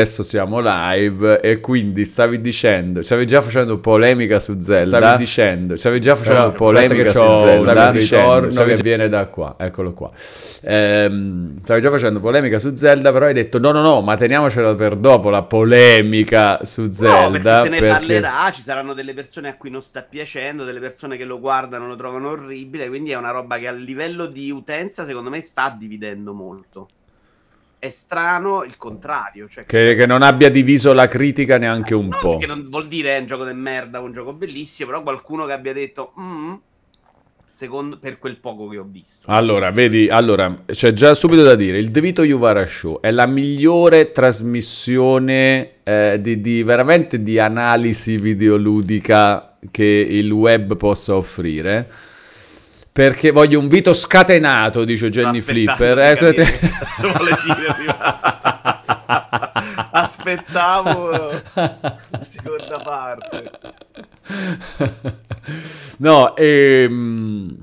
adesso siamo live e quindi stavi dicendo, stavi già facendo polemica su Zelda. Stavi dicendo, stavi già facendo no, polemica su Zelda. Stavi dicendo, stavi che viene da qua, eccolo qua. Ehm, stavi già facendo polemica su Zelda, però hai detto no, no, no, ma teniamocela per dopo la polemica su Zelda. No, perché se ne perché... parlerà, ci saranno delle persone a cui non sta piacendo, delle persone che lo guardano lo trovano orribile, quindi è una roba che a livello di utenza secondo me sta dividendo molto è strano il contrario. Cioè che, che, non abbia diviso la critica neanche un po'. Che non vuol dire è un gioco di merda, un gioco bellissimo, però qualcuno che abbia detto... Mm, secondo, per quel poco che ho visto. Allora, vedi, allora, c'è già subito da dire, il Devito Yuvara Show è la migliore trasmissione eh, di, di, veramente di analisi videoludica che il web possa offrire perché voglio un Vito scatenato, dice Jenny Flipper. Eh, capire, cazzo vuole dire prima? Aspettavo la seconda parte. No, ehm...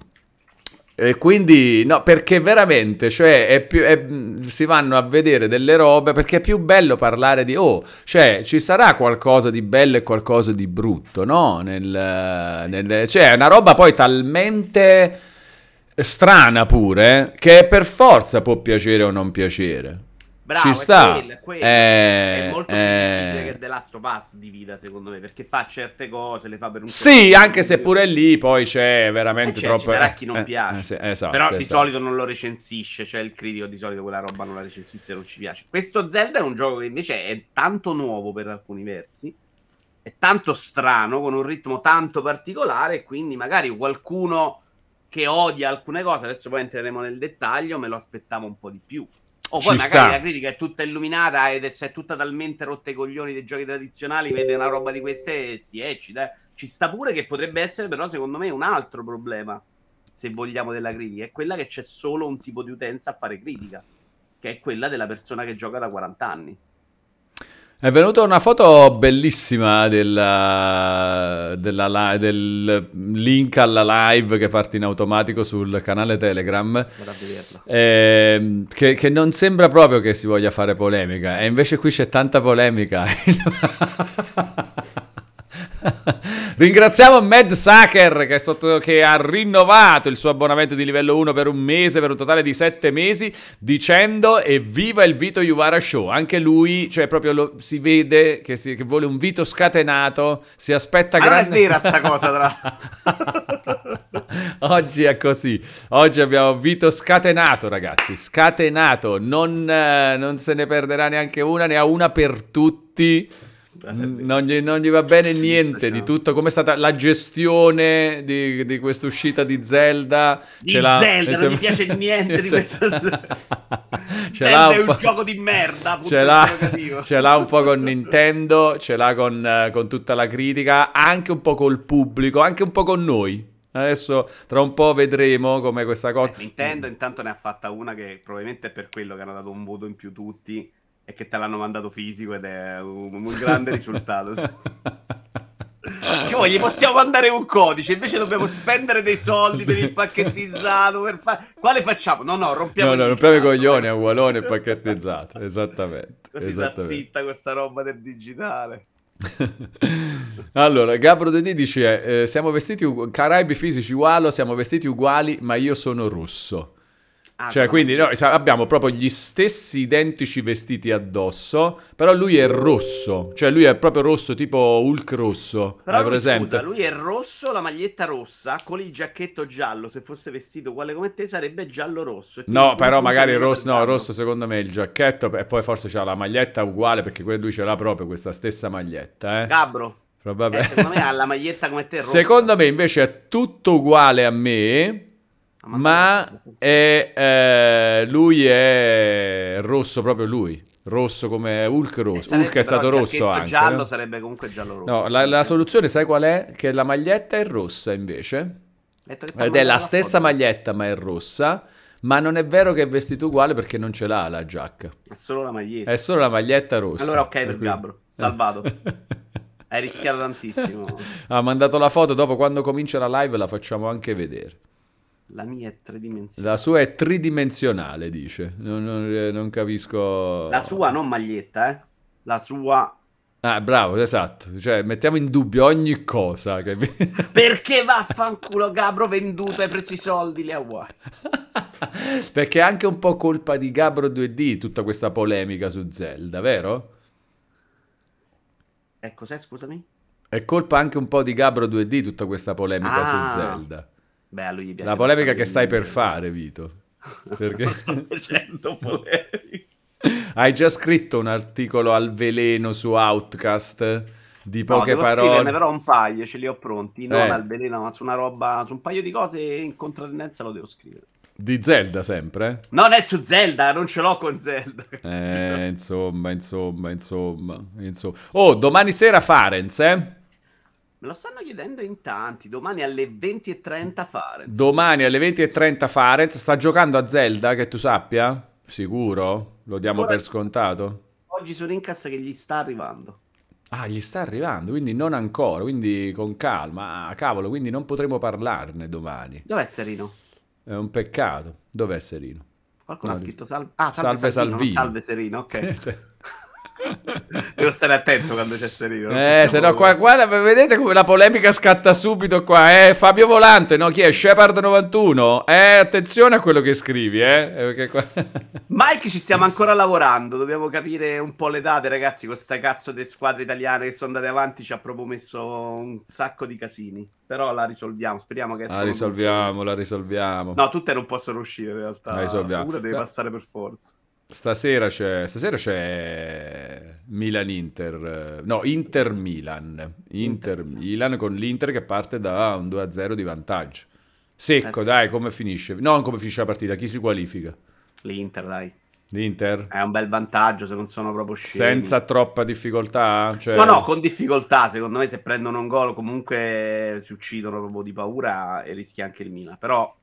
E quindi, no, perché veramente, cioè, è più, è, si vanno a vedere delle robe perché è più bello parlare di, oh, cioè, ci sarà qualcosa di bello e qualcosa di brutto, no? Nel, nel, cioè, è una roba poi talmente strana pure, che per forza può piacere o non piacere. Bravo, ci sta. È, quello, quello. Eh, è molto eh, difficile che The Last of Us divida, secondo me, perché fa certe cose, le fa per un Sì, anche se pure lì poi c'è veramente c'è, troppo... Ci sarà chi non eh, piace. Eh, sì, esatto, Però esatto. di solito non lo recensisce, cioè il critico di solito quella roba non la recensisce se non ci piace. Questo Zelda è un gioco che invece è tanto nuovo per alcuni versi, è tanto strano, con un ritmo tanto particolare, e quindi magari qualcuno che odia alcune cose, adesso poi entreremo nel dettaglio, me lo aspettavo un po' di più. O poi Ci magari sta. la critica è tutta illuminata ed è tutta talmente rotta i coglioni dei giochi tradizionali, vede una roba di queste e si eccita. Ci sta pure che potrebbe essere però secondo me un altro problema, se vogliamo, della critica, è quella che c'è solo un tipo di utenza a fare critica, che è quella della persona che gioca da 40 anni. È venuta una foto bellissima della, della, del link alla live che parte in automatico sul canale Telegram. Eh, che, che, non sembra proprio che si voglia fare polemica, e invece qui c'è tanta polemica. Ringraziamo Mad Sucker che, sotto, che, ha rinnovato il suo abbonamento di livello 1 per un mese, per un totale di 7 mesi, dicendo evviva il Vito Juvara Show. Anche lui, cioè proprio lo, si vede che, si, che, vuole un Vito scatenato, si aspetta grande... Non è vera sta cosa tra... Oggi è così. Oggi abbiamo Vito scatenato, ragazzi. Scatenato. Non, eh, non se ne perderà neanche una, ne ha una per tutti non gli, non gli, va bene niente di tutto. Come è stata la gestione di, di questa uscita di Zelda? Di Zelda, non mi piace niente di questo. Zelda è un, un gioco di merda. Ce l'ha, ce l'ha, un po' con Nintendo, ce l'ha con, con tutta la critica, anche un po' col pubblico, anche un po' con noi. Adesso tra un po' vedremo come questa cosa. Eh, Nintendo intanto ne ha fatta una che probabilmente è per quello che hanno dato un voto in più tutti e che te l'hanno mandato fisico ed è un, un grande risultato. Cioè, gli possiamo mandare un codice, invece dobbiamo spendere dei soldi per il pacchettizzato. Per fa... Quale facciamo? No, no, rompiamo no, no, rompiamo i coglioni a ugualone pacchettizzato. Esattamente. Così esattamente. zitta questa roba del digitale. allora, Gabro D dice: eh, Siamo vestiti uguali, Caraibi fisici uguali, siamo vestiti uguali, ma io sono russo. Ah, cioè, no. quindi noi abbiamo proprio gli stessi identici vestiti addosso, però lui è rosso, cioè lui è proprio rosso, tipo Hulk rosso. Però lui, scusa, lui è rosso, la maglietta rossa, con il giacchetto giallo, se fosse vestito uguale come te sarebbe giallo-rosso. No, però magari rosso, no, rosso secondo me il giacchetto e poi forse c'ha la maglietta uguale perché lui ce l'ha proprio questa stessa maglietta, eh. Gabbro. Eh, secondo me ha la maglietta come te rossa. Secondo me invece è tutto uguale a me ma è, eh, lui è rosso proprio lui. Rosso come Hulk rosso. Hulk è stato rosso anche. giallo sarebbe comunque giallo rosso. No, la, la, soluzione sai qual è? Che la maglietta è rossa invece. Ed è la stessa foto. maglietta ma è rossa. Ma non è vero che è vestito uguale perché non ce l'ha la giacca. È solo la maglietta. È solo la maglietta rossa. Allora ok per, per Gabbro. Salvato. Hai rischiato tantissimo. ha mandato la foto, dopo quando comincia la live la facciamo anche vedere. La mia è tridimensionale. La sua è tridimensionale, dice. Non, non, non, capisco. La sua non maglietta, eh? la sua Ah, bravo, esatto. Cioè, mettiamo in dubbio ogni cosa. Che... Perché vaffanculo Gabro venduto, hai preso i soldi, li Hawaii. Perché è anche un po' colpa di Gabro 2D tutta questa polemica su Zelda, vero? Eh, cos'è, scusami? È colpa anche un po' di Gabro 2D tutta questa polemica ah. su Zelda. Beh, a lui La polemica che stai per fare, Vito. Perché... sto facendo polemica. Hai già scritto un articolo al veleno su Outcast di poche no, parole. però un paio, ce li ho pronti. Non eh. al veleno, ma su una roba, su un paio di cose in controtendenza lo devo scrivere. Di Zelda sempre? Non è su Zelda, non ce l'ho con Zelda. Eh, insomma, insomma, insomma, insomma. Oh, domani sera Farenz, eh? Me lo stanno chiedendo in tanti. Domani alle 20.30 Farenz. Domani alle 20.30 Farenz. Sta giocando a Zelda, che tu sappia? Sicuro? Lo diamo Ora, per scontato? Oggi sono in cassa che gli sta arrivando. Ah, gli sta arrivando, quindi non ancora, quindi con calma. Ah, cavolo, quindi non potremo parlarne domani. Dov'è Serino? È un peccato. Dov'è Serino? Qualcuno no, ha scritto salve, ah, salve, salve Salvino. Salve Serino, ok. Devo stare attento quando c'è Serino. Eh, se no, qua, qua, vedete come la polemica scatta subito qua. Eh, Fabio Volante, no? Chi è? Shepard91. Eh, attenzione a quello che scrivi, eh. eh qua... Mike, ci stiamo ancora lavorando. Dobbiamo capire un po' le date, ragazzi. Con questa cazzo di squadre italiane che sono andate avanti ci ha proprio messo un sacco di casini. Però la risolviamo. Speriamo che La risolviamo, tutte. la risolviamo. No, tutte non possono uscire in realtà. La risolviamo. Una deve passare per forza. Stasera c'è, stasera c'è Milan-Inter, no, Inter-Milan, Inter-Milan con l'Inter che parte da un 2-0 di vantaggio. Secco, eh sì. dai, come finisce? Non come finisce la partita, chi si qualifica? L'Inter, dai. L'Inter? È un bel vantaggio se non sono proprio scemi. Senza troppa difficoltà? Cioè... No, no, con difficoltà. Secondo me se prendono un gol comunque si uccidono proprio di paura e rischia anche il Milan. Però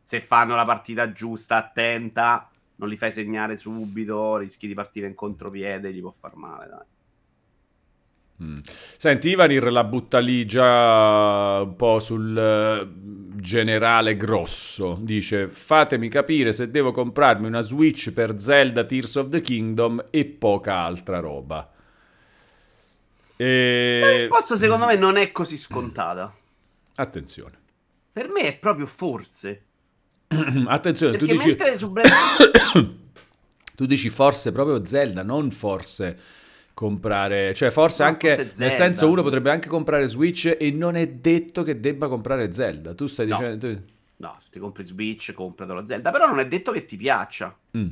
se fanno la partita giusta, attenta non li fai segnare subito, rischi di partire in contropiede, gli può far male, dai. Mm. Senti, Ivanir la butta lì già un po' sul uh, generale grosso. Dice: Fatemi capire se devo comprarmi una Switch per Zelda Tears of the Kingdom e poca altra roba. E... La risposta, secondo me, non è così scontata. Attenzione. Per me è proprio forse. Attenzione, tu dici... tu dici forse proprio Zelda, non forse comprare, cioè forse no, anche forse nel senso uno potrebbe anche comprare Switch e non è detto che debba comprare Zelda. Tu stai no. dicendo tu... No, se ti compri Switch, compratelo la Zelda, però non è detto che ti piaccia. Mm.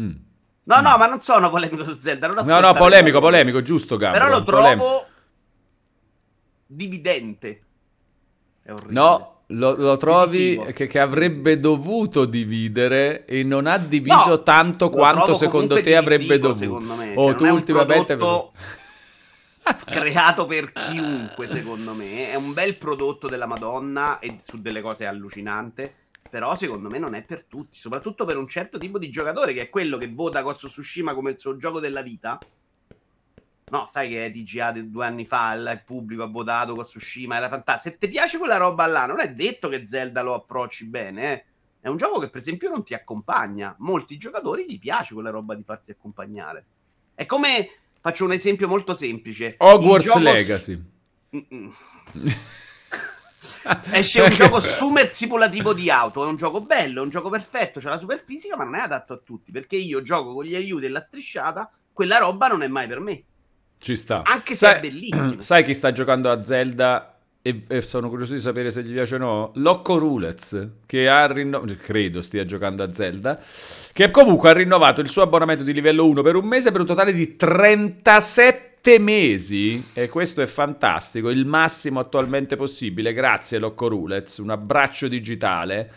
Mm. No, mm. no, ma non sono polemico su Zelda, no, no, polemico, polemico, giusto, Gabro. Però lo trovo polemico. dividente. È orribile. No, lo, lo trovi che, che, avrebbe dovuto dividere e non ha diviso no, tanto quanto secondo te avrebbe dovuto. Me. Oh, cioè, tu ultimamente creato per chiunque, secondo me. È un bel prodotto della Madonna e su delle cose allucinanti. Però secondo me non è per tutti, soprattutto per un certo tipo di giocatore che è quello che vota Ghost Tsushima come il suo gioco della vita No, sai che TGA di due anni fa il pubblico ha votato con Tsushima, era fantastico. Se ti piace quella roba là, non è detto che Zelda lo approcci bene, eh. È un gioco che, per esempio, non ti accompagna. Molti giocatori gli piace quella roba di farsi accompagnare. È come, faccio un esempio molto semplice. Hogwarts gioco... Legacy. Esce un gioco super simulativo di auto. È un gioco bello, è un gioco perfetto. C'è la super fisica, ma non è adatto a tutti. Perché io gioco con gli aiuti e la strisciata. Quella roba non è mai per me. Ci sta. Anche se sai, è bellissimo. Sai chi sta giocando a Zelda e, e, sono curioso di sapere se gli piace o no? Locco Rulez, che ha rinnovato, credo stia giocando a Zelda, che comunque ha rinnovato il suo abbonamento di livello 1 per un mese per un totale di 37 mesi e questo è fantastico, il massimo attualmente possibile. Grazie Locco Rulez, un abbraccio digitale.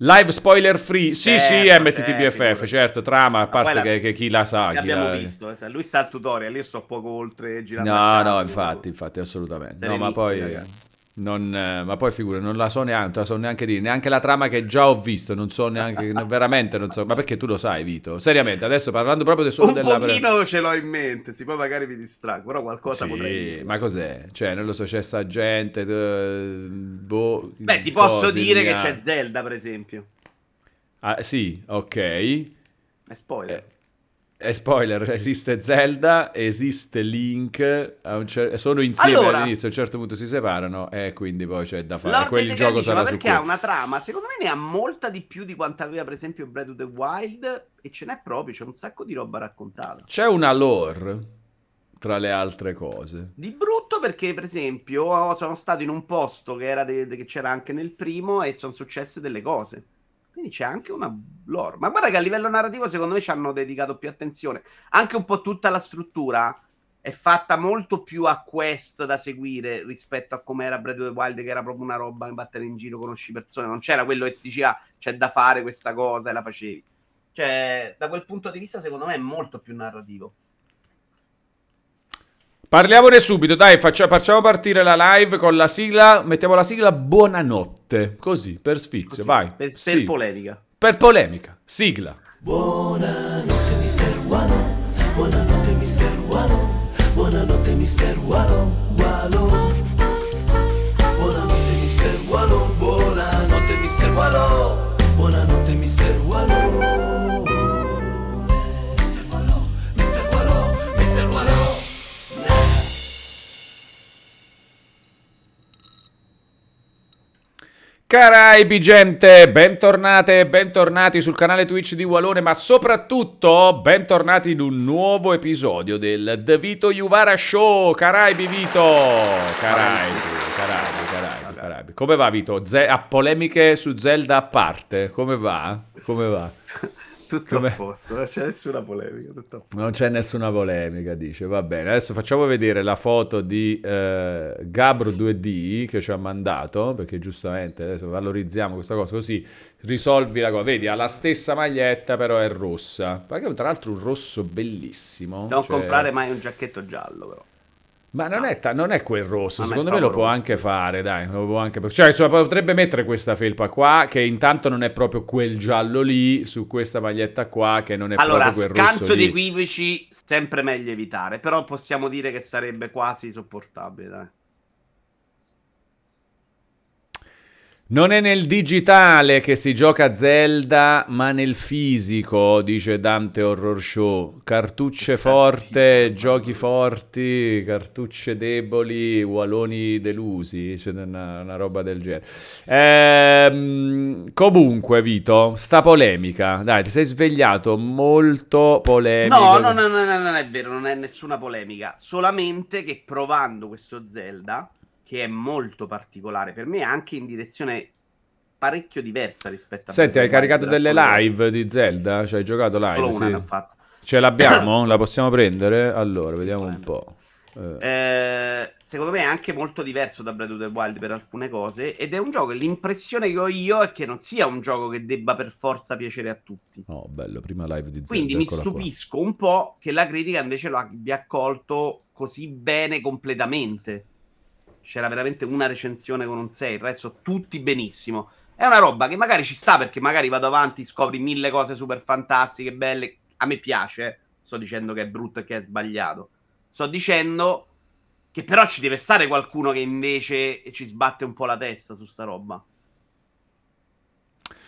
Live spoiler free, sì, certo, sì, MTTBFF, certo, certo, trama, a parte che, che, chi la sa. Chi abbiamo la... visto, eh, lui sa il tutorial, io sto poco oltre girando. No, no, infatti, infatti, assolutamente. No, ma poi... Ragazzi. Non, eh, ma poi figura, non la so neanche, la so neanche dire, neanche la trama che già ho visto, non so neanche, veramente non so, ma perché tu lo sai Vito? Seriamente, adesso parlando proprio del solo Un della... Un pochino ce l'ho in mente, si poi magari mi distraggo, però qualcosa sì, potrei ma cos'è? Cioè, non lo so, c'è sta gente, boh... Beh, ti posso dire che c'è Zelda, per esempio. Ah, sì, ok. È spoiler. E spoiler, esiste Zelda, esiste Link, cer- sono insieme allora, all'inizio, a un certo punto si separano e quindi poi c'è da fare. Quel gioco sarà su perché ha una trama, secondo me ne ha molta di più di quanto aveva per esempio Breath of the Wild e ce n'è proprio, c'è un sacco di roba raccontata. C'è una lore tra le altre cose. Di brutto perché per esempio sono stato in un posto che, era de- de- che c'era anche nel primo e sono successe delle cose quindi c'è anche una lore. Ma guarda che a livello narrativo, secondo me, ci hanno dedicato più attenzione. Anche un po' tutta la struttura è fatta molto più a quest da seguire rispetto a come era Breath of the Wild, che era proprio una roba in battere in giro, conosci persone. Non c'era quello che ti diceva ah, c'è da fare questa cosa e la facevi. Cioè, da quel punto di vista, secondo me, è molto più narrativo. Parliamone subito, dai, faccia, facciamo partire la live con la sigla, mettiamo la sigla buonanotte, così, per sfizio, così, vai. Per, sì. per, polemica. Per polemica, sigla. Buonanotte mister Wano, buonanotte mister Wano, buonanotte mister Wano, Wano. Buonanotte mister Wano, buonanotte mister Wano, buonanotte mister Wano. Caraibi gente, bentornate e bentornati sul canale Twitch di Walone, ma soprattutto bentornati in un nuovo episodio del The Vito Juvara Show. Caraibi Vito, Caraibi, Caraibi, Caraibi, Caraibi. Come va Vito? Ze- a polemiche su Zelda a parte, come va? Come va? Tutto Come... a posto, non c'è nessuna polemica. Non c'è nessuna polemica, dice. Va bene, adesso facciamo vedere la foto di eh, Gabro 2D che ci ha mandato, perché giustamente adesso valorizziamo questa cosa così risolvi la cosa. Vedi, ha la stessa maglietta, però è rossa. Perché tra l'altro un rosso bellissimo. Non cioè... comprare mai un giacchetto giallo, però. Ma non, no. è, ta- non, è, quel rosso, non secondo me lo può rosso. anche fare, dai, lo può anche... Cioè, cioè, potrebbe mettere questa felpa qua, che intanto non è proprio quel giallo lì, su questa maglietta qua, che non è allora, proprio quel rosso Allora, scanso di equivoci, sempre meglio evitare, però possiamo dire che sarebbe quasi sopportabile, dai. Non è nel digitale che si gioca Zelda, ma nel fisico, dice Dante Horror Show. Cartucce forte, giochi forti, cartucce deboli, waloni delusi, cioè una, una roba del genere. Ehm, comunque, Vito, sta polemica. Dai, ti sei svegliato molto polemico. No, no, no, no, no, non è vero, non è nessuna polemica. Solamente che provando questo Zelda che è molto particolare per me, anche in direzione parecchio diversa rispetto a... Senti, hai caricato delle live di Zelda? Cioè, hai giocato live? Solo sì. Ce l'abbiamo? La possiamo prendere? Allora, vediamo un po'. Eh. Eh, secondo me è anche molto diverso da Breath of the Wild per alcune cose ed è un gioco l'impressione che ho io è che non sia un gioco che debba per forza piacere a tutti. Oh, bello, prima live di Zelda. Quindi mi stupisco qua. un po' che la critica invece lo abbia accolto così bene completamente c'era veramente una recensione con un 6, il resto tutti benissimo. È una roba che magari ci sta perché magari vado avanti, scopri mille cose super fantastiche, belle. A me piace, sto dicendo che è brutto e che è sbagliato. Sto dicendo che però ci deve stare qualcuno che invece ci sbatte un po' la testa su sta roba.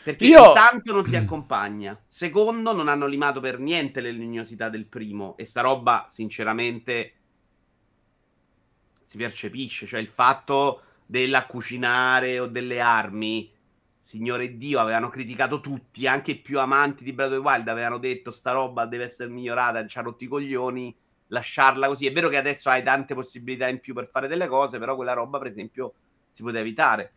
Perché Io... tanto non ti accompagna. Secondo, non hanno limato per niente le legnosità del primo. E sta roba, sinceramente, si percepisce, cioè il fatto della cucinare o delle armi, Signore Dio, avevano criticato tutti, anche i più amanti di Breath of the Wild avevano detto sta roba deve essere migliorata, ci ha rotto i coglioni, lasciarla così. È vero che adesso hai tante possibilità in più per fare delle cose, però quella roba, per esempio, si poteva evitare.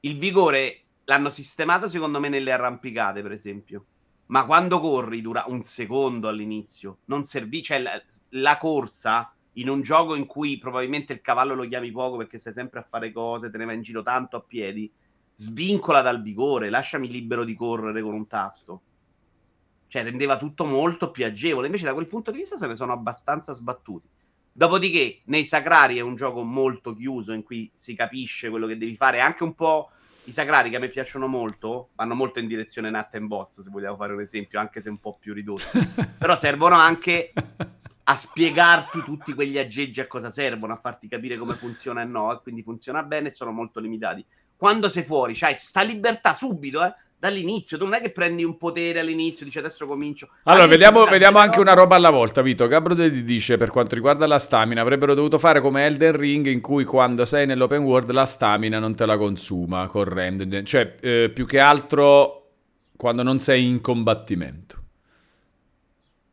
Il vigore l'hanno sistemato secondo me nelle arrampicate, per esempio. Ma quando corri dura un secondo all'inizio, non servì, cioè la, la corsa in un gioco in cui probabilmente il cavallo lo chiami poco perché stai sempre a fare cose, te ne vai in giro tanto a piedi, svincola dal vigore, lasciami libero di correre con un tasto. Cioè, rendeva tutto molto più agevole. Invece, da quel punto di vista, se ne sono abbastanza sbattuti. Dopodiché, nei Sacrari è un gioco molto chiuso in cui si capisce quello che devi fare. Anche un po' i Sacrari che a me piacciono molto, vanno molto in direzione Nat and Bots, se vogliamo fare un esempio, anche se un po' più ridotto. Però servono anche a spiegarti tutti quegli aggeggi a cosa servono, a farti capire come funziona e no, e quindi funziona bene e sono molto limitati. Quando sei fuori, c'hai sta libertà subito, eh? dall'inizio. Tu non è che prendi un potere all'inizio, dici adesso comincio. Allora, vediamo, vediamo anche una roba alla volta, Vito. Gabro ti dice per quanto riguarda la stamina, avrebbero dovuto fare come Elden Ring, in cui quando sei nell'open world la stamina non te la consuma correndo. Cioè, eh, più che altro quando non sei in combattimento.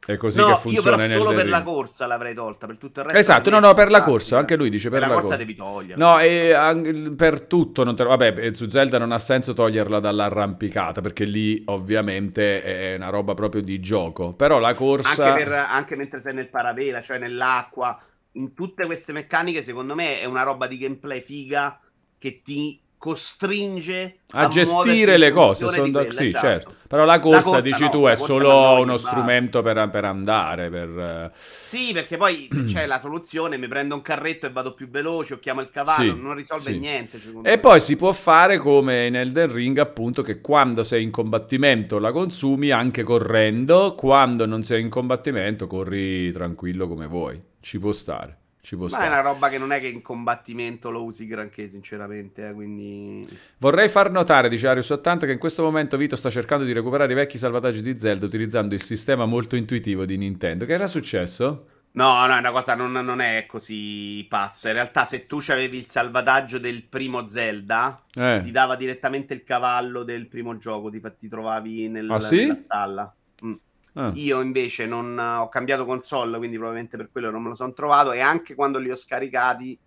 È così no, che funziona io nel solo per la corsa l'avrei tolta, per tutto il resto. Esatto, no, no, per la corsa, anche lui dice per, per la, la corsa. corsa devi togliere. No, e per tutto, non te... vabbè, su Zelda non ha senso toglierla dall'arrampicata, perché lì ovviamente è una roba proprio di gioco, però la corsa... Anche, per, anche mentre sei nel paravela, cioè nell'acqua, in tutte queste meccaniche, secondo me è una roba di gameplay figa che ti costringe a, a gestire le cose. Sono da... sì, esatto. certo. Però la corsa, la corsa dici no, tu, è solo uno strumento per, per, andare. Per... Sì, perché poi c'è la soluzione: mi prendo un carretto e vado più veloce, o chiamo il cavallo, Sì, non risolve sì. niente. E me. poi si può fare come in Elden Ring, appunto, che quando sei in combattimento la consumi anche correndo, quando non sei in combattimento corri tranquillo come vuoi. Ci può stare. Ci può Ma è stare. una roba che non è che in combattimento lo usi granché, sinceramente. eh, quindi. Vorrei far notare, dice Arius 80, che in questo momento Vito sta cercando di recuperare i vecchi salvataggi di Zelda utilizzando il sistema molto intuitivo di Nintendo. Che era successo? No, no, è una cosa non, non è così pazza. In realtà, se tu avevi il salvataggio del primo Zelda, Eh. ti dava direttamente il cavallo del primo gioco. Ti, ti trovavi nel, Ah, sì? nella stalla. Mm. Ah. Io invece non ho cambiato console, quindi probabilmente per quello non me lo sono trovato. E anche quando li ho scaricati,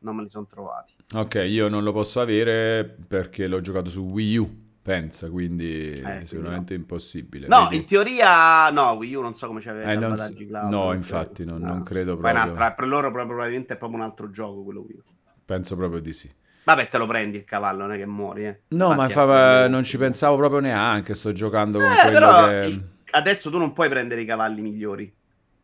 non me li sono trovati. Ok, io non lo posso avere perché l'ho giocato su Wii U, pensa, quindi quindi sicuramente impossibile. No, Vedi? in teoria, no. Wii U non so come c'aveva Eh, non salvataggi so- cloud. no, non infatti, credo. non- non credo Poi proprio. un'altra- per loro proprio- probabilmente è proprio un altro gioco quello Wii U. Penso proprio di sì. Vabbè, te lo prendi il cavallo, non è che muori, eh. No, ma Infatti, fa- è quello- non ci pensavo proprio neanche, sto giocando con Eh, quello però che... il- adesso tu non puoi prendere i cavalli migliori.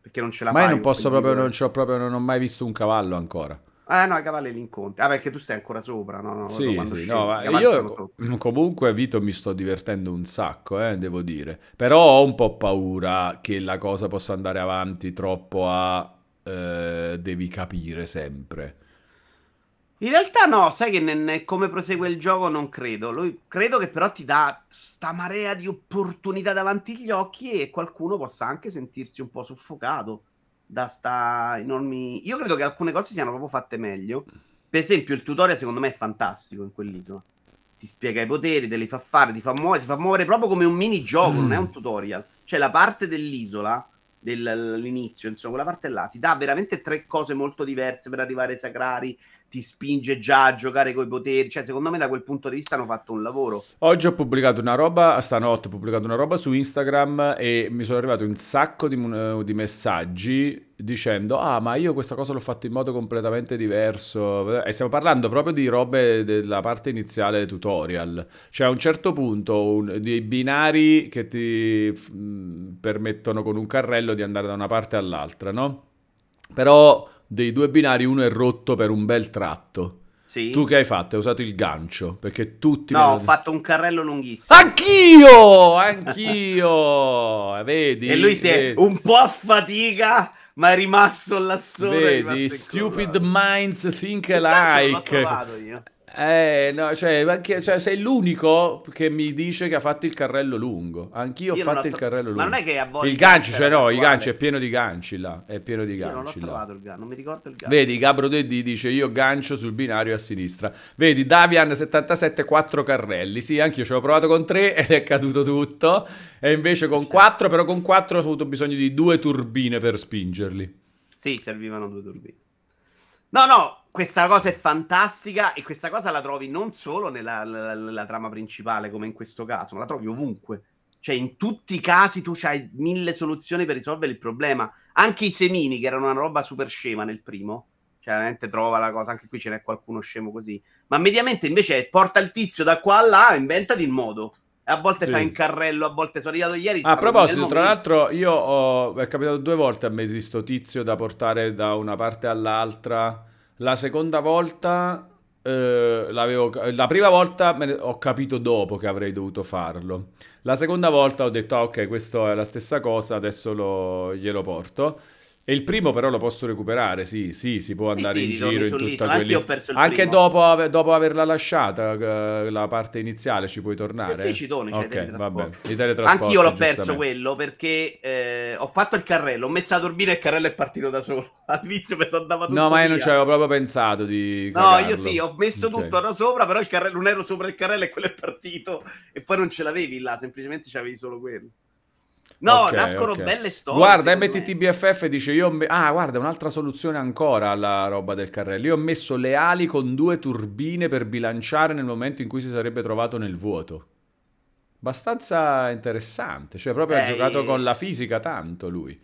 Perché non ce la Ma fai. io non posso proprio, non, proprio, non ho mai visto un cavallo ancora. Ah, no, i cavalli li incontri. Ah, perché tu stai ancora sopra, no? no Sì, sì, no, ma io comunque Vito mi sto divertendo un sacco, eh, devo dire. Però ho un po' paura che la cosa possa andare avanti troppo a eh, devi capire sempre. In realtà no, sai che ne- ne- come prosegue il gioco non credo. Lui, credo che però ti dà sta marea di opportunità davanti agli occhi e qualcuno possa anche sentirsi un po' soffocato da sta enormi... Io credo che alcune cose siano proprio fatte meglio. Per esempio il tutorial secondo me è fantastico in quell'isola. Ti spiega i poteri, te li fa fare, ti fa muovere, ti fa muovere proprio come un minigioco, non è un tutorial. Cioè la parte dell'isola, dell'inizio, insomma, quella parte là, ti dà veramente tre cose molto diverse per arrivare ai sacrari, ti spinge già a giocare coi poteri. Cioè, secondo me, da quel punto di vista hanno fatto un lavoro. Oggi ho pubblicato una roba, stanotte ho pubblicato una roba su Instagram e mi sono arrivati un sacco di, mun- di messaggi dicendo ah ma io questa cosa l'ho fatta in modo completamente diverso e stiamo parlando proprio di robe della parte iniziale tutorial cioè a un certo punto un- dei binari che ti f- permettono con un carrello di andare da una parte all'altra no? però dei due binari uno è rotto per un bel tratto Sì. tu che hai fatto? Hai usato il gancio perché tutti No, ho fatto un carrello lunghissimo. Anch'io, anch'io. Vedi? e lui si è vedi, un po' a fatica, ma è rimasto là è vedi, rimasto stupid minds think alike. Trovato. Eh, no, cioè, anche- cioè, sei l'unico che mi dice che ha fatto il carrello lungo. Anch'io ho Io fatto l'ho il carrello lungo. Ma non è che a volte Il gancio, cioè no, i ganci è pieno di ganci là, è pieno di Io non l'ho ganci là. trovato il gancio, non mi ricordo il gancio. Vedi, Gabro Deddi dice io gancio sul binario a sinistra. Vedi, Davian 77 4 carrelli. Sì, anche io ci ho provato con 3 ed è caduto tutto. E invece con 4, però con 4 ho avuto bisogno di due turbine per spingerli. Sì, servivano due turbine. No, no, questa cosa è fantastica e questa cosa la trovi non solo nella, nella- nella trama principale, come in questo caso, ma la trovi ovunque. Cioè, in tutti i casi tu hai mille soluzioni per risolvere il problema. Anche i semini, che erano una roba super scema nel primo. Cioè, veramente trova la cosa, anche qui ce n'è qualcuno scemo così. Ma mediamente invece porta il tizio da qua a là, inventati il modo. A volte Sì. fai in carrello, a volte sono arrivato ieri. A proposito, tra l'altro, io ho, è capitato due volte a me di sto tizio da portare da una parte all'altra. La seconda volta, eh, la prima volta ne- ho capito dopo che avrei dovuto farlo. La seconda volta ho detto, ah, ok, questa è la stessa cosa, adesso lo- glielo porto. E il primo però lo posso recuperare, sì, sì, si può andare sì, in giro in tutta quella... Anche dopo, dopo, averla lasciata, eh, la parte iniziale, ci puoi tornare? Sì, sì ci torni, Ok, vabbè. Anch'io l'ho perso quello, perché eh, ho fatto il carrello, ho messo la turbina e il carrello è partito da solo. All'inizio mi sono andato tutto No, ma io non ci avevo proprio pensato di No, cagarlo. io sì, ho messo okay. tutto sopra, però il carrello, non ero sopra il carrello e quello è partito. E poi non ce l'avevi là, semplicemente c'avevi solo quello. No, okay, nascono okay. belle storie. Guarda, MTTBFF dice: Io me- Ah, guarda, un'altra soluzione ancora alla roba del carrello. Io ho messo le ali con due turbine per bilanciare nel momento in cui si sarebbe trovato nel vuoto. Abbastanza interessante. Cioè, proprio eh, ha giocato con la fisica tanto lui.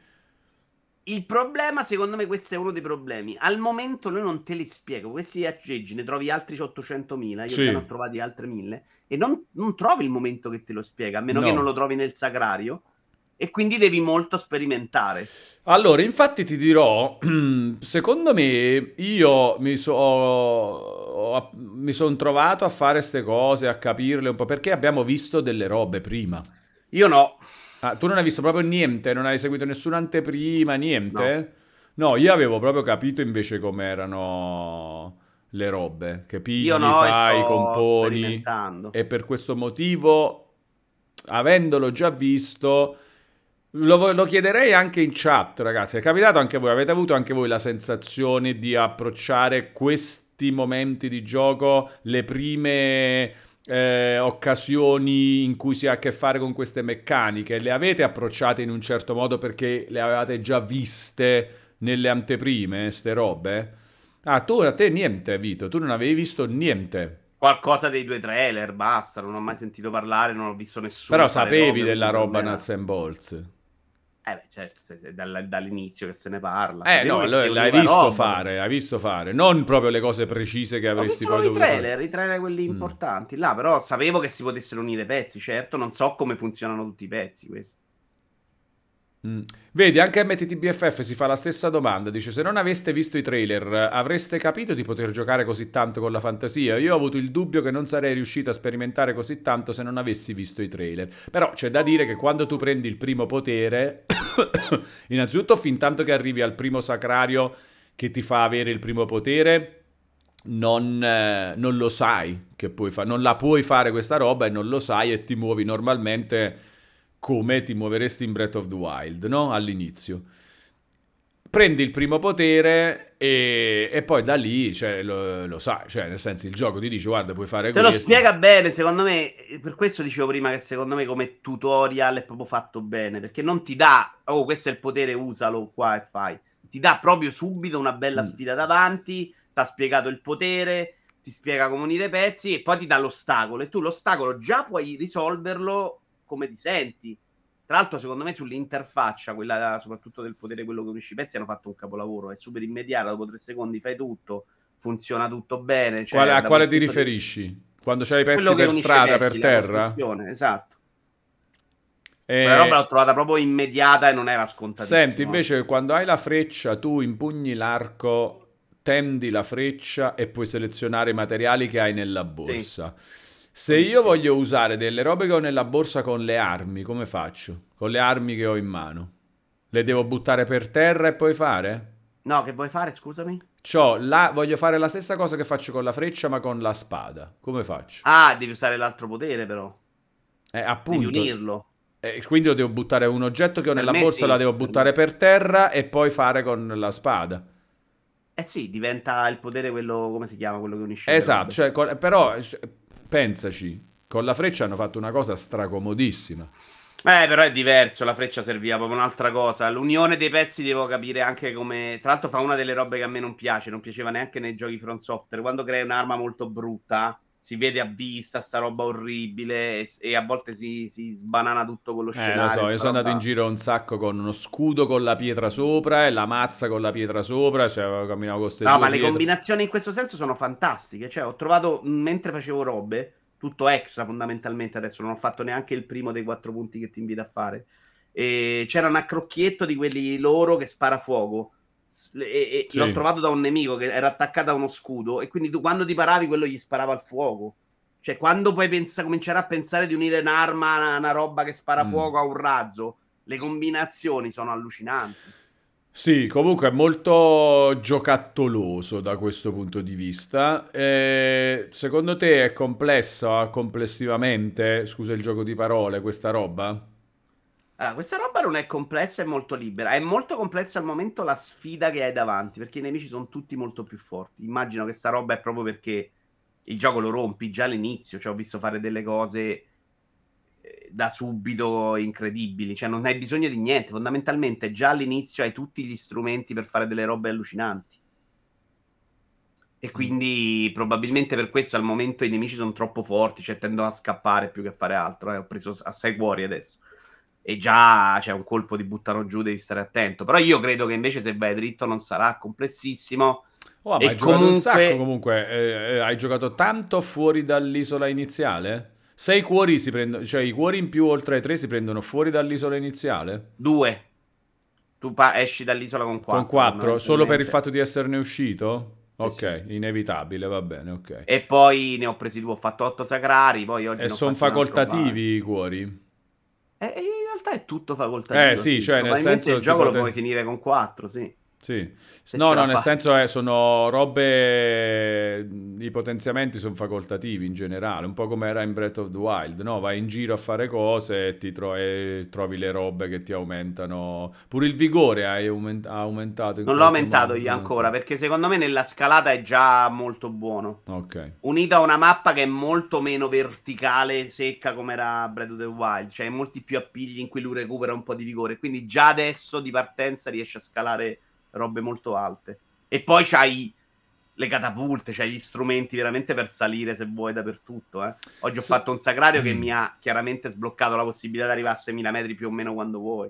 Il problema, secondo me, questo è uno dei problemi. Al momento noi non te li spiego. Questi aggeggi ne trovi altri 800.000. Io sì. ne ho trovati altre 1000. E non, non, trovi il momento che te lo spiega, a meno no. che non lo trovi nel sagrario e quindi devi molto sperimentare. Allora, infatti ti dirò, secondo me io mi, so, mi sono trovato a fare queste cose, a capirle un po', perché abbiamo visto delle robe prima. Io no. Ah, tu non hai visto proprio niente, non hai seguito nessuna anteprima, niente? No, no io avevo proprio capito invece com'erano le robe, che pigli, io no, fai, componi. E per questo motivo, avendolo già visto lo, lo, chiederei anche in chat, ragazzi. È capitato anche voi? Avete avuto anche voi la sensazione di approcciare questi momenti di gioco, le prime eh, occasioni in cui si ha a che fare con queste meccaniche? Le avete approcciate in un certo modo perché le avevate già viste nelle anteprime, ste robe? Ah, tu a te niente, Vito. Tu non avevi visto niente. Qualcosa dei due trailer, basta. Non ho mai sentito parlare, non ho visto nessuno. Però sapevi della roba Nuts and Bolts. Eh beh, certo, se, se, dall'inizio che se ne parla. Eh no, l'hai visto roba. fare, hai visto fare, non proprio le cose precise che avresti poi dovuto fare. i trailer, i trailer quelli mm. importanti, là, però sapevo che si potessero unire pezzi, certo, non so come funzionano tutti i pezzi questi. Mm. Vedi, anche MTTBFF si fa la stessa domanda. Dice: Se non aveste visto i trailer, avreste capito di poter giocare così tanto con la fantasia? Io ho avuto il dubbio che non sarei riuscito a sperimentare così tanto se non avessi visto i trailer. Però c'è da dire che quando tu prendi il primo potere, innanzitutto, fin tanto che arrivi al primo sacrario che ti fa avere il primo potere. Non, eh, non lo sai che puoi fare, non la puoi fare questa roba e non lo sai e ti muovi normalmente come ti muoveresti in Breath of the Wild, no? All'inizio. Prendi il primo potere e, e poi da lì cioè, lo, lo, sai, cioè nel senso il gioco ti dice guarda puoi fare Te questo. Te lo spiega bene, secondo me, per questo dicevo prima che secondo me come tutorial è proprio fatto bene, perché non ti dà, oh questo è il potere, usalo qua e fai. Ti dà proprio subito una bella mm. sfida davanti, ti ha spiegato il potere, ti spiega come unire i pezzi e poi ti dà l'ostacolo e tu l'ostacolo già puoi risolverlo come ti senti. Tra l'altro, secondo me, sull'interfaccia, quella soprattutto del potere, quello che unisce i pezzi, hanno fatto un capolavoro. È super immediato, dopo tre secondi fai tutto, funziona tutto bene. Cioè, quale, a quale ti riferisci? Di... Quando c'hai i pezzi per strada, pezzi, per terra? Esatto. E... Quella roba l'ho trovata proprio immediata e non era scontata. Senti, invece, quando hai la freccia, tu impugni l'arco, tendi la freccia e puoi selezionare i materiali che hai nella borsa. Sì. Se io voglio usare delle robe che ho nella borsa con le armi, come faccio? Con le armi che ho in mano? Le devo buttare per terra e poi fare? No, che vuoi fare, scusami? C'ho la... Voglio fare la stessa cosa che faccio con la freccia, ma con la spada. Come faccio? Ah, devi usare l'altro potere, però. Eh, appunto. Devi unirlo. Eh, quindi lo devo buttare un oggetto che ho per nella borsa, sì, la devo buttare per, per terra e poi fare con la spada. Eh sì, diventa il potere quello, come si chiama, quello che unisce. Esatto, cioè, però cioè, pensaci, con la freccia hanno fatto una cosa stracomodissima. Eh, però è diverso, la freccia serviva proprio un'altra cosa. L'unione dei pezzi devo capire anche come... Tra l'altro fa una delle robe che a me non piace, non piaceva neanche nei giochi front software. Quando crei un'arma molto brutta, si vede a vista sta roba orribile e, e a volte si, si, sbanana tutto con lo scenario. Eh, lo so, io sono roba... andato in giro un sacco con uno scudo con la pietra sopra e la mazza con la pietra sopra, cioè camminavo con queste No, ma pietre. le combinazioni in questo senso sono fantastiche, cioè ho trovato, mentre facevo robe, tutto extra fondamentalmente, adesso non ho fatto neanche il primo dei quattro punti che ti invito a fare, e c'era un accrocchietto di quelli loro che spara fuoco e, e sì. l'ho trovato da un nemico che era attaccato a uno scudo e quindi tu quando ti paravi quello gli sparava al fuoco. Cioè quando puoi pensa, cominciare a pensare di unire un'arma a una, roba che spara mm. fuoco a un razzo, le combinazioni sono allucinanti. Sì, comunque è molto giocattoloso da questo punto di vista. Eh, secondo te è complessa complessivamente, scusa il gioco di parole, questa roba? Allora, questa roba non è complessa, è molto libera. È molto complessa al momento la sfida che hai davanti, perché i nemici sono tutti molto più forti. Immagino che sta roba è proprio perché il gioco lo rompi già all'inizio, cioè ho visto fare delle cose da subito incredibili, cioè non hai bisogno di niente, fondamentalmente già all'inizio hai tutti gli strumenti per fare delle robe allucinanti. E mm. quindi probabilmente per questo al momento i nemici sono troppo forti, cioè tendono a scappare più che a fare altro. Eh. Ho preso a 6 cuori adesso. E già c'è un colpo di buttano giù, devi stare attento. Però io credo che invece se vai dritto non sarà complessissimo. Oh, ma hai comunque... giocato un sacco comunque. Eh, eh, hai giocato tanto fuori dall'isola iniziale? Sei cuori si prendono, cioè i cuori in più oltre ai tre si prendono fuori dall'isola iniziale? Due. Tu pa- esci dall'isola con quattro. Con quattro, solo per il fatto di esserne uscito? Ok, sì, sì, inevitabile, va bene, ok. E poi ne ho presi due, ho fatto otto sacrari, poi oggi... E sono facoltativi i cuori? Eh, in realtà è tutto facoltativo. Eh sì, cioè nel senso... il gioco pote... lo puoi finire con quattro, sì. Sì, no, no, nel fa. senso è, sono robe, i potenziamenti sono facoltativi in generale, un po' come era in Breath of the Wild, no? Vai in giro a fare cose e, ti tro- e trovi le robe che ti aumentano, pure il vigore hai aument- ha aumentato. non l'ho aumentato modo. io ancora, perché secondo me nella scalata è già molto buono. Ok. Unito a una mappa che è molto meno verticale, secca come era Breath of the Wild, cioè molti più appigli in cui lui recupera un po' di vigore, quindi già adesso di partenza riesce a scalare robe molto alte. E poi c'hai le catapulte, c'hai gli strumenti veramente per salire se vuoi dappertutto. Eh. Oggi ho sì. fatto un sagrario mm. che mi ha chiaramente sbloccato la possibilità di arrivare a 6.000 metri più o meno quando vuoi.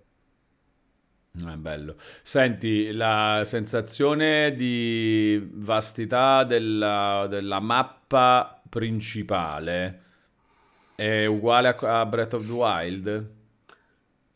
È bello. Senti, la sensazione di vastità della, della mappa principale è uguale a, a Breath of the Wild?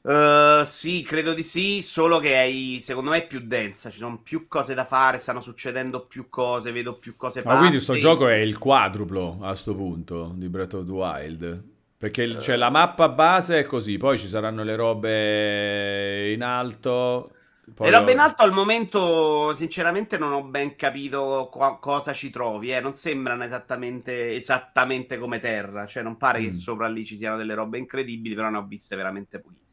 Uh, sì, credo di sì, solo che hai, secondo me è più densa, ci sono più cose da fare, stanno succedendo più cose, vedo più cose Ma quindi questo gioco è il quadruplo a sto punto di Breath of the Wild? Perché uh, c'è la mappa base è così, poi ci saranno le robe in alto. Poi le robe in alto al momento, sinceramente, non ho ben capito qua- cosa ci trovi. Eh. Non sembrano esattamente, esattamente come terra. Cioè, non pare mm. che sopra lì ci siano delle robe incredibili, però ne ho viste veramente pochissime.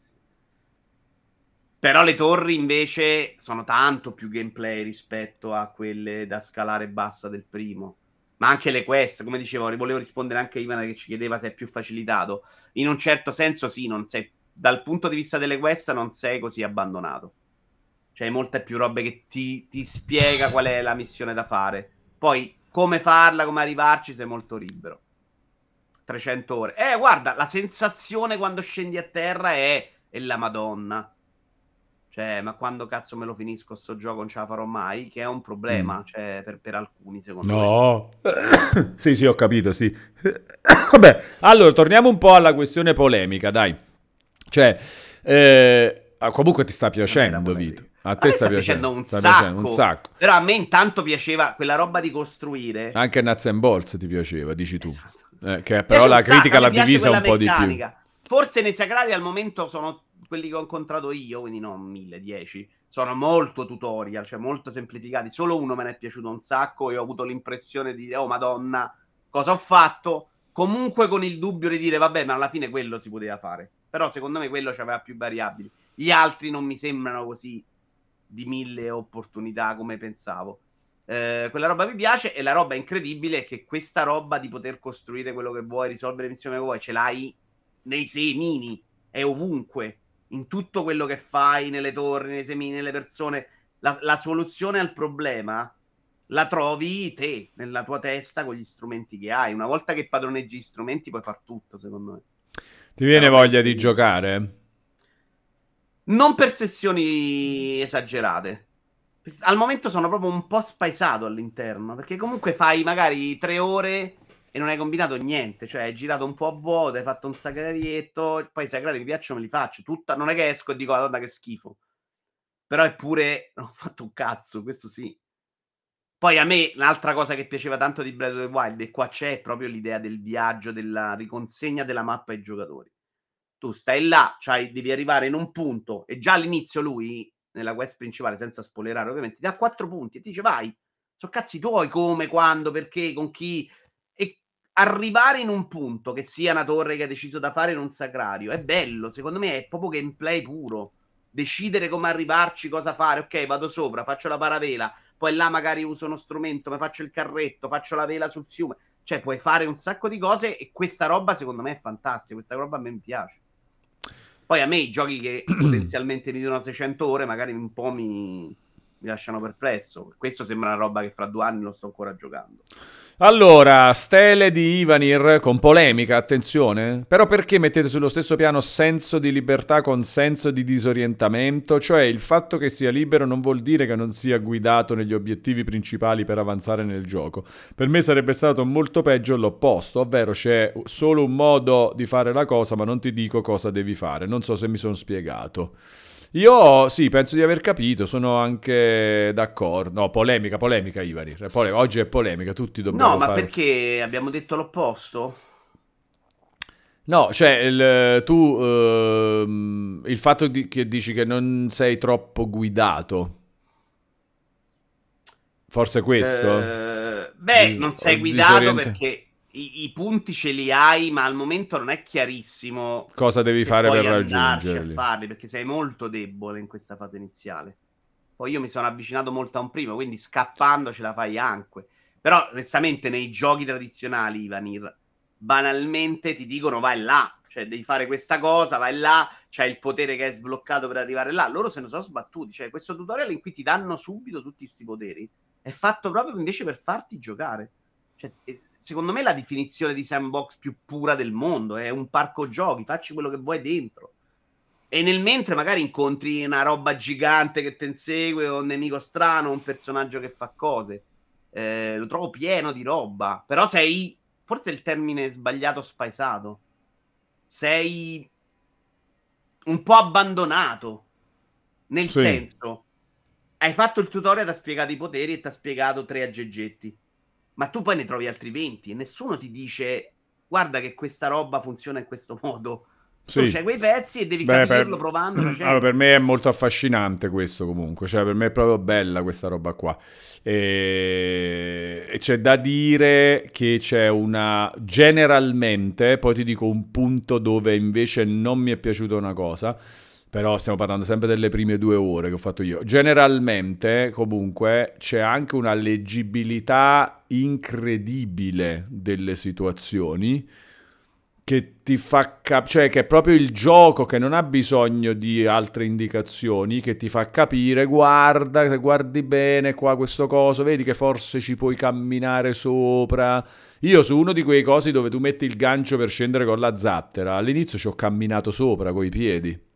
Però le torri invece sono tanto più gameplay rispetto a quelle da scalare bassa del primo. Ma anche le quest, come dicevo, volevo rispondere anche a Ivan che ci chiedeva se è più facilitato. In un certo senso sì, sei, dal punto di vista delle quest non sei così abbandonato. C'è molte più robe che ti, ti spiega qual è la missione da fare. Poi come farla, come arrivarci, sei molto libero. 300 ore. Eh, guarda, la sensazione quando scendi a terra è, è la Madonna cioè, ma quando cazzo me lo finisco sto gioco non ce la farò mai, che è un problema, mm. cioè, per, per, alcuni secondo no. me. No, sì sì ho capito, sì. Vabbè, allora torniamo un po' alla questione polemica, dai. Cioè, eh, comunque ti sta piacendo, Vito. A te a sta, sta piacendo, un, sta sacco. piacendo un sacco. Però a me intanto piaceva quella roba di costruire. Anche Nuts and Balls ti piaceva, dici tu. Esatto. Eh, che però la critica l'ha divisa un po' meccanica. di più. Forse nei Sagradi al momento sono quelli che ho incontrato io, quindi non mille, dieci, sono molto tutorial, cioè molto semplificati. Solo uno me ne è piaciuto un sacco e ho avuto l'impressione di dire, oh madonna, cosa ho fatto? Comunque con il dubbio di dire, vabbè, ma alla fine quello si poteva fare. Però secondo me quello aveva più variabili. Gli altri non mi sembrano così di mille opportunità come pensavo. Eh, quella roba mi piace e la roba incredibile è che questa roba di poter costruire quello che vuoi, risolvere missioni che vuoi, ce l'hai nei semini, è ovunque in tutto quello che fai, nelle torri, nei semini, nelle persone, la, la soluzione al problema la trovi te, nella tua testa, con gli strumenti che hai. Una volta che padroneggi gli strumenti puoi far tutto, secondo me. Ti viene Sarà voglia di giocare? Non per sessioni esagerate. Al momento sono proprio un po' spaesato all'interno, perché comunque fai magari tre ore e non hai combinato niente, cioè hai girato un po' a vuoto, hai fatto un sagrarietto, poi i sagrari mi piacciono, me li faccio, tutta, non è che esco e dico, madonna che schifo, però eppure non ho fatto un cazzo, questo sì. Poi a me un'altra cosa che piaceva tanto di Breath of the Wild, e qua c'è proprio l'idea del viaggio, della riconsegna della mappa ai giocatori. Tu stai là, cioè devi arrivare in un punto, e già all'inizio lui nella quest principale, senza spoilerare ovviamente, ti dà 4 punti e ti dice vai, so cazzi tuoi come, quando, perché, con chi, arrivare in un punto che sia una torre che hai deciso da fare in un sacrario è bello, secondo me è proprio gameplay puro. Decidere come arrivarci, cosa fare. Ok, vado sopra, faccio la paravela, poi là magari uso uno strumento, mi faccio il carretto, faccio la vela sul fiume. Cioè, puoi fare un sacco di cose e questa roba secondo me è fantastica. Questa roba a me piace. Poi a me i giochi che potenzialmente mi dicono 600 ore magari un po' mi, mi lasciano perplesso. Questo sembra una roba che fra due anni lo sto ancora giocando. Allora, stele di Ivanir con polemica, attenzione. Però perché mettete sullo stesso piano senso di libertà con senso di disorientamento? Cioè il fatto che sia libero non vuol dire che non sia guidato negli obiettivi principali per avanzare nel gioco. Per me sarebbe stato molto peggio l'opposto, ovvero c'è solo un modo di fare la cosa ma non ti dico cosa devi fare. Non so se mi sono spiegato. Io sì, penso di aver capito, sono anche d'accordo. No, polemica, polemica Ivari. Pole- oggi è polemica, tutti dobbiamo No, ma fare... perché abbiamo detto l'opposto? No, cioè il, tu uh, il fatto di, che dici che non sei troppo guidato. Forse questo? Uh, beh, non sei guidato perché i, i, punti ce li hai, ma al momento non è chiarissimo cosa devi fare per raggiungerli. a farli, perché sei molto debole in questa fase iniziale. Poi io mi sono avvicinato molto a un primo, quindi scappando ce la fai anche. Però, onestamente, nei giochi tradizionali, Ivanir, banalmente ti dicono vai là, cioè devi fare questa cosa, vai là, c'hai il potere che è sbloccato per arrivare là. Loro se ne sono sbattuti, cioè questo tutorial in cui ti danno subito tutti questi poteri è fatto proprio invece per farti giocare. Cioè, secondo me, la definizione di sandbox più pura del mondo. È un parco giochi, facci quello che vuoi dentro. E nel mentre magari incontri una roba gigante che ti insegue, o un nemico strano, un personaggio che fa cose. Eh, lo trovo pieno di roba. Però sei, forse il termine sbagliato, spaesato. Sei un po' abbandonato. Nel sì. senso, hai fatto il tutorial, ti ha spiegato i poteri e ti ha spiegato tre aggeggetti ma tu poi ne trovi altri 20 e nessuno ti dice guarda che questa roba funziona in questo modo. Sì. Tu c'hai quei pezzi e devi Beh, capirlo per... provando. Facendo. Allora, per me è molto affascinante questo comunque, cioè per me è proprio bella questa roba qua. E... e c'è da dire che c'è una... generalmente, poi ti dico un punto dove invece non mi è piaciuta una cosa, però stiamo parlando sempre delle prime due ore che ho fatto io. Generalmente, comunque, c'è anche una leggibilità incredibile delle situazioni che ti fa capire, cioè che è proprio il gioco che non ha bisogno di altre indicazioni, che ti fa capire, guarda, se guardi bene qua questo coso, vedi che forse ci puoi camminare sopra. Io su uno di quei cosi dove tu metti il gancio per scendere con la zattera, all'inizio ci ho camminato sopra coi piedi.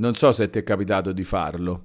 Non so se ti è capitato di farlo.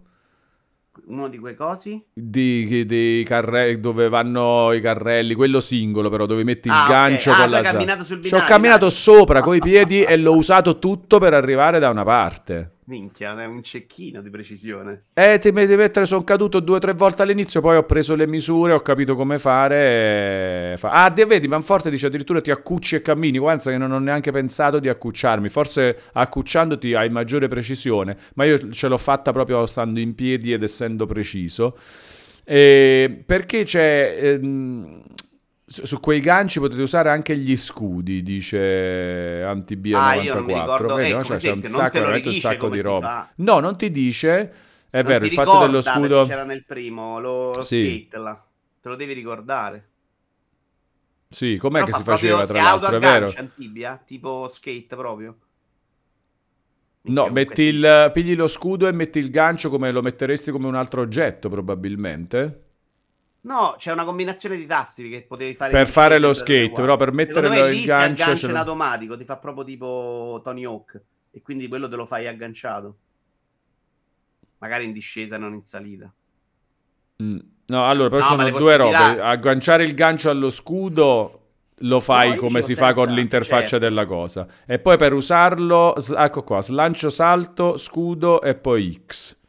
Uno di quei cosi? Di, di carre- dove vanno i carrelli, quello singolo però, dove metti il ah, gancio okay. ah, con la binario, Ci ho camminato sopra coi piedi e l'ho usato tutto per arrivare da una parte. Minchia, è un cecchino di precisione. Eh, ti devi mettere, sono caduto due o tre volte all'inizio, poi ho preso le misure, ho capito come fare. E... Fa... Ah, vedi, Manforte dice addirittura ti accucci e cammini. Guarda che non ho neanche pensato di accucciarmi. Forse accucciandoti hai maggiore precisione, ma io ce l'ho fatta proprio stando in piedi ed essendo preciso. E perché c'è... Ehm su quei ganci potete usare anche gli scudi, dice Antibia ah, 94. Vedi, ecco, cioè, c'è un sacco, un sacco di roba. No, non ti dice. È non vero, il fatto dello scudo. C'era nel primo, lo, lo sì. skate là. Te lo devi ricordare. Sì, com'è Però che si faceva tra l'altro, è vero? Antibia, tipo skate proprio. No, metti il, pigli lo scudo e metti il gancio come lo metteresti come un altro oggetto, probabilmente. No, c'è una combinazione di tasti che potevi fare per fare lo skate, però per mettere lo, il gancio aggancia in automatico, ti fa proprio tipo Tony Hawk e quindi quello te lo fai agganciato. Magari in discesa, non in salita. Mm. No, allora, però no, sono due robe. Agganciare il gancio allo scudo lo fai no, come si fa con l'interfaccia certo. della cosa. E poi per usarlo, ecco qua, slancio salto, scudo e poi X.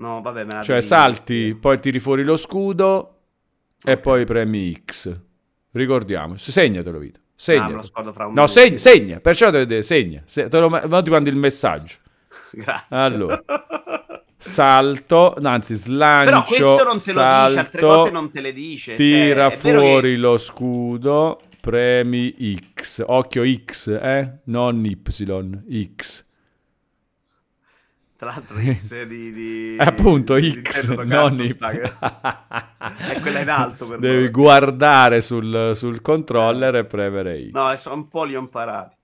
No, vabbè, me la Cioè salti, dire. poi tiri fuori lo scudo okay. e poi premi X. Ricordiamoci, segnatelo Vito. Segna. Ah, no, segna, segna, perciò devi dire segna. Se, te lo, ti mando il messaggio. Grazie. Allora. Salto, no, anzi slancio, Però questo non te salto, lo dice, altre cose non te le dice. Tira cioè, fuori che... lo scudo, premi X. Occhio X, eh? Non Y, X. Tra l'altro X di... di appunto di X, non Y. è quella in alto per Devi noi. guardare sul, sul controller e premere X. No, sono un po' li ho imparati.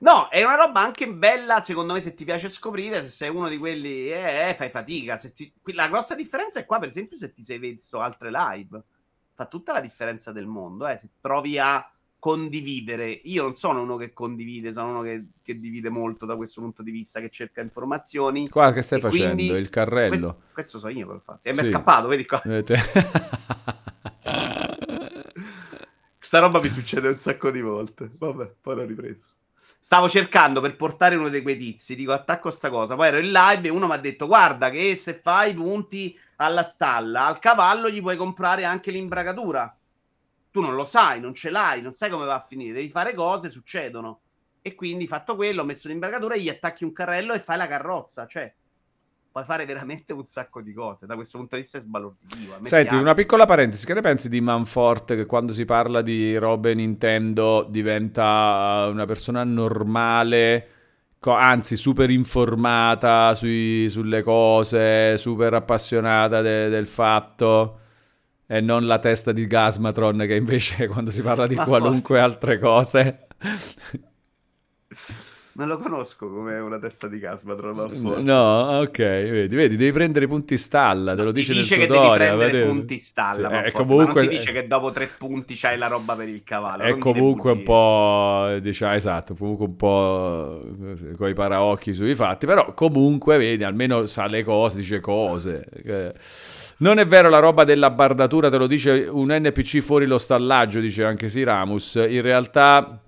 No, è una roba anche bella, secondo me, se ti piace scoprire, se sei uno di quelli, eh, eh fai fatica. Ti... La grossa differenza è qua, per esempio, se ti sei visto altre live. Fa tutta la differenza del mondo, eh, se provi a condividere. Io non sono uno che condivide, sono uno che, che divide molto da questo punto di vista, che cerca informazioni. Qua che stai facendo? Il carrello? Questo, questo so io per fare. E sì. mi è scappato, vedi qua. Questa roba mi succede un sacco di volte. Vabbè, poi l'ho ripreso. Stavo cercando per portare uno di quei tizi, dico attacco sta cosa. Poi ero in live e uno mi ha detto guarda che se fai punti alla stalla, al cavallo gli puoi comprare anche l'imbragatura tu non lo sai, non ce l'hai, non sai come va a finire, devi fare cose, succedono. E quindi fatto quello, ho messo l'imbragatura, gli attacchi un carrello e fai la carrozza, cioè puoi fare veramente un sacco di cose. Da questo punto di vista è sbalorditivo. Senti, piace. una piccola parentesi, che ne pensi di Manfort che quando si parla di robe Nintendo diventa una persona normale, anzi super informata sui, sulle cose, super appassionata de- del fatto? E non la testa di Gasmatron che invece quando si parla di Ma qualunque altre cose non lo conosco come una testa di Gasmatron. No, ok, vedi, vedi, devi prendere i punti stalla, te lo dice, dice nel tutorial. Che devi prendere punti stalla, sì, eh, comunque... non ti dice che dopo tre punti c'hai la roba per il cavallo. È comunque un po', diciamo, esatto, comunque un po' con i paraocchi sui fatti, però comunque, vedi, almeno sa le cose, dice cose. Non è vero la roba della bardatura, te lo dice un NPC fuori lo stallaggio, dice anche Siramus. In realtà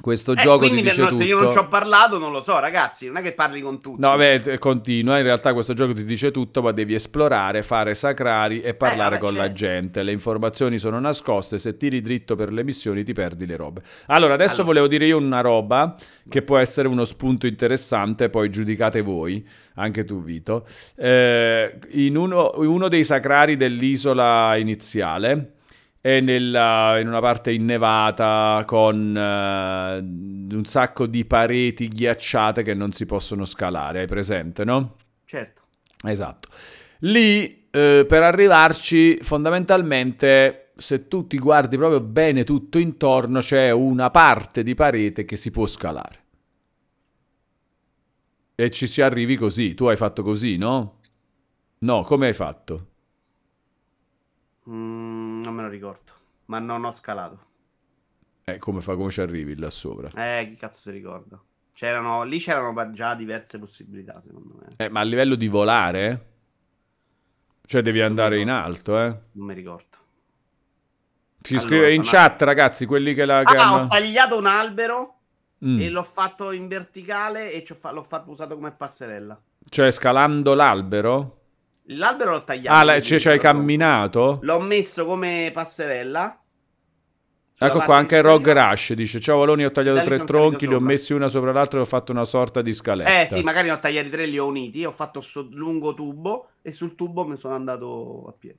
questo eh, gioco quindi ti dice no, tutto. se io non ci ho parlato non lo so ragazzi non è che parli con tutti no beh continua in realtà questo gioco ti dice tutto ma devi esplorare fare sacrari e parlare eh, con certo. la gente le informazioni sono nascoste se tiri dritto per le missioni ti perdi le robe allora adesso allora. volevo dire io una roba che può essere uno spunto interessante poi giudicate voi anche tu Vito eh, in uno, uno dei sacrari dell'isola iniziale è nella, in una parte innevata con uh, un sacco di pareti ghiacciate che non si possono scalare, hai presente, no? Certo. Esatto. Lì, eh, per arrivarci, fondamentalmente, se tu ti guardi proprio bene tutto intorno, c'è una parte di parete che si può scalare. E ci si arrivi così. Tu hai fatto così, no? No, come hai fatto? Mm, non me lo ricordo, ma non ho scalato. Eh, come fa, come ci arrivi là sopra? Eh, chi cazzo si ricorda? C'erano, lì c'erano già diverse possibilità, secondo me. Eh, ma a livello di volare? Cioè devi andare in alto, eh? Non mi ricordo. Si allora, scrive in chat, ragazzi, quelli che la... Che ah, hanno... ho tagliato un albero mm. e l'ho fatto in verticale e l'ho fatto usato come passerella. Cioè scalando l'albero? L'albero l'ho tagliato. Ah, la, ci hai camminato? L'ho messo come passerella. Ecco qua, anche Rogue Rush dice: Ciao Valoni, ho tagliato tre tronchi, li ho messi una sopra l'altra e ho fatto una sorta di scaletta. Eh sì, magari ne ho tagliati tre, li ho uniti. Ho fatto questo lungo tubo e sul tubo mi sono andato a piedi.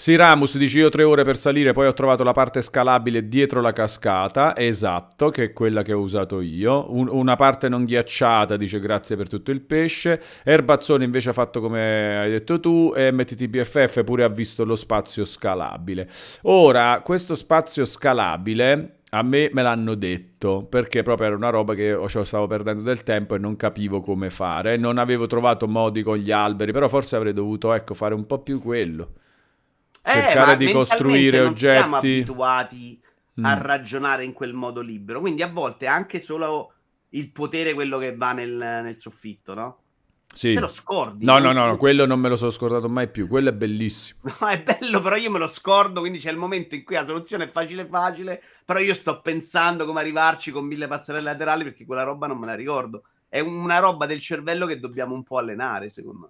Sì, Ramus dice io tre ore per salire, poi ho trovato la parte scalabile dietro la cascata, esatto, che è quella che ho usato io. Un, una parte non ghiacciata dice grazie per tutto il pesce. Erbazzone invece ha fatto come hai detto tu e MTTBFF pure ha visto lo spazio scalabile. Ora, questo spazio scalabile a me me l'hanno detto perché proprio era una roba che io stavo perdendo del tempo e non capivo come fare. Non avevo trovato modi con gli alberi, però forse avrei dovuto ecco, fare un po' più quello cercare eh, di costruire non oggetti. Siamo abituati mm. a ragionare in quel modo libero, quindi a volte anche solo il potere quello che va nel, nel soffitto, no? Sì. Te lo scordi. No, no, no, no, quello non me lo sono scordato mai più. Quello è bellissimo. No, è bello, però io me lo scordo. Quindi c'è il momento in cui la soluzione è facile, facile. Però io sto pensando come arrivarci con mille passerelle laterali perché quella roba non me la ricordo. È una roba del cervello che dobbiamo un po' allenare, secondo me.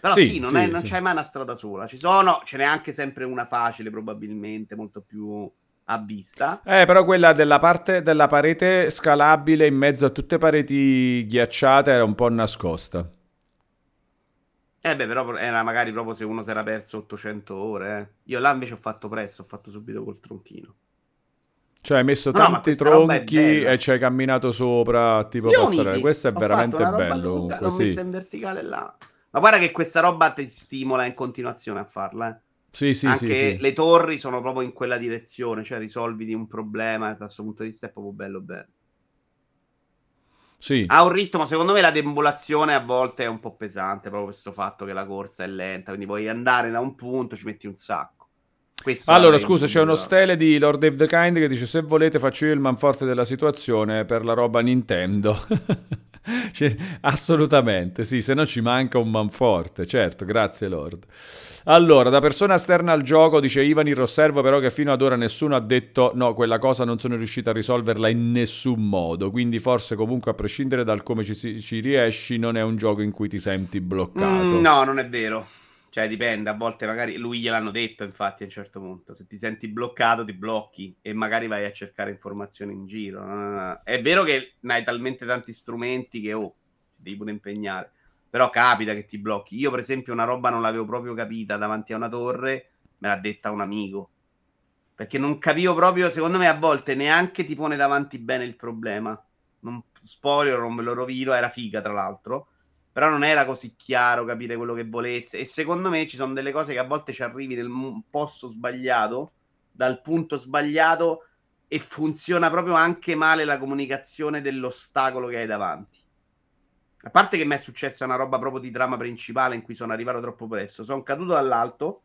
Però sì, sì non, sì, non sì. c'è mai una strada sola. Ci sono, ce n'è anche sempre una facile, probabilmente, molto più a vista. Eh, però quella della parte della parete scalabile in mezzo a tutte pareti ghiacciate era un po' nascosta. Eh beh, però era magari proprio se uno si era perso 800 ore. Eh. Io là invece ho fatto presto, ho fatto subito col tronchino. Cioè hai messo no, tanti tronchi e ci hai camminato sopra, tipo passare. Questo è ho veramente bello. Lunga, l'ho sì. messa in verticale là. Ma guarda che questa roba ti stimola in continuazione a farla. Eh. Sì, sì, Anche sì, sì. le torri sono proprio in quella direzione, cioè risolvi un problema da questo punto di vista è proprio bello bello. Sì. Ha un ritmo, secondo me la deambulazione a volte è un po' pesante, proprio questo fatto che la corsa è lenta, quindi puoi andare da un punto, ci metti un sacco. Questo allora, scusa, c'è uno stele di Lord Dave the Kind che dice se volete faccio io il manforte della situazione per la roba Nintendo. cioè, assolutamente, sì, se no ci manca un manforte, certo, grazie Lord. Allora, da persona esterna al gioco, dice Ivan, osservo però che fino ad ora nessuno ha detto no, quella cosa non sono riuscito a risolverla in nessun modo, quindi forse comunque a prescindere dal come ci, ci riesci non è un gioco in cui ti senti bloccato. Mm, no, non è vero. Cioè, dipende, a volte magari lui gliel'hanno detto, infatti, a un certo punto. Se ti senti bloccato, ti blocchi e magari vai a cercare informazioni in giro. No, no, no. È vero che hai talmente tanti strumenti che oh, devi pure impegnare. Però capita che ti blocchi. Io, per esempio, una roba non l'avevo proprio capita davanti a una torre, me l'ha detta un amico. Perché non capivo proprio, secondo me, a volte neanche ti pone davanti bene il problema. Non spoiler, non me lo rovino, era figa, tra l'altro però non era così chiaro capire quello che volesse e secondo me ci sono delle cose che a volte ci arrivi nel posto sbagliato, dal punto sbagliato e funziona proprio anche male la comunicazione dell'ostacolo che hai davanti. A parte che mi è successa una roba proprio di trama principale in cui sono arrivato troppo presto, sono caduto dall'alto,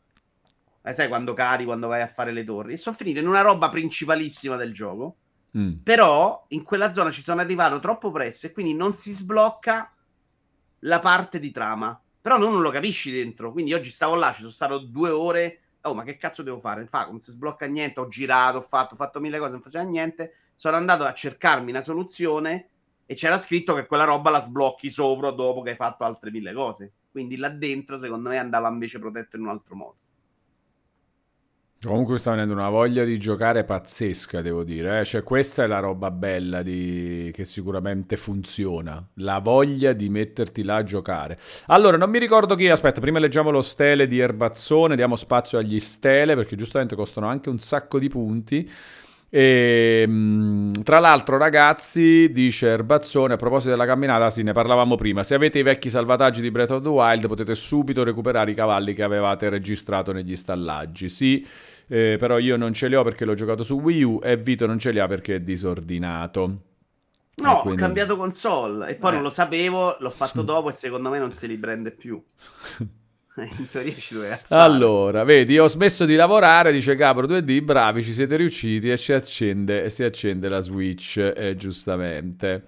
eh, sai quando cadi, quando vai a fare le torri, e sono finito in una roba principalissima del gioco, mm. però in quella zona ci sono arrivato troppo presto e quindi non si sblocca la parte di trama. Però non lo capisci dentro. Quindi oggi stavo là, ci sono stato due ore. Oh, ma che cazzo devo fare? Fa, non si sblocca niente. Ho girato, ho fatto, ho fatto mille cose, non faceva niente. Sono andato a cercarmi una soluzione e c'era scritto che quella roba la sblocchi sopra dopo che hai fatto altre mille cose. Quindi là dentro, secondo me, andava invece protetto in un altro modo. Comunque sta venendo una voglia di giocare pazzesca, devo dire. Eh? Cioè, questa è la roba bella di... che sicuramente funziona. La voglia di metterti là a giocare. Allora, non mi ricordo chi. Aspetta, prima leggiamo lo stele di Erbazzone. Diamo spazio agli stele perché giustamente costano anche un sacco di punti. E, ehm, tra l'altro, ragazzi, dice Erbazzone a proposito della camminata, sì, ne parlavamo prima. Se avete i vecchi salvataggi di Breath of the Wild, potete subito recuperare i cavalli che avevate registrato negli stallaggi. Sì eh, però io non ce li ho perché l'ho giocato su Wii U e Vito non ce li ha perché è disordinato. No, quindi... ho cambiato console e poi eh. non lo sapevo, l'ho fatto dopo e secondo me non se li prende più. In teoria ci doveva stare. Allora, vedi, ho smesso di lavorare, dice Capro 2D, bravi, ci siete riusciti e si accende, e si accende la Switch, eh, giustamente.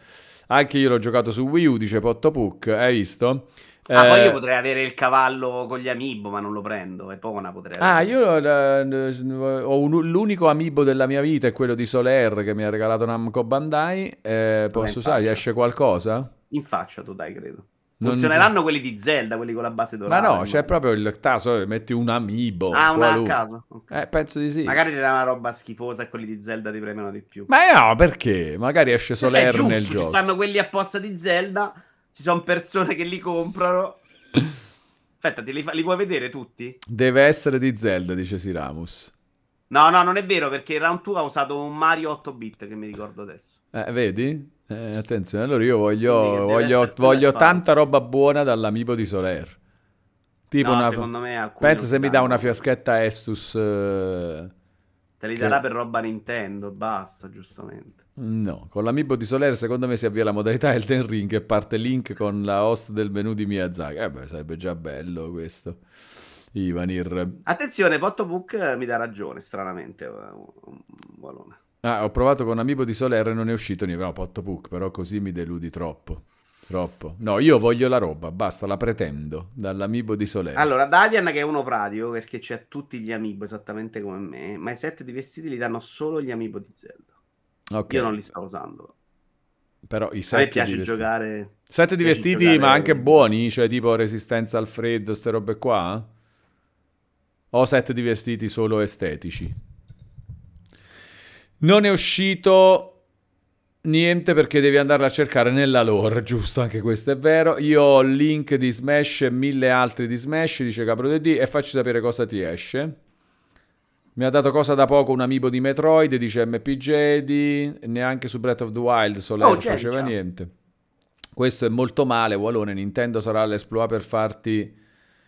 Anche io l'ho giocato su Wii U, dice Pottopuk, hai visto? Ah, eh, poi io potrei avere il cavallo con gli amiibo, ma non lo prendo. E poi potrei Ah, io uh, ho un, l'unico amiibo della mia vita è quello di Soler che mi ha regalato Namco Bandai. Eh, posso usare? Esce qualcosa? In faccia, tu dai, credo. Funzioneranno quelli di Zelda, quelli con la base dorata. Ma no, c'è proprio il taso, metti un amiibo. Ah, una a caso? Okay. Eh, penso di sì. Magari ti dà una roba schifosa e quelli di Zelda ti premiano di più. Ma no, perché? Magari esce Soler giusto, nel gioco. Ci stanno quelli apposta di Zelda ci sono persone che li comprano. Aspetta, li, fa- li puoi vedere tutti? Deve essere di Zelda, dice Siramus. No, no, non è vero perché Round 2 ha usato un Mario 8 bit che mi ricordo adesso. Eh, vedi? Eh, attenzione, allora io voglio, voglio, voglio tanta roba buona dall'amiibo di Soler. Tipo no, una... secondo me Pensa se mi dà una fiaschetta Estus... Eh... Te li che... darà per roba Nintendo, basta, giustamente. No, con l'amiibo di Soler secondo me si avvia la modalità Elden Ring e parte Link con la host del menu di Miyazaki. Eh beh, sarebbe già bello questo. Ivanir. Attenzione, Pottobook mi dà ragione, stranamente. Buonone. Ah, ho provato con amiibo di Soler e non è uscito niente. No, Pottobook, però così mi deludi troppo. Troppo. No, io voglio la roba, basta, la pretendo dall'amiibo di Soler. Allora, Dalian che è uno pratico perché c'è tutti gli amiibo esattamente come me, ma i set di vestiti li danno solo gli amiibo di Zelda. Okay. Io non li sto usando. Però i set A me piace di giocare. Set di vestiti, giocare... ma anche buoni, cioè tipo resistenza al freddo, ste robe qua? O set di vestiti solo estetici? Non è uscito Niente perché devi andarla a cercare nella lore, giusto? Anche questo è vero. Io ho link di Smash e mille altri di Smash, dice Capro D, e facci sapere cosa ti esce. Mi ha dato cosa da poco un amiibo di Metroid, dice MPJ, neanche su Breath of the Wild Soler oh, faceva niente. Questo è molto male, Walone, Nintendo sarà all'esploit per farti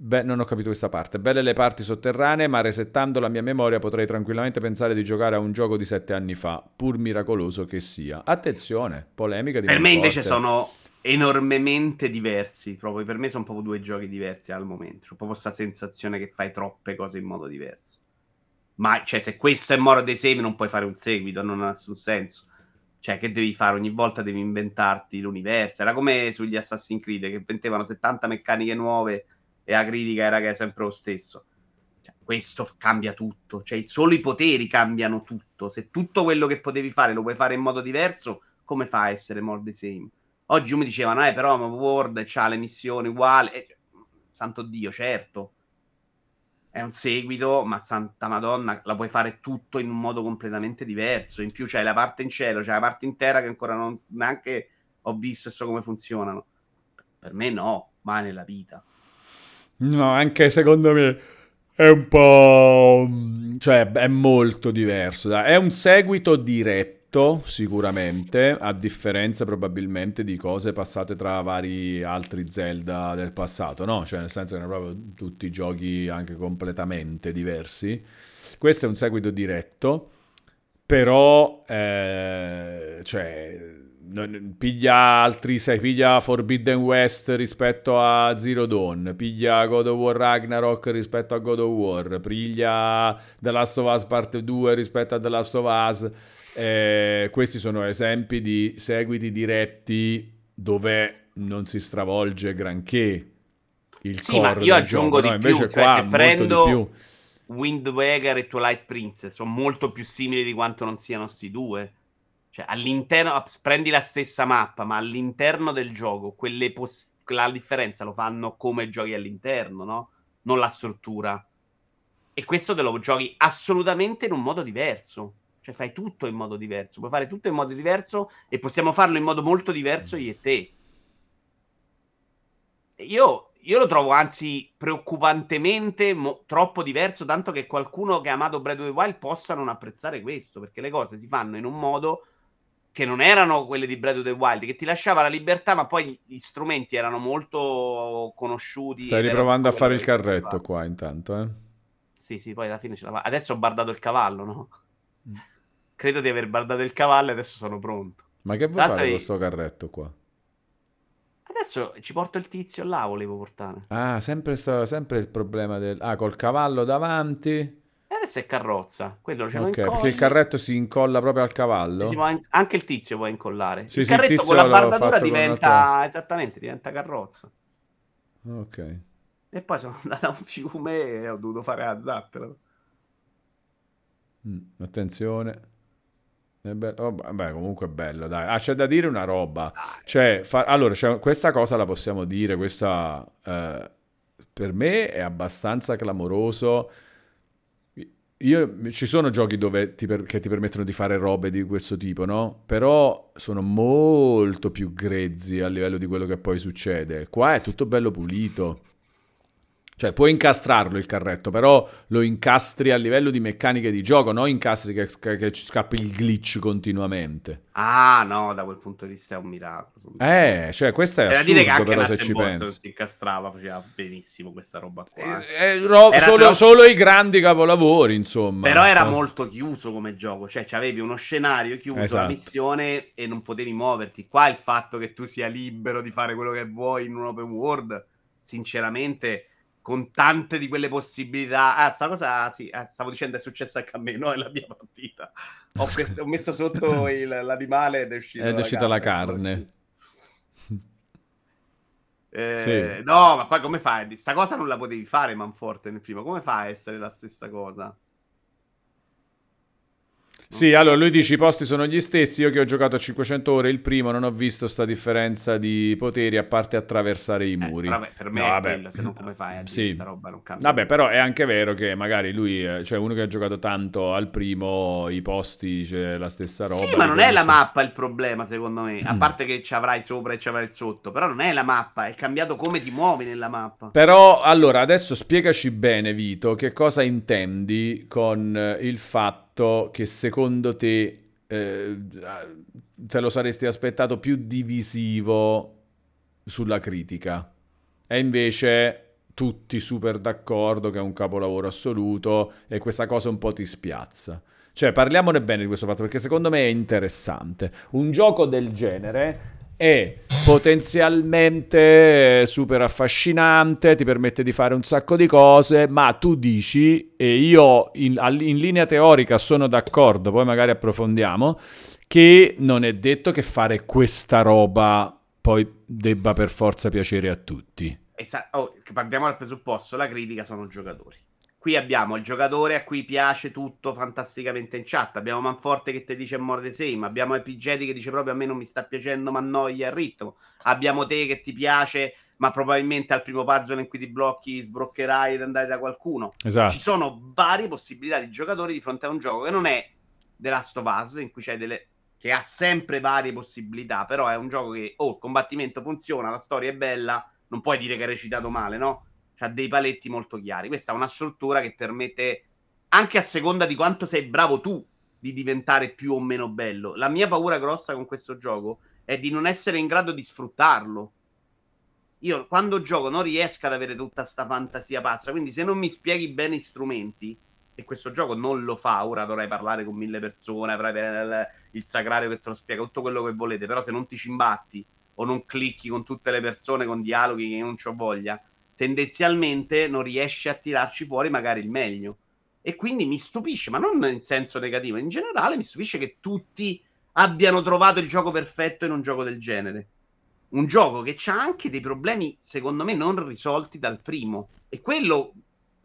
Beh, non ho capito questa parte. Belle le parti sotterranee, ma resettando la mia memoria potrei tranquillamente pensare di giocare a un gioco di sette anni fa, pur miracoloso che sia. Attenzione, polemica di Per me invece sono enormemente diversi. Proprio per me sono proprio due giochi diversi al momento. C'ho proprio questa sensazione che fai troppe cose in modo diverso. Ma cioè, se questo è Moro dei Semi, non puoi fare un seguito, non ha nessun senso. Cioè, che devi fare? Ogni volta devi inventarti l'universo. Era come sugli Assassin's Creed che inventavano 70 meccaniche nuove e la critica era che è sempre lo stesso. Cioè, questo cambia tutto, cioè solo i poteri cambiano tutto. Se tutto quello che potevi fare lo puoi fare in modo diverso, come fa a essere more the same? Oggi mi dicevano, eh, però World ha le missioni uguali. E, santo Dio, certo. È un seguito, ma santa madonna, la puoi fare tutto in un modo completamente diverso. In più c'hai la parte in cielo, c'è la parte in terra che ancora non neanche ho visto e so come funzionano. Per me no, mai nella vita. No, anche secondo me è un po'... cioè è molto diverso. È un seguito diretto, sicuramente, a differenza probabilmente di cose passate tra vari altri Zelda del passato, no? Cioè nel senso che erano proprio tutti giochi anche completamente diversi. Questo è un seguito diretto, però... Eh, cioè piglia altri, sai, piglia Forbidden West rispetto a Zero Dawn, piglia God of War Ragnarok rispetto a God of War, piglia The Last of Us Part 2 rispetto a The Last of Us. Eh, questi sono esempi di seguiti diretti dove non si stravolge granché il sì, core io aggiungo gioco, di no? più, Invece cioè, qua se prendo di più. Wind Waker e Twilight Princess sono molto più simili di quanto non siano sti due cioè, all'interno, prendi la stessa mappa, ma all'interno del gioco, poss- la differenza lo fanno come giochi all'interno, no? Non la struttura. E questo te lo giochi assolutamente in un modo diverso. Cioè, fai tutto in modo diverso. Puoi fare tutto in modo diverso e possiamo farlo in modo molto diverso io e te. Io, io lo trovo anzi preoccupantemente mo- troppo diverso, tanto che qualcuno che ha amato Breath of the Wild possa non apprezzare questo, perché le cose si fanno in un modo che non erano quelle di Breath of the Wild, che ti lasciava la libertà, ma poi gli strumenti erano molto conosciuti. Stai riprovando a fare il carretto qua intanto, eh? Sì, sì, poi alla fine ce la fa. Adesso ho bardato il cavallo, no? Mm. Credo di aver bardato il cavallo e adesso sono pronto. Ma che vuoi Tanto fare con questo carretto qua? Adesso ci porto il tizio là, volevo portare. Ah, sempre, sta, sempre il problema del... Ah, col cavallo davanti adesso è carrozza. Quello ce lo Ok, perché il carretto si incolla proprio al cavallo. Sì, anche il tizio può incollare. Sì, il sì, carretto il con la bardatura diventa esattamente, diventa carrozza. Ok. E poi sono andato a un fiume e ho dovuto fare la zappera. Mm, attenzione. Bello. Oh, beh, comunque è bello, dai. Ah, c'è da dire una roba. Cioè, fa... allora, cioè, questa cosa la possiamo dire, questa eh, per me è abbastanza clamoroso io, ci sono giochi ti per, che ti permettono di fare robe di questo tipo, no? Però sono molto più grezzi a livello di quello che poi succede. Qua è tutto bello pulito. Cioè, puoi incastrarlo il carretto, però lo incastri a livello di meccaniche di gioco, non incastri che, che, che ci scappi il glitch continuamente. Ah, no, da quel punto di vista è un miracolo. Eh, cioè, questa è Era assurdo, dire che anche però, se ci pensi. Non si incastrava, faceva benissimo questa roba qua. Eh, eh, ro- solo, però... solo, i grandi capolavori, insomma. Però era molto chiuso come gioco, cioè avevi uno scenario chiuso, esatto. la missione e non potevi muoverti. Qua il fatto che tu sia libero di fare quello che vuoi in un open world, sinceramente con tante di quelle possibilità. Ah, sta cosa, sì, ah, stavo dicendo è successa anche a me, no? Nella mia partita. Ho, pres- ho messo sotto il, l'animale ed è uscita, ed è uscita la carne. Eh, sì. No, ma poi come fai? Sta cosa non la potevi fare Manforte nel primo. Come fa a essere la stessa cosa? Sì, allora lui dice i posti sono gli stessi, io che ho giocato a 500 ore il primo non ho visto sta differenza di poteri a parte attraversare i eh, muri. Eh, vabbè, per me no, è vabbè. quello, se non come fai a sì. sta roba non cambia. Vabbè, però è anche vero che magari lui, cioè uno che ha giocato tanto al primo, i posti c'è la stessa roba. Sì, ma non è la mappa il problema secondo me, a parte che ci avrai sopra e ci avrai sotto, però non è la mappa, è cambiato come ti muovi nella mappa. Però allora adesso spiegaci bene Vito, che cosa intendi con il fatto fatto che secondo te eh, te lo saresti aspettato più divisivo sulla critica e invece tutti super d'accordo che è un capolavoro assoluto e questa cosa un po' ti spiazza. Cioè, parliamone bene di questo fatto perché secondo me è interessante. Un gioco del genere è potenzialmente super affascinante, ti permette di fare un sacco di cose, ma tu dici, e io in, in, linea teorica sono d'accordo, poi magari approfondiamo, che non è detto che fare questa roba poi debba per forza piacere a tutti. Esatto, oh, partiamo dal presupposto, la critica sono giocatori. Qui abbiamo il giocatore a cui piace tutto fantasticamente in chat. Abbiamo Manforte che ti dice more the same. Abbiamo Epigeti che dice proprio a me non mi sta piacendo, ma annoia il ritmo. Abbiamo te che ti piace, ma probabilmente al primo puzzle in cui ti blocchi sbroccherai ed andare da qualcuno. Esatto. Ci sono varie possibilità di giocatori di fronte a un gioco che non è The Last of Us, in cui c'è delle che ha sempre varie possibilità, però è un gioco che oh, il combattimento funziona, la storia è bella, non puoi dire che hai recitato male, no? Ha dei paletti molto chiari. Questa è una struttura che permette, anche a seconda di quanto sei bravo tu, di diventare più o meno bello. La mia paura grossa con questo gioco è di non essere in grado di sfruttarlo. Io quando gioco non riesco ad avere tutta questa fantasia pazza, quindi se non mi spieghi bene i strumenti, e questo gioco non lo fa, ora dovrai parlare con mille persone, avrai il, sacrario che te lo spiega, tutto quello che volete, però se non ti cimbatti o non clicchi con tutte le persone, con dialoghi che non ho voglia, tendenzialmente non riesce a tirarci fuori magari il meglio. E quindi mi stupisce, ma non in senso negativo, in generale mi stupisce che tutti abbiano trovato il gioco perfetto in un gioco del genere. Un gioco che ha anche dei problemi, secondo me, non risolti dal primo. E quello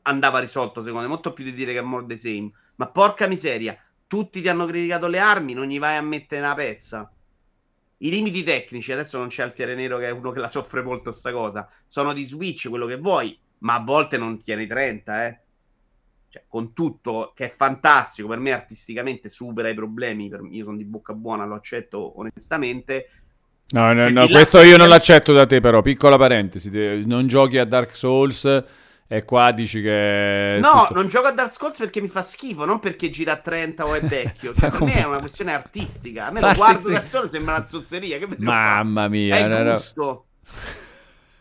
andava risolto, secondo me, molto più di dire che è more the same. Ma porca miseria, tutti ti hanno criticato le armi, non gli vai a mettere una pezza. I limiti tecnici, adesso non c'è Alfiere Nero che è uno che la soffre molto sta cosa, sono di Switch, quello che vuoi, ma a volte non tieni 30, eh. Cioè, con tutto che è fantastico, per me artisticamente supera i problemi, per... io sono di bocca buona, lo accetto onestamente. No, no, no, questo io non l'accetto da te però, piccola parentesi, non giochi a Dark Souls e qua dici che. No, tutto... non gioco a Dark Souls perché mi fa schifo, non perché gira a 30 o è vecchio. Cioè, per me è una questione artistica. A me lo guardo da solo sembra una zozzeria. Che Mamma mia, è no, gusto. No.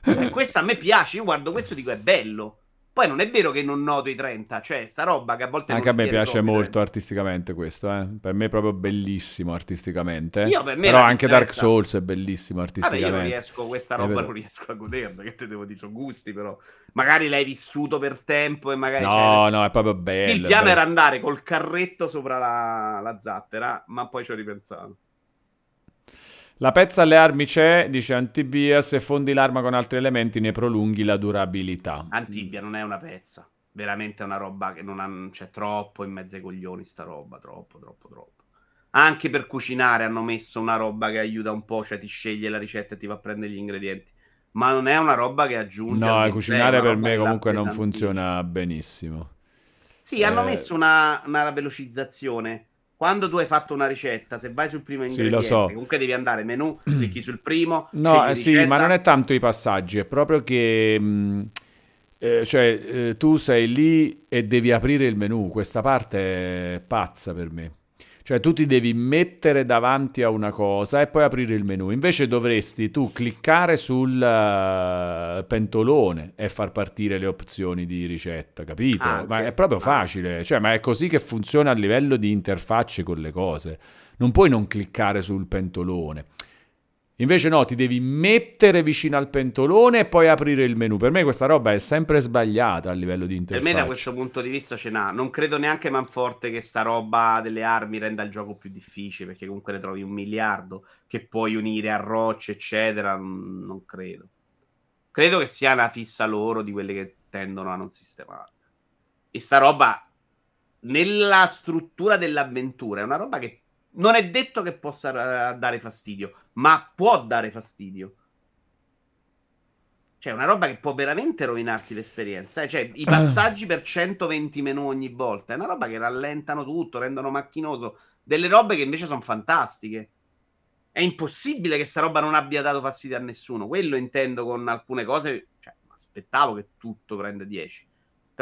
E questo a me piace. Io guardo questo e dico è bello. Poi non è vero che non noto i 30, cioè sta roba che a volte... Anche a me piace molto artisticamente questo, eh? per me è proprio bellissimo artisticamente. Io per me Però anche Dark Souls è bellissimo artisticamente. Vabbè, io non riesco, questa roba non riesco a goderla, che te devo dire, sono gusti però. Magari l'hai vissuto per tempo e magari... No, no, è proprio bello. Il piano era andare col carretto sopra la, la zattera, ma poi ci ho ripensato. La pezza alle armi c'è, dice Antibia, se fondi l'arma con altri elementi ne prolunghi la durabilità. Antibia non è una pezza, veramente è una roba che non ha, c'è troppo in mezzo ai coglioni sta roba, troppo, troppo, troppo. Anche per cucinare hanno messo una roba che aiuta un po', cioè ti sceglie la ricetta e ti va a prendere gli ingredienti. Ma non è una roba che aggiunge. No, cucinare per me comunque non funziona benissimo. Sì, eh... hanno messo una, una velocizzazione quando tu hai fatto una ricetta, se vai sul primo ingrediente, sì, so. comunque devi andare menu, clicchi sul primo. No, eh, sì, ma non è tanto i passaggi, è proprio che mh, mm, eh, cioè, eh, tu sei lì e devi aprire il menu. Questa parte è pazza per me. Cioè tu ti devi mettere davanti a una cosa e poi aprire il menu. Invece dovresti tu cliccare sul uh, pentolone e far partire le opzioni di ricetta, capito? Anche. Ma è proprio facile, cioè, ma è così che funziona a livello di interfacce con le cose. Non puoi non cliccare sul pentolone. Invece no, ti devi mettere vicino al pentolone e poi aprire il menu. Per me questa roba è sempre sbagliata a livello di interfaccia. Per me da questo punto di vista ce n'ha. Non credo neanche Manforte che sta roba delle armi renda il gioco più difficile, perché comunque ne trovi un miliardo che puoi unire a rocce, eccetera. Non credo. Credo che sia una fissa loro di quelle che tendono a non sistemare. E sta roba, nella struttura dell'avventura, è una roba che non è detto che possa dare fastidio, ma può dare fastidio. Cioè, una roba che può veramente rovinarti l'esperienza. Eh? Cioè, i passaggi per 120 menu ogni volta è una roba che rallentano tutto, rendono macchinoso. Delle robe che invece sono fantastiche. È impossibile che sta roba non abbia dato fastidio a nessuno. Quello intendo con alcune cose. Cioè, aspettavo che tutto prenda 10.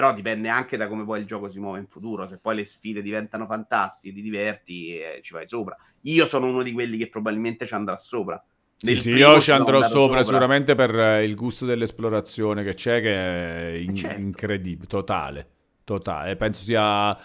Però dipende anche da come poi il gioco si muove in futuro. Se poi le sfide diventano fantastiche, ti diverti e ci vai sopra. Io sono uno di quelli che probabilmente ci andrà sopra sì, sì, io ci andrò sopra, sopra, sicuramente per eh, il gusto dell'esplorazione che c'è, che è in- certo. incredibile, totale, totale. Penso sia...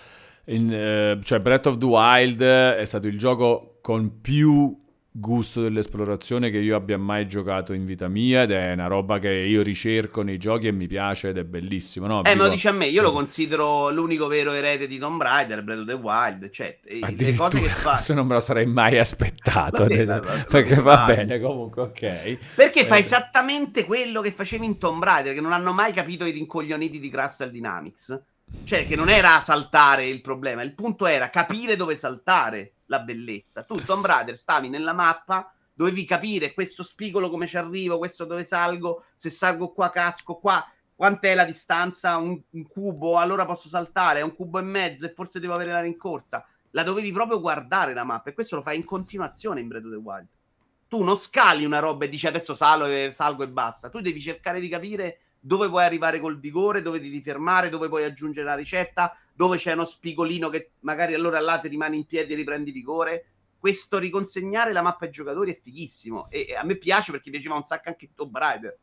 In, eh, cioè Breath of the Wild è stato il gioco con più gusto dell'esplorazione che io abbia mai giocato in vita mia ed è una roba che io ricerco nei giochi e mi piace ed è bellissimo. No? Eh, Dico... me lo dice a me, io lo considero l'unico vero erede di Tomb Raider, Breath of the Wild, cioè le cose che fa... Se non me lo sarei mai aspettato, vabbè, vabbè, perché va bene comunque, ok. Perché eh. fa esattamente quello che facevi in Tomb Raider, che non hanno mai capito i rincoglioniti di Crystal Dynamics. Cioè, che non era saltare il problema, il punto era capire dove saltare la bellezza. Tu, Tomb Raider, stavi nella mappa, dovevi capire questo spigolo come ci arrivo, questo dove salgo, se salgo qua casco, qua quant'è la distanza, un, un, cubo, allora posso saltare, è un cubo e mezzo e forse devo avere la rincorsa. La dovevi proprio guardare la mappa e questo lo fai in continuazione in Breath of the Wild. Tu non scali una roba e dici adesso salo e salgo e basta. Tu devi cercare di capire dove puoi arrivare col vigore, dove devi fermare, dove puoi aggiungere la ricetta, dove c'è uno spigolino che magari allora là ti rimane in piedi e riprendi vigore. Questo riconsegnare la mappa ai giocatori è fighissimo e, e a me piace perché piaceva un sacco anche Tomb Raider.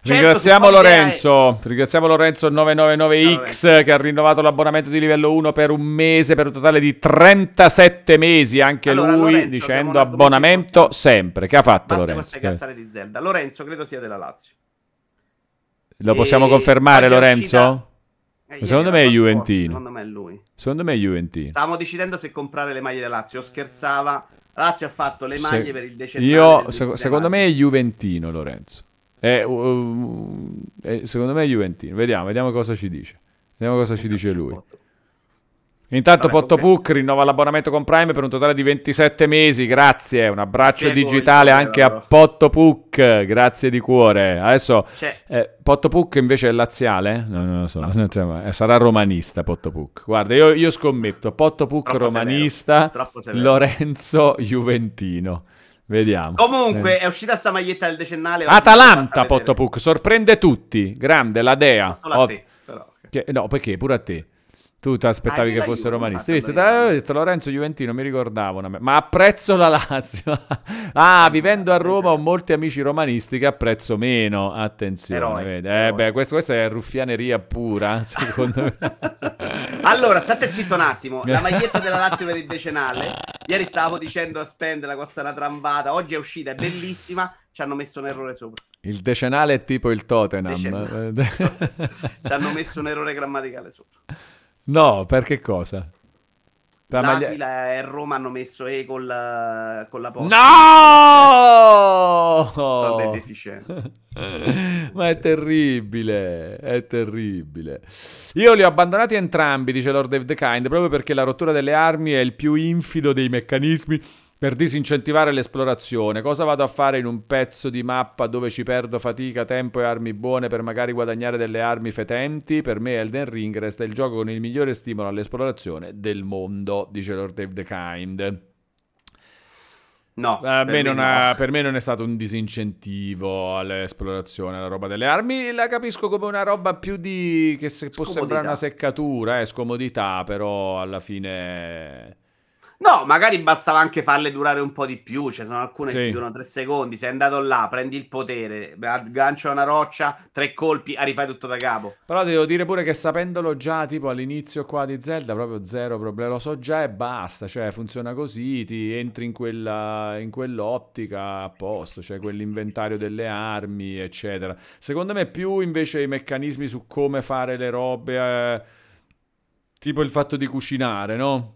Certo, ringraziamo Lorenzo, è... ringraziamo Lorenzo 999X no, che ha rinnovato l'abbonamento di livello 1 per un mese, per un totale di 37 mesi, anche allora, lui Lorenzo, dicendo abbonamento sempre. Che ha fatto Basta Lorenzo? cazzare di Zelda. Lorenzo credo sia della Lazio. Lo possiamo e... confermare Lorenzo? Eh, secondo me è Juventino. Secondo me è lui. Secondo me è Juventino. Stavamo decidendo se comprare le maglie della Lazio. Scherzava. Lazio ha fatto le maglie se... per il decennale. Io, se... secondo me è Juventino, Lorenzo. È, uh, è, secondo me è Juventino. Vediamo, vediamo cosa ci dice. Vediamo cosa ci dice lui. Intanto Vabbè, Pottopuc rinnova l'abbonamento con Prime per un totale di 27 mesi, grazie, un abbraccio digitale anche a Pottopuc, grazie di cuore. Adesso cioè. eh, Pottopuc invece è laziale? No, non lo so, no. Non eh, sarà romanista Pottopuc. Guarda, io, io scommetto, Pottopuc romanista, Lorenzo Juventino. Vediamo. Comunque, eh. è uscita sta maglietta del decennale. Atalanta, Pottopuc, sorprende tutti. Grande, la Dea. Solo a te, però. Che, no, perché? Pure a te. Tu ti aspettavi ah, che fosse romanista. Visto, te avevo detto Lorenzo Juventino, mi ricordavo. Ma apprezzo la Lazio. ah, vivendo a Roma ho molti amici romanisti che apprezzo meno. Attenzione. Eh, beh, questo, questa è ruffianeria pura, secondo me. allora, state zitto un attimo. La maglietta della Lazio per il decennale. Ieri stavo dicendo a spendere, costa una trambata. Oggi è uscita, è bellissima. Ci hanno messo un errore sopra. Il decennale è tipo il Tottenham. Ci hanno messo un errore grammaticale sopra. No, per che cosa? Per L'Aquila maglia... e Roma hanno messo E con la, con la posta. No! Sono dei deficienti. Ma è terribile, è terribile. Io li ho abbandonati entrambi, dice Lord of the Kind, proprio perché la rottura delle armi è il più infido dei meccanismi per disincentivare l'esplorazione. Cosa vado a fare in un pezzo di mappa dove ci perdo fatica, tempo e armi buone per magari guadagnare delle armi fetenti? Per me Elden Ring resta il gioco con il migliore stimolo all'esplorazione del mondo, dice Lord Dave the Kind. No, per me, no. ha, per, me non è stato un disincentivo all'esplorazione, la roba delle armi. La capisco come una roba più di. che se, può sembrare una seccatura, è eh, scomodità, però alla fine No, magari bastava anche farle durare un po' di più. Ci sono alcune sì. che durano tre secondi. Sei andato là, prendi il potere, aggancia una roccia, tre colpi, ah, rifai tutto da capo. Però devo dire pure che sapendolo già, tipo all'inizio qua di Zelda, proprio zero problema. Lo so già e basta. Cioè, funziona così. Ti entri in, quella, in quell'ottica a posto. Cioè, quell'inventario delle armi, eccetera. Secondo me, più invece i meccanismi su come fare le robe. Eh, tipo il fatto di cucinare, no?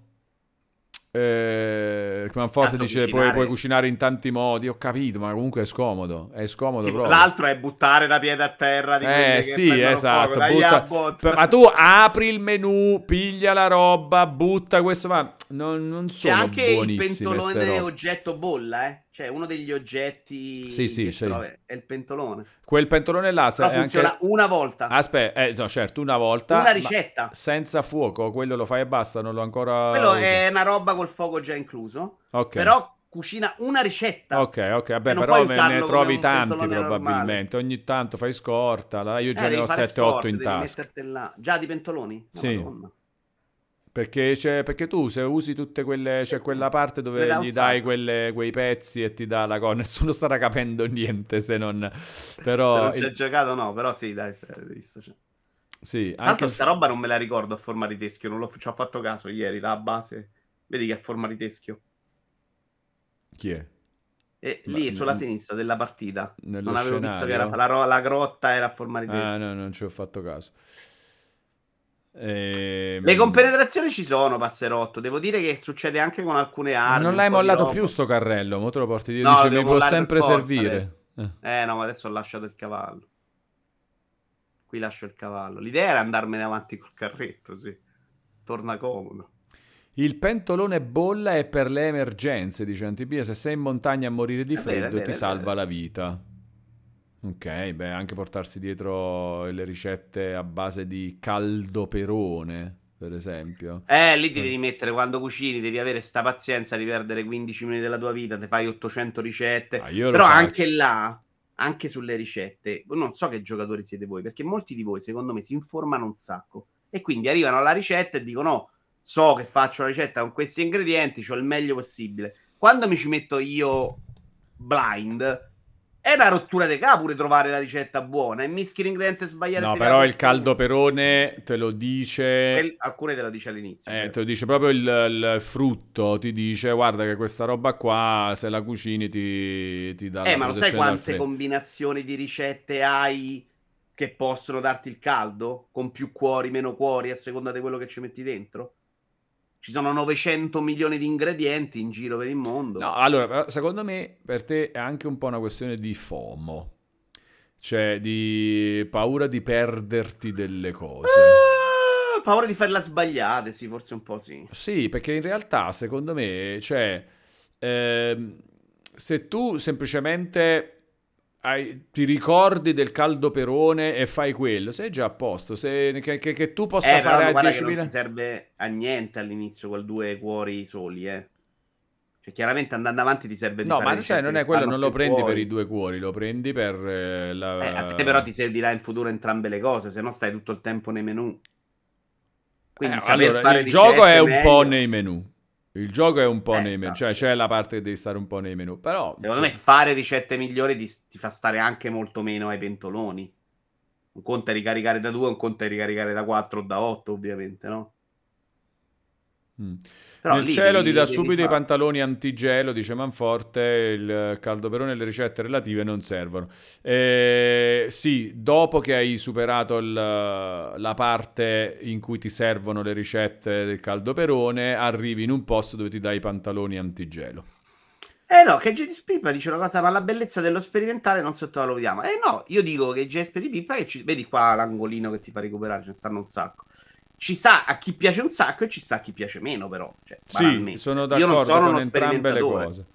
Eh, Manforte dice puoi, puoi, cucinare in tanti modi, ho capito, ma comunque è scomodo, è scomodo proprio. L'altro è buttare la pietra a terra. Di eh sì, esatto. Butta... Ma tu apri il menu, piglia la roba, butta questo, ma non, non sono C'è anche il pentolone oggetto bolla, eh. Cioè, uno degli oggetti sì, sì, sì. è il pentolone. Quel pentolone là Però funziona anche... una volta. Aspetta, eh, no, certo, una volta. Una ricetta. Senza fuoco, quello lo fai e basta, non l'ho ancora... Quello è una roba col fuoco già incluso. Ok. Però cucina una ricetta. Ok, ok, vabbè, però me ne trovi tanti probabilmente. Normale. Ogni tanto fai scorta, io già eh, ne ho 7-8 in tasca. Già di pentoloni? No, sì. Madonna. Perché, perché, tu se usi tutte quelle, c'è quella parte dove gli dai quelle, quei pezzi e ti dà la cosa, nessuno starà capendo niente se non... Però... Se non il... giocato no, però sì, dai, visto. Cioè. Sì, anche questa roba non me la ricordo a forma di teschio, non ci ho fatto caso ieri, la base, vedi che è a forma di teschio. Chi è? E lì Ma, sulla n- sinistra della partita. Non avevo scenario? visto che era, la, la grotta era a forma di teschio. Ah, no, non ci ho fatto caso. E... Ehm, Le compenetrazioni ci sono, Passerotto. Devo dire che succede anche con alcune armi. Ma non l'hai mollato più sto carrello? Mo te lo porti dietro. No, mi può sempre servire. Eh. eh. no, ma adesso ho lasciato il cavallo. Qui lascio il cavallo. L'idea era andarmene avanti col carretto, sì. Torna comodo. Il pentolone bolla è per le emergenze, dice Antipia. Se sei in montagna a morire di freddo, vero, ti vero, salva la vita. Ok, beh, anche portarsi dietro le ricette a base di caldoperone, per esempio. Eh, lì ti devi mettere quando cucini, devi avere sta pazienza di perdere 15 minuti della tua vita, ti fai 800 ricette. Ah, Però anche là, anche sulle ricette, non so che giocatori siete voi, perché molti di voi, secondo me, si informano un sacco. E quindi arrivano alla ricetta e dicono, no, so che faccio la ricetta con questi ingredienti, ho il meglio possibile. Quando mi ci metto io blind è una rottura di capo pure trovare la ricetta buona e mischi l'ingrediente sbagliato. No, però il caldo perone te lo dice. El- alcune te lo dice all'inizio. Eh, te lo dice proprio il, il, frutto. Ti dice, guarda che questa roba qua, se la cucini, ti, ti dà. Eh, ma lo sai quante combinazioni di ricette hai che possono darti il caldo? Con più cuori, meno cuori, a seconda di quello che ci metti dentro? Ci sono 900 milioni di ingredienti in giro per il mondo. No, allora, secondo me per te è anche un po' una questione di FOMO, cioè di paura di perderti delle cose. Ah, paura di farla sbagliate, sì, forse un po' sì. Sì, perché in realtà secondo me, cioè, eh, se tu semplicemente hai, ti ricordi del caldo perone e fai quello, sei già a posto. Se, che, che, che, tu possa eh, fare a 10.000... Non serve a niente all'inizio con due cuori soli, eh. Cioè, chiaramente andando avanti ti serve No, ma cioè, non è quello, non lo prendi cuori. per i due cuori, lo prendi per eh, la... Eh, a te però ti servirà in futuro entrambe le cose, se no stai tutto il tempo nei menu. Quindi eh, allora, il gioco è un meglio. po' nei menu. Il gioco è un po' eh, nei menu, cioè c'è la parte che devi stare un po' nei menu, però... Secondo cioè... me fare ricette migliori ti, ti, fa stare anche molto meno ai pentoloni. Un conto è ricaricare da 2, un conto è ricaricare da 4 o da 8, ovviamente, no? Mm. Però Nel cielo devi, ti dà subito fare. i pantaloni antigelo, dice Manforte, il caldo perone e le ricette relative non servono. Eh, sì, dopo che hai superato il, la parte in cui ti servono le ricette del caldo perone, arrivi in un posto dove ti dai i pantaloni antigelo. Eh no, che GD Pippa dice una cosa, ma la bellezza dello sperimentale non sottovalutiamo. Eh no, io dico che di Pippa, che ci... vedi qua l'angolino che ti fa recuperare, ce ne stanno un sacco ci sta a chi piace un sacco e ci sta a chi piace meno, però. Cioè, sì, sono d'accordo sono con entrambe le cose.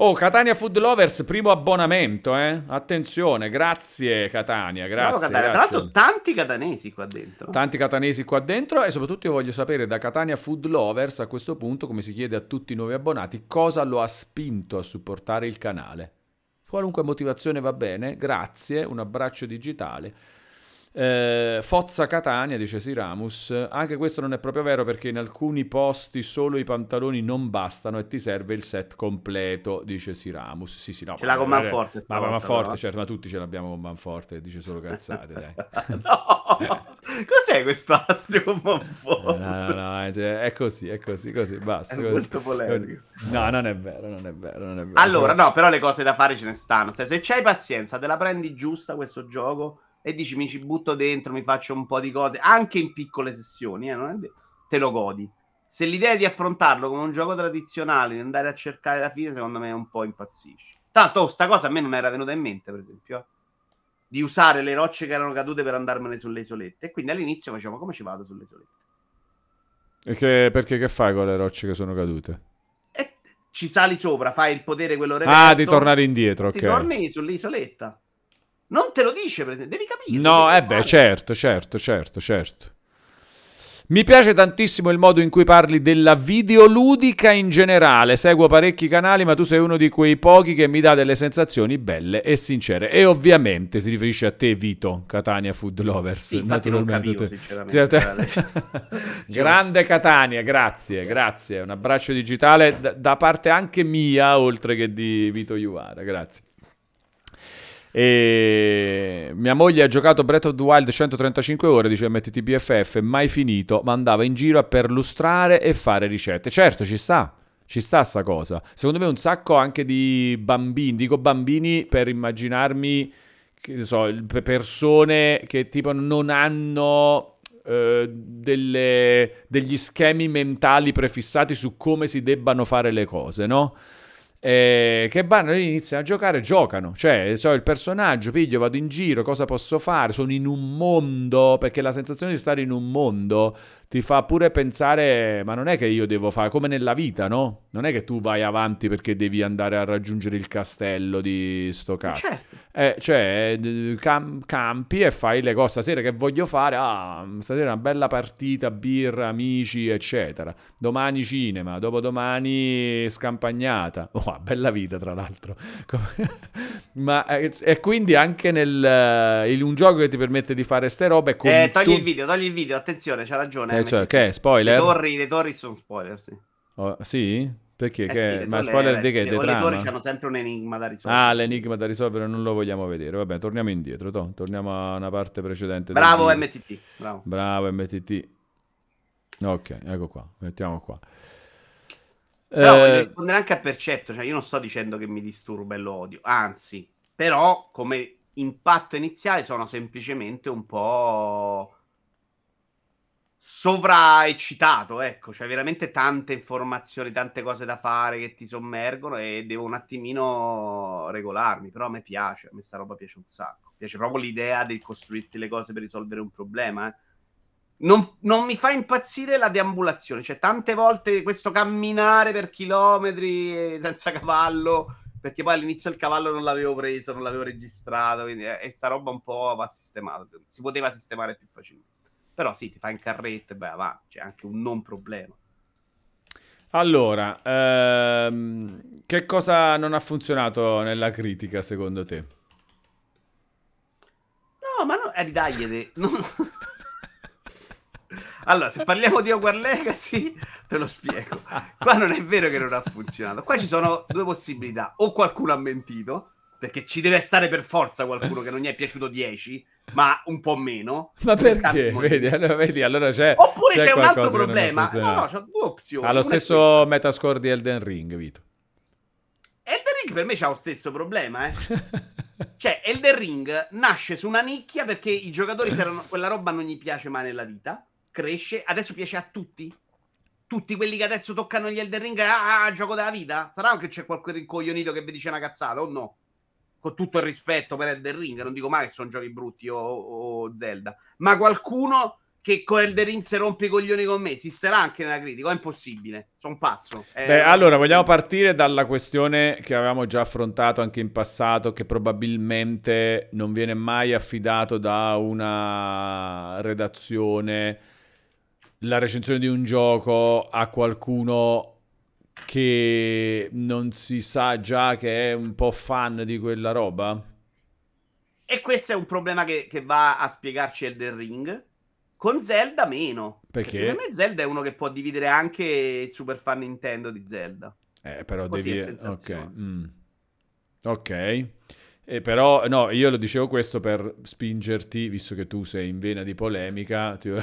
Oh, Catania Food Lovers, primo abbonamento, eh? Attenzione, grazie Catania, grazie. Catania. grazie. Tra l'altro tanti catanesi qua dentro. Tanti catanesi qua dentro e soprattutto io voglio sapere da Catania Food Lovers a questo punto, come si chiede a tutti i nuovi abbonati, cosa lo ha spinto a supportare il canale. Qualunque motivazione va bene, grazie, un abbraccio digitale. Eh, Fozza Catania, dice Siramus, anche questo non è proprio vero perché in alcuni posti solo i pantaloni non bastano e ti serve il set completo, dice Siramus. Sì, sì, no. Ce l'ha con Manforte. Ma, ma Manforte, certo, ma tutti ce l'abbiamo con Manforte, dice solo cazzate, dai. no! Cos'è questo astio con Manforte? No, no, no, è così, è così, così, basta. È così. molto polemico. No, non è vero, non è vero, non è vero. Allora, no, però le cose da fare ce ne stanno. Se, se c'hai pazienza, te la prendi giusta questo gioco e dici mi ci butto dentro, mi faccio un po' di cose, anche in piccole sessioni, eh, de- te lo godi. se l'idea è di affrontarlo come un gioco tradizionale, di andare a cercare la fine, secondo me è un po' impazzisce. Tanto, oh, sta cosa a me non era venuta in mente, per esempio, di usare le rocce che erano cadute per andarmene sulle isolette. E quindi all'inizio facevo, come ci vado sulle isolette? E che, perché che fai con le rocce che sono cadute? E ci sali sopra, fai il potere quello reverto, Ah, di tornare indietro, ok. Torni sull'isoletta. Non te lo dice, per esempio, devi capire. No, eh beh, certo, certo, certo, certo. Mi piace tantissimo il modo in cui parli della videoludica in generale. Seguo parecchi canali, ma tu sei uno di quei pochi che mi dà delle sensazioni belle e sincere. E ovviamente si riferisce a te, Vito, Catania Food Lovers. Sì, naturalmente. Capivo, sinceramente. Grande Catania, grazie, grazie. Un abbraccio digitale da, da parte anche mia, oltre che di Vito Iuvara. Grazie. E mia moglie ha giocato Breath of the Wild 135 ore, dice MTTBFF, mai finito, ma andava in giro a perlustrare e fare ricette. Certo, ci sta. Ci sta sta cosa. Secondo me un sacco anche di bambini, dico bambini per immaginarmi, che so, persone che tipo non hanno eh, delle, degli schemi mentali prefissati su come si debbano fare le cose, no? Eh, che vanno e iniziano a giocare, giocano. Cioè, so, il personaggio, piglio, vado in giro, cosa posso fare? Sono in un mondo, perché la sensazione di stare in un mondo ti fa pure pensare, ma non è che io devo fare come nella vita, no? Non è che tu vai avanti perché devi andare a raggiungere il castello di sto cazzo. Certo. Eh, cioè, cam- campi e fai le cose. Stasera che voglio fare? Ah, stasera una bella partita, birra, amici, eccetera. Domani cinema, dopodomani scampagnata. Oh, bella vita, tra l'altro. ma eh, e quindi anche nel, in un gioco che ti permette di fare ste robe. Eh, togli tu... il video, togli il video, attenzione, c'ha ragione eh, cioè, che è? Spoiler? Le torri, le torri sono spoiler, sì. Oh, sì? Perché? Eh che... sì, Ma spoiler le, di che? Le, le torri hanno sempre un enigma da risolvere. Ah, l'enigma da risolvere non lo vogliamo vedere. Vabbè, torniamo indietro. To. Torniamo a una parte precedente. Bravo MTT. Bravo. Bravo MTT. Ok, ecco qua. Mettiamo qua. Però eh... voglio rispondere anche a Percepto. Cioè, io non sto dicendo che mi disturba e lo odio. Anzi, però, come impatto iniziale sono semplicemente un po' sovraeccitato, ecco, c'è veramente tante informazioni, tante cose da fare che ti sommergono e devo un attimino regolarmi, però a me piace, a me sta roba piace un sacco. Piace proprio l'idea di costruirti le cose per risolvere un problema, eh. non, non, mi fa impazzire la deambulazione, cioè tante volte questo camminare per chilometri senza cavallo, perché poi all'inizio il cavallo non l'avevo preso, non l'avevo registrato, quindi eh, e sta roba un po' va sistemata, si poteva sistemare più facilmente. Però sì, ti fa in carrette, beh, va, c'è anche un non problema. Allora, ehm, che cosa non ha funzionato nella critica secondo te? No, ma no, eh, dai, non... allora, se parliamo di Hogwarts Legacy, te lo spiego. Qua non è vero che non ha funzionato. Qua ci sono due possibilità. O qualcuno ha mentito, perché ci deve stare per forza qualcuno che non gli è piaciuto 10, ma un po' meno. Ma perché? Vedi, allora, vedi, allora c'è, Oppure c'è, c'è un altro problema. No, no, c'ho due opzioni. Ha lo stesso metascore di Elden Ring, Vito. Elden Ring per me c'ha lo stesso problema, eh. cioè, Elden Ring nasce su una nicchia perché i giocatori, se erano, quella roba non gli piace mai nella vita, cresce, adesso piace a tutti. Tutti quelli che adesso toccano gli Elden Ring, ah, ah gioco della vita? Sarà che c'è qualche rincoglionito che vi dice una cazzata o no? Con tutto il rispetto per Elden Ring, non dico mai che sono giochi brutti o, o Zelda, ma qualcuno che con Elden Ring si rompe i coglioni con me esisterà anche nella critica, è impossibile, sono pazzo. È... Beh, allora vogliamo partire dalla questione che avevamo già affrontato anche in passato, che probabilmente non viene mai affidato da una redazione la recensione di un gioco a qualcuno che non si sa già che è un po' fan di quella roba? E questo è un problema che, che va a spiegarci Elden Ring. Con Zelda meno. Perché? Perché per me Zelda è uno che può dividere anche il super fan Nintendo di Zelda. Eh, però Così devi... Ok. Mm. Ok. Eh, però, no, io lo dicevo questo per spingerti, visto che tu sei in vena di polemica, ti...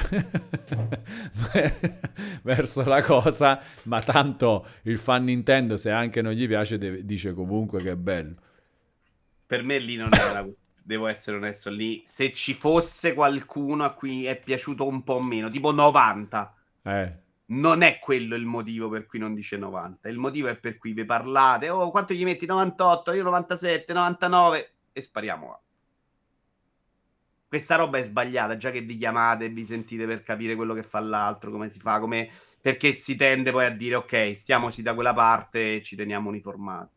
verso la cosa, ma tanto il fan Nintendo, se anche non gli piace, deve... dice comunque che è bello. Per me lì non è una devo essere onesto, lì se ci fosse qualcuno a cui è piaciuto un po' meno, tipo 90, eh. Non è quello il motivo per cui non dice 90. Il motivo è per cui vi parlate, oh, quanto gli metti 98, io 97, 99 e spariamo. Questa roba è sbagliata, già che vi chiamate e vi sentite per capire quello che fa l'altro, come si fa, come... perché si tende poi a dire ok, stiamoci da quella parte e ci teniamo uniformati.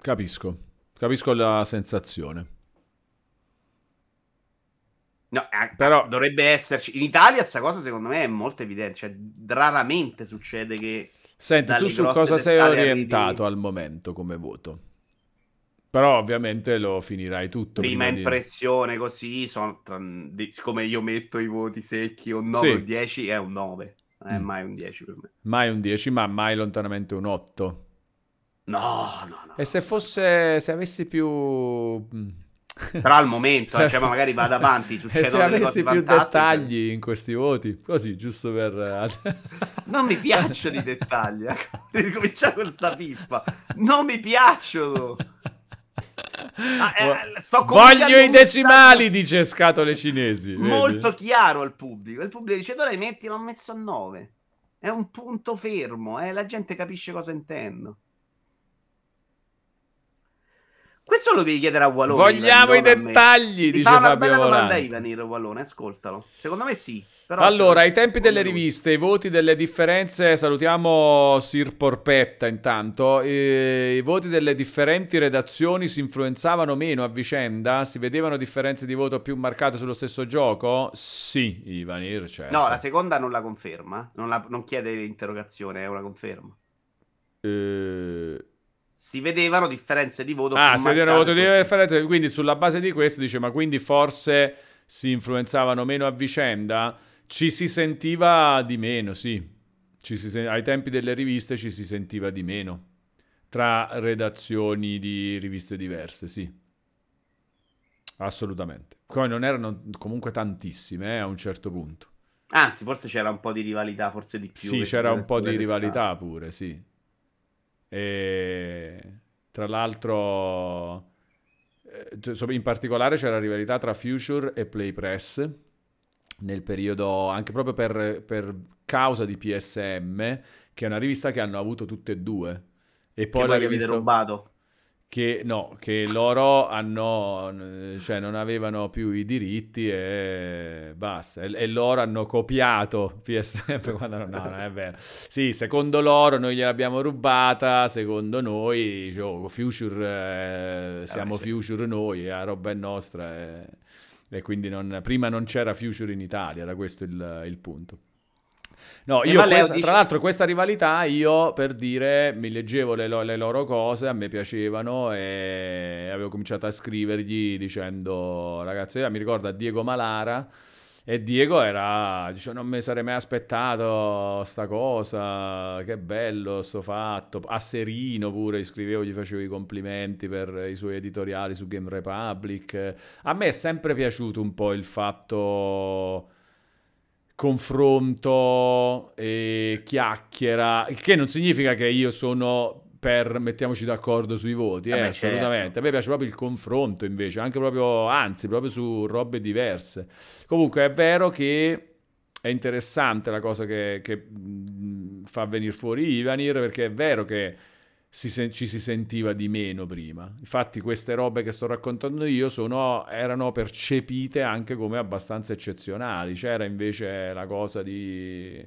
Capisco, capisco la sensazione. No, eh, però dovrebbe esserci. In Italia questa cosa secondo me è molto evidente, cioè raramente succede che... Senti, tu su cosa sei orientato al momento come voto? Però ovviamente lo finirai tutto. Prima, prima impressione di... così, sono, siccome io metto i voti secchi, un 9 o sì. 10 è un 9, non è mm. mai un 10 per me. Mai un 10, ma mai lontanamente un 8. No, no, no. E se fosse, se avessi più mm, però al momento, se... cioè, magari vado avanti, succedono E se avessi più dettagli in questi voti, così, giusto per... Eh, non mi piacciono i dettagli, ecco. ricominciare con sta pippa. Non mi piacciono. Ah, eh, Voglio i decimali, dice scatole cinesi. Molto vedi? chiaro al pubblico. Il pubblico dice: Dove metti? L'ho messo a 9. È un punto fermo, eh? la gente capisce cosa intendo. Questo lo devi chiedere a Wallone. Vogliamo i dettagli, dice Fabio bella domanda Ivanir Wallone, ascoltalo. Secondo me sì. allora, ai tempi delle riviste, i voti delle differenze, salutiamo Sir Porpetta intanto, i, i voti delle differenti redazioni si influenzavano meno a vicenda? Si vedevano differenze di voto più marcate sullo stesso gioco? Sì, Ivanir, certo. No, la seconda non la conferma, non, la, non chiede l'interrogazione, è una conferma. Eh si vedevano differenze di voto. Ah, si vedevano voto di differenze, quindi sulla base di questo dice, ma quindi forse si influenzavano meno a vicenda? Ci si sentiva di meno, sì. Si, ai tempi delle riviste ci si sentiva di meno. Tra redazioni di riviste diverse, sì. Assolutamente. Poi non erano comunque tantissime eh, a un certo punto. Anzi, forse c'era un po' di rivalità, forse di più. Sì, c'era un po' di rivalità pure, sì. E tra l'altro, eh, in particolare c'era la rivalità tra Future e Playpress nel periodo, anche proprio per, per causa di PSM, che è una rivista che hanno avuto tutte e due. E poi che la rivista... rubato che no, che loro hanno, cioè non avevano più i diritti e basta. E, e loro hanno copiato PSF quando no, no, non è vero. Sì, secondo loro noi gliel'abbiamo rubata, secondo noi, cioè, Future, eh, siamo Future noi, la roba è nostra. E, e quindi non, prima non c'era Future in Italia, era questo il, il punto. No, io questa, dice... tra l'altro questa rivalità io per dire mi leggevo le, le, loro cose, a me piacevano e avevo cominciato a scrivergli dicendo ragazzi, mi ricordo a Diego Malara e Diego era, dice, non mi sarei mai aspettato sta cosa, che bello sto fatto. A Serino pure scrivevo, gli facevo i complimenti per i suoi editoriali su Game Republic. A me è sempre piaciuto un po' il fatto confronto e chiacchiera, che non significa che io sono per mettiamoci d'accordo sui voti, eh, eh assolutamente. Certo. A me piace proprio il confronto invece, anche proprio, anzi, proprio su robe diverse. Comunque è vero che è interessante la cosa che, che fa venire fuori Ivanir, perché è vero che si, ci si sentiva di meno prima. Infatti queste robe che sto raccontando io sono, erano percepite anche come abbastanza eccezionali. C'era invece la cosa di...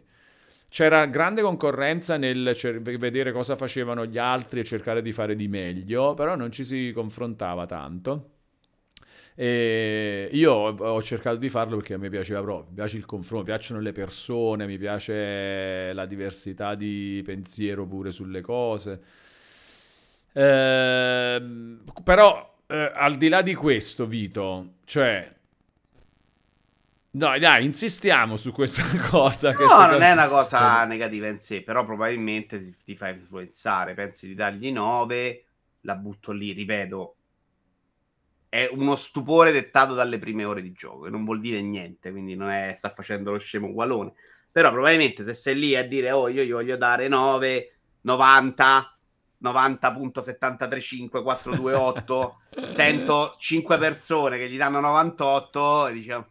C'era grande concorrenza nel cer- vedere cosa facevano gli altri e cercare di fare di meglio, però non ci si confrontava tanto. E io ho cercato di farlo perché a me piaceva proprio, mi piace il confronto, mi piacciono le persone, mi piace la diversità di pensiero pure sulle cose. Eh, però, eh, al di là di questo, Vito, cioè... No, dai, insistiamo su questa cosa. No, non cosa... è una cosa negativa in sé, però probabilmente ti, fai influenzare. Pensi di dargli 9, la butto lì, ripeto. È uno stupore dettato dalle prime ore di gioco, e non vuol dire niente, quindi non è sta facendo lo scemo gualone. Però probabilmente se sei lì a dire, oh, io gli voglio dare 9, 90, 90.735 sento 5 persone che gli danno 98 e diciamo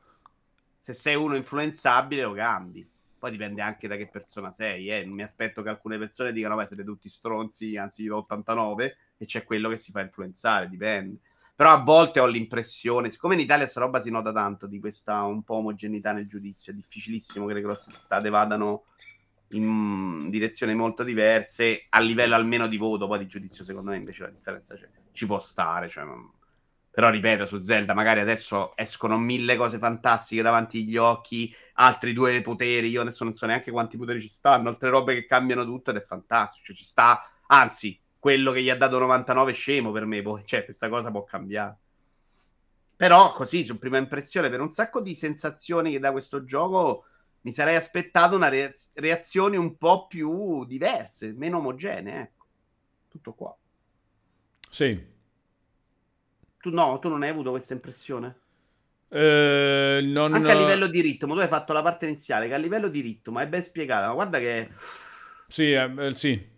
Se sei uno influenzabile lo cambi. Poi dipende anche da che persona sei. Eh. Non mi aspetto che alcune persone dicano: Beh, siete tutti stronzi, anzi, 89 e c'è quello che si fa influenzare. Dipende. Però a volte ho l'impressione, siccome in Italia questa roba si nota tanto di questa un po' omogeneità nel giudizio, è difficilissimo che le grosse state vadano in direzioni molto diverse a livello almeno di voto, poi di giudizio secondo me invece la differenza c'è. ci può stare, cioè, però ripeto su Zelda magari adesso escono mille cose fantastiche davanti agli occhi, altri due poteri, io adesso non so neanche quanti poteri ci stanno, altre robe che cambiano tutto ed è fantastico, cioè, ci sta, anzi quello che gli ha dato 99 scemo per me, poi, cioè questa cosa può cambiare. Però così, su prima impressione, per un sacco di sensazioni che da questo gioco mi sarei aspettato una re- reazioni un po' più diverse, meno omogenee, ecco. Tutto qua. Sì. Tu no, tu non hai avuto questa impressione? Eh, non... Anche a livello di ritmo, tu hai fatto la parte iniziale che a livello di ritmo è ben spiegata, ma guarda che... Sì, eh, sì,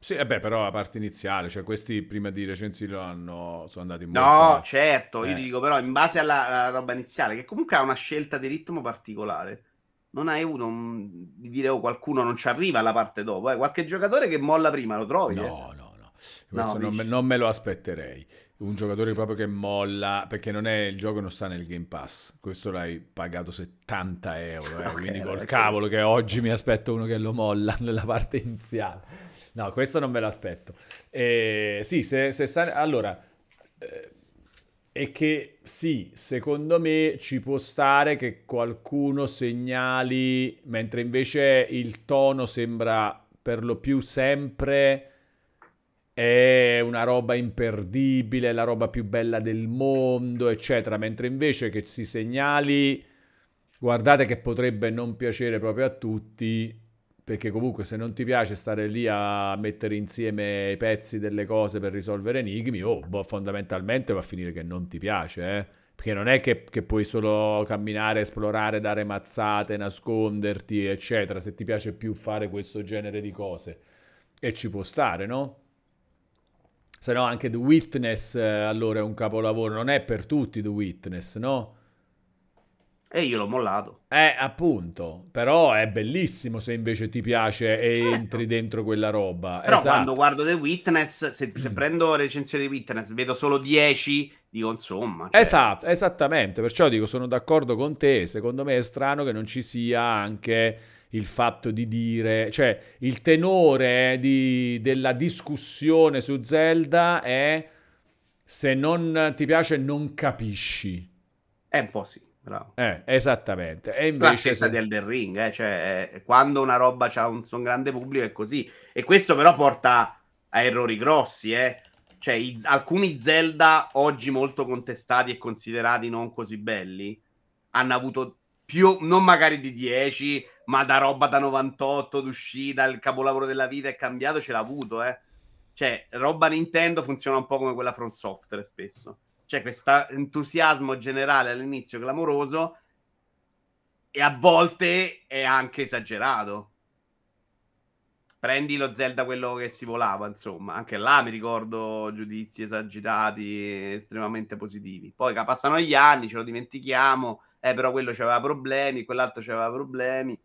sì, eh beh, però la parte iniziale, cioè questi prima di recensirlo hanno, sono andati molto... No, certo, eh. io ti dico però in base alla, alla, roba iniziale, che comunque ha una scelta di ritmo particolare. Non hai uno un, di dire oh, qualcuno non ci arriva alla parte dopo, eh. qualche giocatore che molla prima lo trovi. No, eh. no, no, questo no, non, me, non, me, lo aspetterei. Un giocatore proprio che molla, perché non è, il gioco non sta nel Game Pass, questo l'hai pagato 70 euro, eh. okay, quindi col cavolo che oggi mi aspetto uno che lo molla nella parte iniziale. No, questo non me l'aspetto. Eh, sì, se, se sta... Allora, eh, è che sì, secondo me ci può stare che qualcuno segnali, mentre invece il tono sembra per lo più sempre è una roba imperdibile, la roba più bella del mondo, eccetera, mentre invece che si segnali, guardate che potrebbe non piacere proprio a tutti, perché comunque se non ti piace stare lì a mettere insieme i pezzi delle cose per risolvere enigmi, oh, boh, fondamentalmente va a finire che non ti piace, eh? Perché non è che, che, puoi solo camminare, esplorare, dare mazzate, nasconderti, eccetera, se ti piace più fare questo genere di cose. E ci può stare, no? Se no anche The Witness eh, allora è un capolavoro, non è per tutti The Witness, no? E io l'ho mollato. Eh, appunto. Però è bellissimo se invece ti piace e certo. entri dentro quella roba. Però esatto. quando guardo The Witness, se, se mm. prendo recensione di Witness, vedo solo 10, dico insomma. Cioè... Esatto, esattamente. Perciò dico, sono d'accordo con te. Secondo me è strano che non ci sia anche il fatto di dire, cioè il tenore di, della discussione su Zelda è se non ti piace non capisci. È un po' sì. Bravo. Eh, esattamente. E invece la stessa se... di Elden Ring, eh, cioè, eh, quando una roba ha un, un, grande pubblico è così. E questo però porta a errori grossi, eh. Cioè, i, alcuni Zelda oggi molto contestati e considerati non così belli hanno avuto più, non magari di 10, ma da roba da 98 d'uscita, il capolavoro della vita è cambiato, ce l'ha avuto, eh. Cioè, roba Nintendo funziona un po' come quella From Software spesso c'è questo entusiasmo generale all'inizio clamoroso e a volte è anche esagerato. Prendi lo Zelda quello che si volava, insomma, anche là mi ricordo giudizi esagerati, estremamente positivi. Poi passano gli anni, ce lo dimentichiamo, eh, però quello aveva problemi, quell'altro aveva problemi.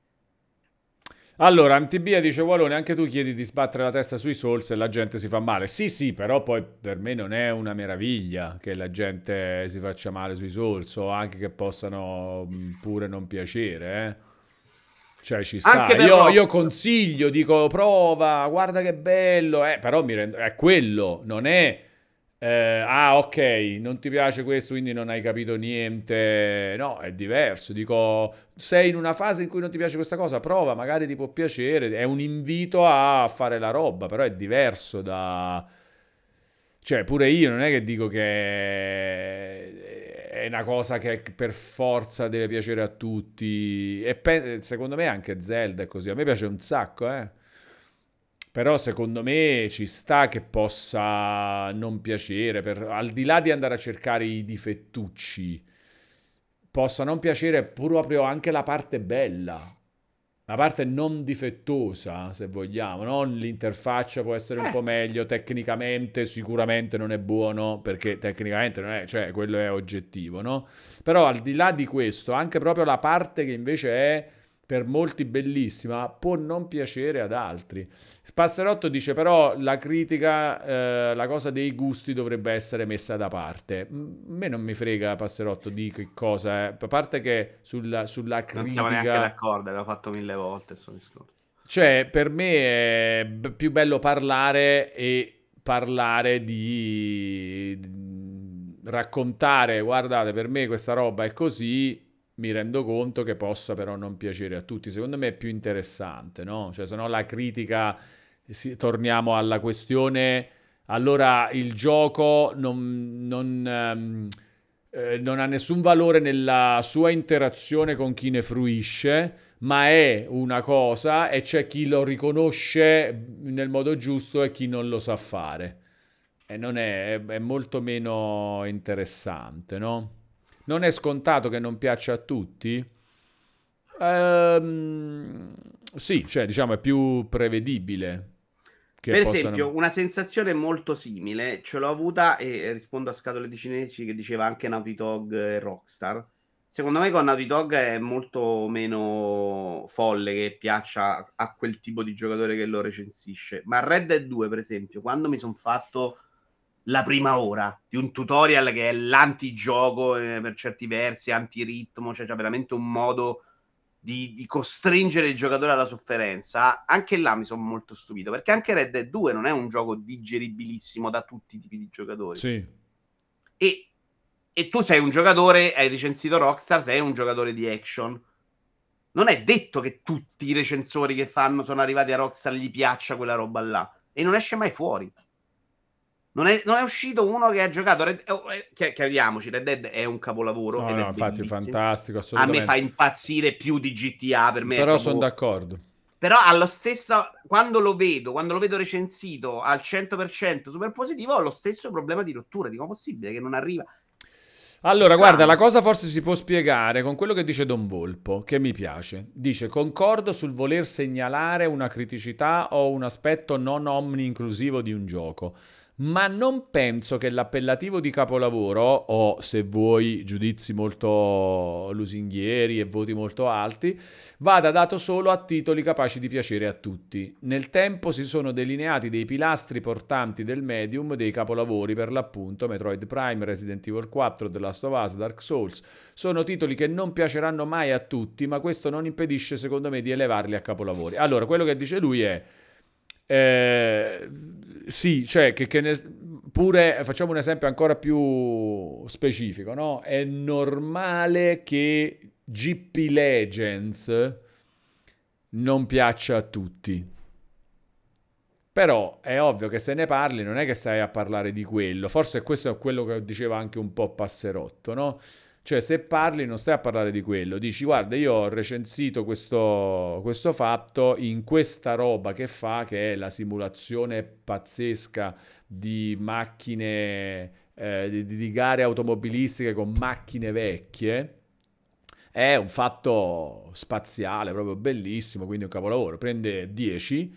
Allora, Antibia dice, Walone, anche tu chiedi di sbattere la testa sui Souls e la gente si fa male. Sì, sì, però poi per me non è una meraviglia che la gente si faccia male sui Souls o anche che possano mm, pure non piacere, eh. Cioè, ci sta. Io, io, consiglio, dico, prova, guarda che bello, eh, però mi rendo... è quello, non è eh, ah, ok, non ti piace questo, quindi non hai capito niente. No, è diverso. Dico, sei in una fase in cui non ti piace questa cosa, prova, magari ti può piacere. È un invito a fare la roba, però è diverso da... Cioè, pure io non è che dico che è una cosa che per forza deve piacere a tutti. E pe- secondo me anche Zelda è così. A me piace un sacco, eh. Però secondo me ci sta che possa non piacere, per, al di là di andare a cercare i difettucci, possa non piacere proprio anche la parte bella. la parte non difettosa, se vogliamo, no? l'interfaccia può essere eh. un po' meglio, tecnicamente sicuramente non è buono, perché tecnicamente non è, cioè quello è oggettivo, no? Però al di là di questo, anche proprio la parte che invece è per molti bellissima, può non piacere ad altri. Passerotto dice però la critica, eh, la cosa dei gusti dovrebbe essere messa da parte. A me non mi frega Passerotto di che cosa è, a parte che sulla, sulla critica... Non siamo neanche d'accordo, l'ho fatto mille volte questo discorso. Cioè, per me è b- più bello parlare e parlare di... di raccontare, guardate, per me questa roba è così, mi rendo conto che possa però non piacere a tutti. Secondo me è più interessante, no? Cioè, se no la critica, si, torniamo alla questione, allora il gioco non, non, ehm, eh, non ha nessun valore nella sua interazione con chi ne fruisce, ma è una cosa e c'è chi lo riconosce nel modo giusto e chi non lo sa fare. E non è, è, è molto meno interessante, no? Non è scontato che non piaccia a tutti? Ehm, sì, cioè diciamo è più prevedibile. per possano... esempio, una sensazione molto simile ce l'ho avuta e rispondo a scatole di cinesi che diceva anche Naughty Dog e Rockstar. Secondo me con Naughty Dog è molto meno folle che piaccia a quel tipo di giocatore che lo recensisce. Ma Red Dead 2, per esempio, quando mi sono fatto la prima ora di un tutorial che è l'antigioco eh, per certi versi, antiritmo, cioè c'è veramente un modo di, di, costringere il giocatore alla sofferenza. Anche là mi sono molto stupito perché anche Red Dead 2 non è un gioco digeribilissimo da tutti i tipi di giocatori. Sì. E, e tu sei un giocatore, hai recensito Rockstar, sei un giocatore di action. Non è detto che tutti i recensori che fanno sono arrivati a Rockstar gli piaccia quella roba là. E non esce mai fuori. Non è, non è, uscito uno che ha giocato. Red, eh, eh chiariamoci, Red Dead è un capolavoro. No, no, infatti, è fantastico. A me fa impazzire più di GTA. Per me però sono d'accordo. Però allo stesso, quando lo vedo, quando lo vedo recensito al 100% super positivo, ho lo stesso problema di rottura. Dico, possibile che non arriva. Allora, Strano. guarda, la cosa forse si può spiegare con quello che dice Don Volpo, che mi piace. Dice, concordo sul voler segnalare una criticità o un aspetto non omni-inclusivo di un gioco ma non penso che l'appellativo di capolavoro, o se vuoi giudizi molto lusinghieri e voti molto alti, vada dato solo a titoli capaci di piacere a tutti. Nel tempo si sono delineati dei pilastri portanti del medium dei capolavori, per l'appunto Metroid Prime, Resident Evil 4, The Last of Us, Dark Souls. Sono titoli che non piaceranno mai a tutti, ma questo non impedisce secondo me di elevarli a capolavori. Allora, quello che dice lui è eh, sì, cioè che, che ne, pure facciamo un esempio ancora più specifico, no? È normale che GP Legends non piaccia a tutti. Però è ovvio che se ne parli non è che stai a parlare di quello. Forse questo è quello che diceva anche un po' Passerotto, no? Cioè, se parli, non stai a parlare di quello, dici guarda, io ho recensito questo, questo fatto in questa roba che fa, che è la simulazione pazzesca di macchine, eh, di, di gare automobilistiche con macchine vecchie. È un fatto spaziale, proprio bellissimo, quindi un capolavoro. Prende 10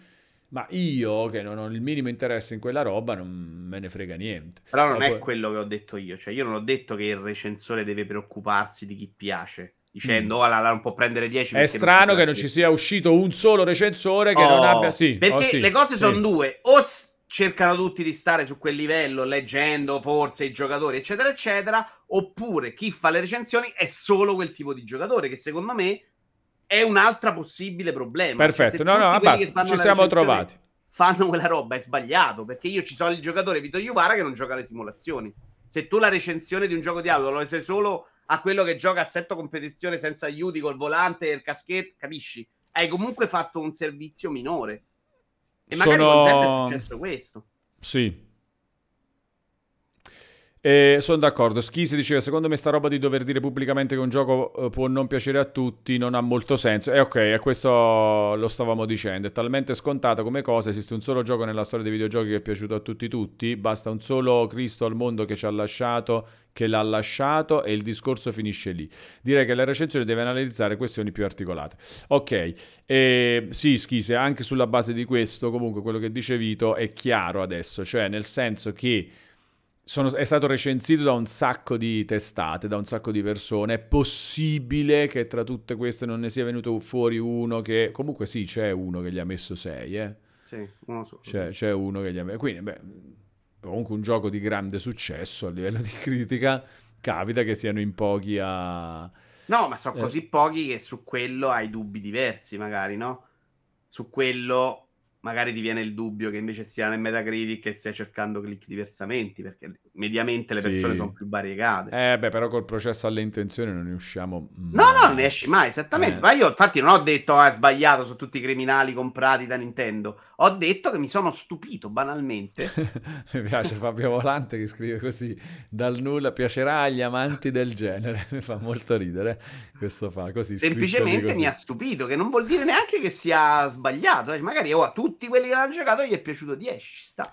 ma io, che non ho il minimo interesse in quella roba, non me ne frega niente. Però non Ma è poi... quello che ho detto io. Cioè, io non ho detto che il recensore deve preoccuparsi di chi piace. Dicendo, mm. oh, la, la non può prendere 10 È strano che non ci sia uscito un solo recensore che oh, non abbia. Sì, perché oh, sì, le cose sì. sono due: o cercano tutti di stare su quel livello, leggendo forse i giocatori, eccetera, eccetera. Oppure chi fa le recensioni è solo quel tipo di giocatore che secondo me è un'altra possibile problema. Cioè, Perfetto, cioè, no, no, basta, ci siamo trovati. Fanno quella roba, è sbagliato, perché io ci sono il giocatore Vito Iuvara che non gioca alle simulazioni. Se tu la recensione di un gioco di auto lo sei solo a quello che gioca a setto competizione senza aiuti col volante e il caschetto, capisci? Hai comunque fatto un servizio minore. E magari Sono... con è successo questo. Sì, eh, sono d'accordo. Schisi diceva: Secondo me, sta roba di dover dire pubblicamente che un gioco eh, può non piacere a tutti non ha molto senso. E eh, ok, e questo lo stavamo dicendo. È talmente scontata come cosa. Esiste un solo gioco nella storia dei videogiochi che è piaciuto a tutti, tutti. Basta un solo Cristo al mondo che ci ha lasciato che l'ha lasciato e il discorso finisce lì. Direi che la recensione deve analizzare questioni più articolate. Ok, e, sì, Schise, anche sulla base di questo, comunque quello che dice Vito è chiaro adesso, cioè nel senso che sono, è stato recensito da un sacco di testate, da un sacco di persone. È possibile che tra tutte queste non ne sia venuto fuori uno che... Comunque sì, c'è uno che gli ha messo 6, eh. Sì, uno solo. C'è, c'è uno che gli ha messo... Quindi, beh comunque un gioco di grande successo a livello di critica, capita che siano in pochi a... No, ma sono eh. così pochi che su quello hai dubbi diversi, magari, no? Su quello magari ti viene il dubbio che invece sia nel Metacritic e stia cercando click diversamente, perché mediamente le persone sì. sono più variegate. Eh beh, però col processo alle intenzioni non ne usciamo mai. No, no, non ne esci mai, esattamente. Eh. Ma io infatti non ho detto oh, sbagliato su tutti i criminali comprati da Nintendo. Ho detto che mi sono stupito banalmente. mi piace Fabio Volante che scrive così, dal nulla piacerà agli amanti del genere. mi fa molto ridere questo fa così. Semplicemente così. mi ha stupito, che non vuol dire neanche che sia sbagliato. Eh. Magari oh, a tutti quelli che l'hanno giocato gli è piaciuto 10, sta.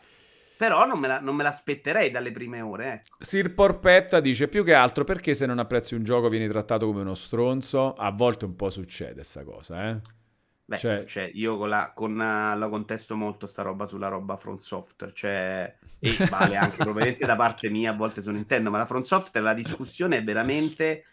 Però non me, la, non me l'aspetterei dalle prime ore. Ecco. Sir Porpetta dice più che altro perché se non apprezzi un gioco vieni trattato come uno stronzo. A volte un po' succede questa cosa, eh. Beh, cioè... cioè io con la, con, uh, la contesto molto sta roba sulla roba Front Software, cioè, e vale anche probabilmente da parte mia a volte su Nintendo, ma la Front Software la discussione è veramente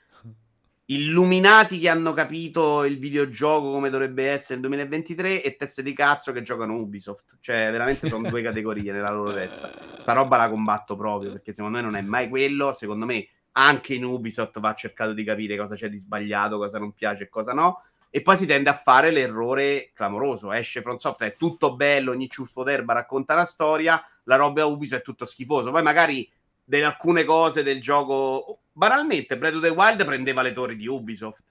illuminati che hanno capito il videogioco come dovrebbe essere nel 2023 e teste di cazzo che giocano Ubisoft. Cioè, veramente sono due categorie nella loro testa. Sta roba la combatto proprio perché secondo me non è mai quello. Secondo me anche in Ubisoft va cercato di capire cosa c'è di sbagliato, cosa non piace e cosa no. E poi si tende a fare l'errore clamoroso. Esce Front Software, è tutto bello, ogni ciuffo d'erba racconta la storia, la roba Ubisoft è tutto schifoso. Poi magari delle alcune cose del gioco. Banalmente, Breath of the Wild prendeva le torri di Ubisoft.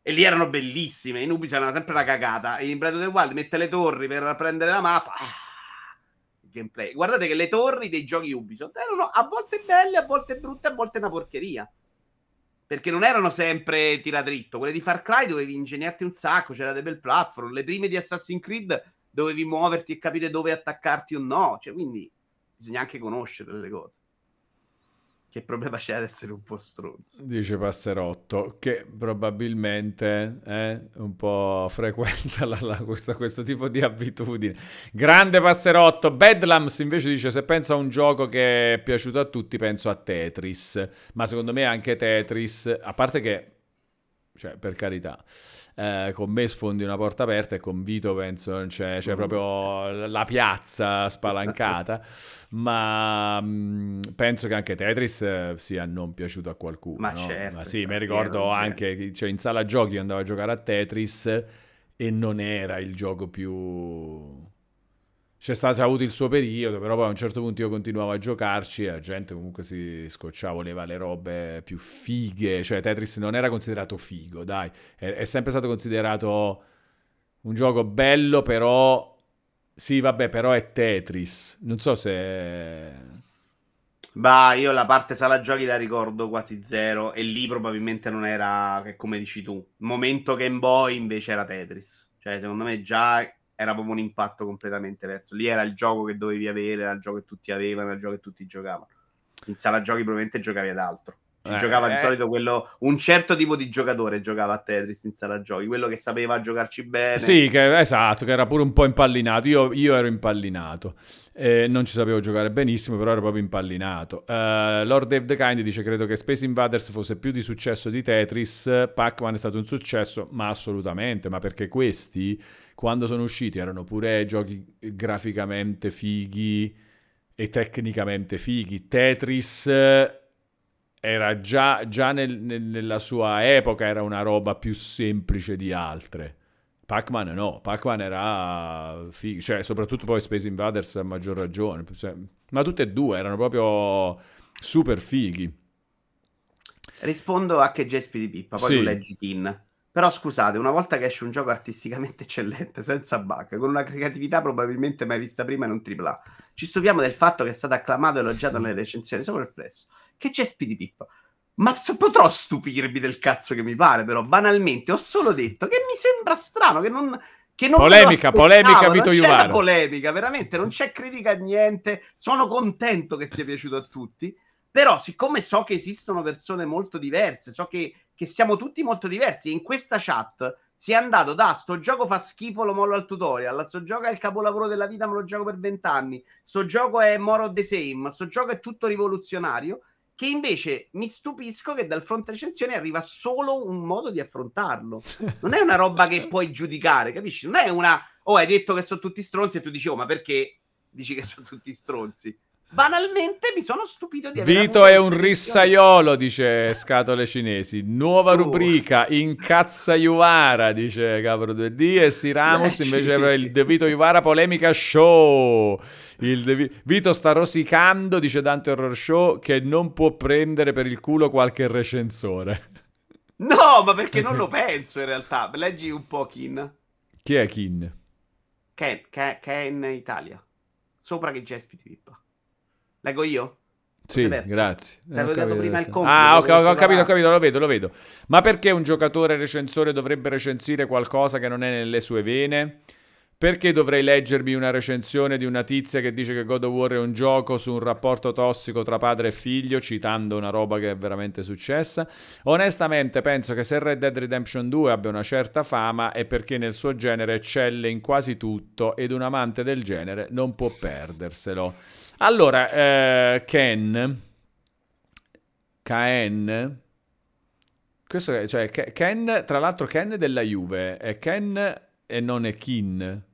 E lì erano bellissime. In Ubisoft era sempre una cagata. E in Breath of the Wild mette le torri per prendere la mappa. Ah, gameplay. Guardate che le torri dei giochi Ubisoft erano a volte belle, a volte brutte, a volte una porcheria. Perché non erano sempre tira dritto. Quelle di Far Cry dovevi ingegnarti un sacco, c'era dei bel platform. Le prime di Assassin's Creed dovevi muoverti e capire dove attaccarti o no. Cioè, quindi bisogna anche conoscere le cose. Che problema c'è ad essere un po' stronzo? Dice Passerotto, che probabilmente è un po' frequenta la, la, questo, questo, tipo di abitudine. Grande Passerotto, Bedlams invece dice se penso a un gioco che è piaciuto a tutti penso a Tetris, ma secondo me anche Tetris, a parte che, cioè per carità, eh, con me sfondi una porta aperta e con Vito penso c'è, c'è mm. proprio la piazza spalancata, ma mh, mm, penso che anche Tetris eh, sia non piaciuto a qualcuno. Ma no? certo. Ma sì, mi ricordo anche, cioè in sala giochi io andavo a giocare a Tetris e non era il gioco più c'è stato avuto il suo periodo, però poi a un certo punto io continuavo a giocarci e la gente comunque si scocciava, voleva le robe più fighe, cioè Tetris non era considerato figo, dai, è, è sempre stato considerato un gioco bello, però sì, vabbè, però è Tetris. Non so se Bah, io la parte sala giochi la ricordo quasi zero e lì probabilmente non era come dici tu. Momento Game Boy invece era Tetris. Cioè, secondo me già era proprio un impatto completamente diverso. Lì era il gioco che dovevi avere, era il gioco che tutti avevano, era il gioco che tutti giocavano. In sala giochi probabilmente giocavi ad altro. Eh, giocava eh. di solito quello, un certo tipo di giocatore giocava a Tetris in sala giochi, quello che sapeva giocarci bene. Sì, che, esatto, che era pure un po' impallinato. Io, io ero impallinato. Eh, non ci sapevo giocare benissimo, però ero proprio impallinato. Uh, Lord Dave the Kind dice: Credo che Space Invaders fosse più di successo di Tetris. Pac-Man è stato un successo, ma assolutamente. Ma perché questi quando sono usciti erano pure giochi graficamente fighi e tecnicamente fighi. Tetris era già, già nel, nel, nella sua epoca era una roba più semplice di altre. Pac-Man no, Pac-Man era figo, cioè soprattutto poi Space Invaders a maggior ragione, ma tutte e due erano proprio super fighi. Rispondo a che gesti di Pippa, poi sì. tu leggi Tin. Però scusate, una volta che esce un gioco artisticamente eccellente, senza bug, con una creatività probabilmente mai vista prima in un AAA, ci stupiamo del fatto che è stato acclamato e elogiato nelle recensioni, sono perplesso. Che c'è Speedy Pip? Ma potrò stupirmi del cazzo che mi pare, però banalmente ho solo detto che mi sembra strano che non... Che non polemica, polemica, Vito Iuvara. polemica, veramente, non c'è critica a niente. Sono contento che sia piaciuto a tutti Però, siccome so che esistono persone molto diverse, so che, che siamo tutti molto diversi, in questa chat si è andato da sto gioco fa schifo, lo mollo al tutorial, sto gioco è il capolavoro della vita, me lo gioco per vent'anni, sto gioco è more of the same, sto gioco è tutto rivoluzionario, che invece mi stupisco che dal fronte recensione arriva solo un modo di affrontarlo. Non è una roba che puoi giudicare, capisci? Non è una, oh hai detto che sono tutti stronzi e tu dici, oh ma perché dici che sono tutti stronzi? Banalmente mi sono stupito di avere Vito è un rissaiolo, dice Scatole Cinesi. Nuova uh. rubrica, incazza Iuvara, dice Capro 2D. E si Ramos invece aveva il De Vito Iuvara polemica show. Il De... Vito sta rosicando, dice Dante Horror Show, che non può prendere per il culo qualche recensore. No, ma perché non lo penso in realtà. Leggi un po' Kin. Chi è Kin? Ken, Ken, Ken Italia. Sopra che c'è Spit Leggo io? Sì, grazie. Ti avevo dato prima il compito. Ah, ok, ho capito, ho capito, lo vedo, lo vedo. Ma perché un giocatore recensore dovrebbe recensire qualcosa che non è nelle sue vene? Perché dovrei leggermi una recensione di una tizia che dice che God of War è un gioco su un rapporto tossico tra padre e figlio, citando una roba che è veramente successa? Onestamente penso che se Red Dead Redemption 2 abbia una certa fama è perché nel suo genere eccelle in quasi tutto ed un amante del genere non può perderselo. Allora, eh, Ken, Ken, questo è, cioè, Ken, tra l'altro Ken della Juve, è Ken e non è Kin.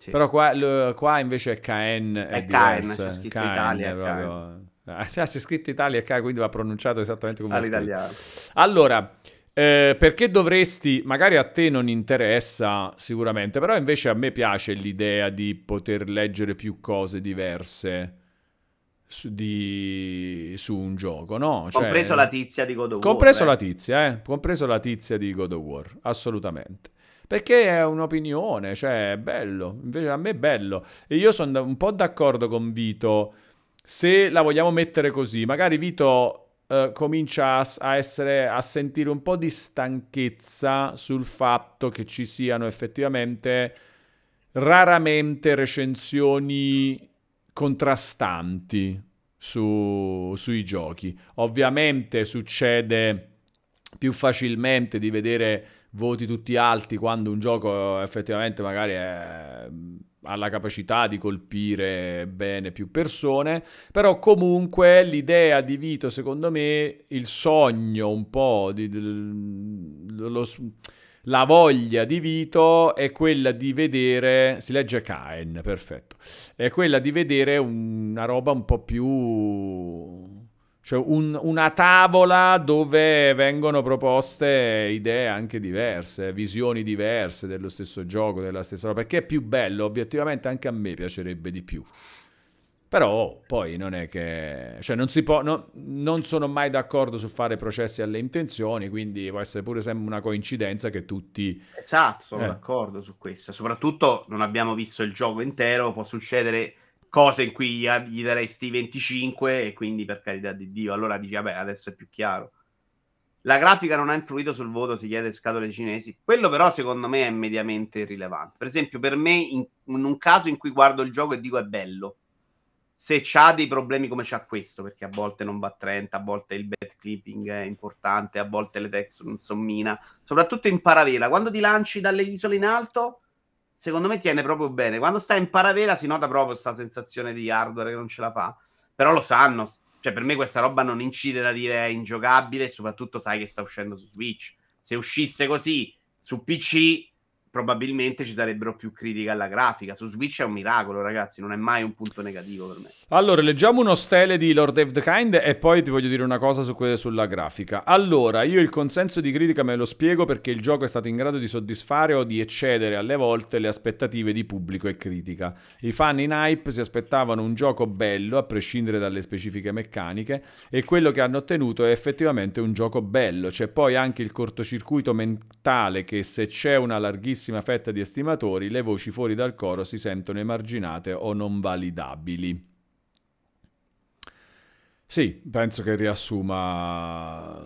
Sì. Però qua, lo, qua, invece è Caen, è, è Caen, c'è scritto Caen, Italia, proprio... Ah, c'è scritto Italia e Caen, quindi va pronunciato esattamente come All'italiano. Allora, eh, perché dovresti, magari a te non interessa sicuramente, però invece a me piace l'idea di poter leggere più cose diverse su, di, su un gioco, no? Cioè, compreso la tizia di God of War. Compreso eh. la tizia, eh? Compreso la tizia di God of War, assolutamente. Perché è un'opinione, cioè è bello, invece a me è bello. E io sono un po' d'accordo con Vito, se la vogliamo mettere così, magari Vito Uh, comincia a, a, essere, a sentire un po' di stanchezza sul fatto che ci siano effettivamente raramente recensioni contrastanti su, sui giochi. Ovviamente succede più facilmente di vedere voti tutti alti quando un gioco effettivamente magari è ha la capacità di colpire bene più persone, però comunque l'idea di Vito, secondo me, il sogno un po', di, lo, la voglia di Vito è quella di vedere, si legge Caen, perfetto, è quella di vedere una roba un po' più cioè un, una tavola dove vengono proposte idee anche diverse, visioni diverse dello stesso gioco, della stessa roba, perché è più bello, obiettivamente anche a me piacerebbe di più. Però poi non è che... Cioè non si può... No, non sono mai d'accordo su fare processi alle intenzioni, quindi può essere pure sempre una coincidenza che tutti... Esatto, sono eh. d'accordo su questo. Soprattutto non abbiamo visto il gioco intero, può succedere cose in cui gli daresti 25 e quindi per carità di Dio, allora dici vabbè adesso è più chiaro. La grafica non ha influito sul voto, si chiede scatole cinesi. Quello però secondo me è mediamente irrilevante. Per esempio per me in, in un caso in cui guardo il gioco e dico è bello, se c'ha dei problemi come c'ha questo, perché a volte non va a 30, a volte il bad clipping è importante, a volte le texture non sommina, soprattutto in paravela, quando ti lanci dalle isole in alto secondo me tiene proprio bene. Quando sta in paravela si nota proprio questa sensazione di hardware che non ce la fa. Però lo sanno. Cioè, per me questa roba non incide da dire è ingiocabile e soprattutto sai che sta uscendo su Switch. Se uscisse così su PC probabilmente ci sarebbero più critiche alla grafica. Su Switch è un miracolo, ragazzi, non è mai un punto negativo per me. Allora, leggiamo uno stele di Lord of the Kind e poi ti voglio dire una cosa su que- sulla grafica. Allora, io il consenso di critica me lo spiego perché il gioco è stato in grado di soddisfare o di eccedere alle volte le aspettative di pubblico e critica. I fan in hype si aspettavano un gioco bello, a prescindere dalle specifiche meccaniche, e quello che hanno ottenuto è effettivamente un gioco bello. C'è poi anche il cortocircuito mentale che se c'è una larghissima larghissima fetta di estimatori, le voci fuori dal coro si sentono emarginate o non validabili. Sì, penso che riassuma...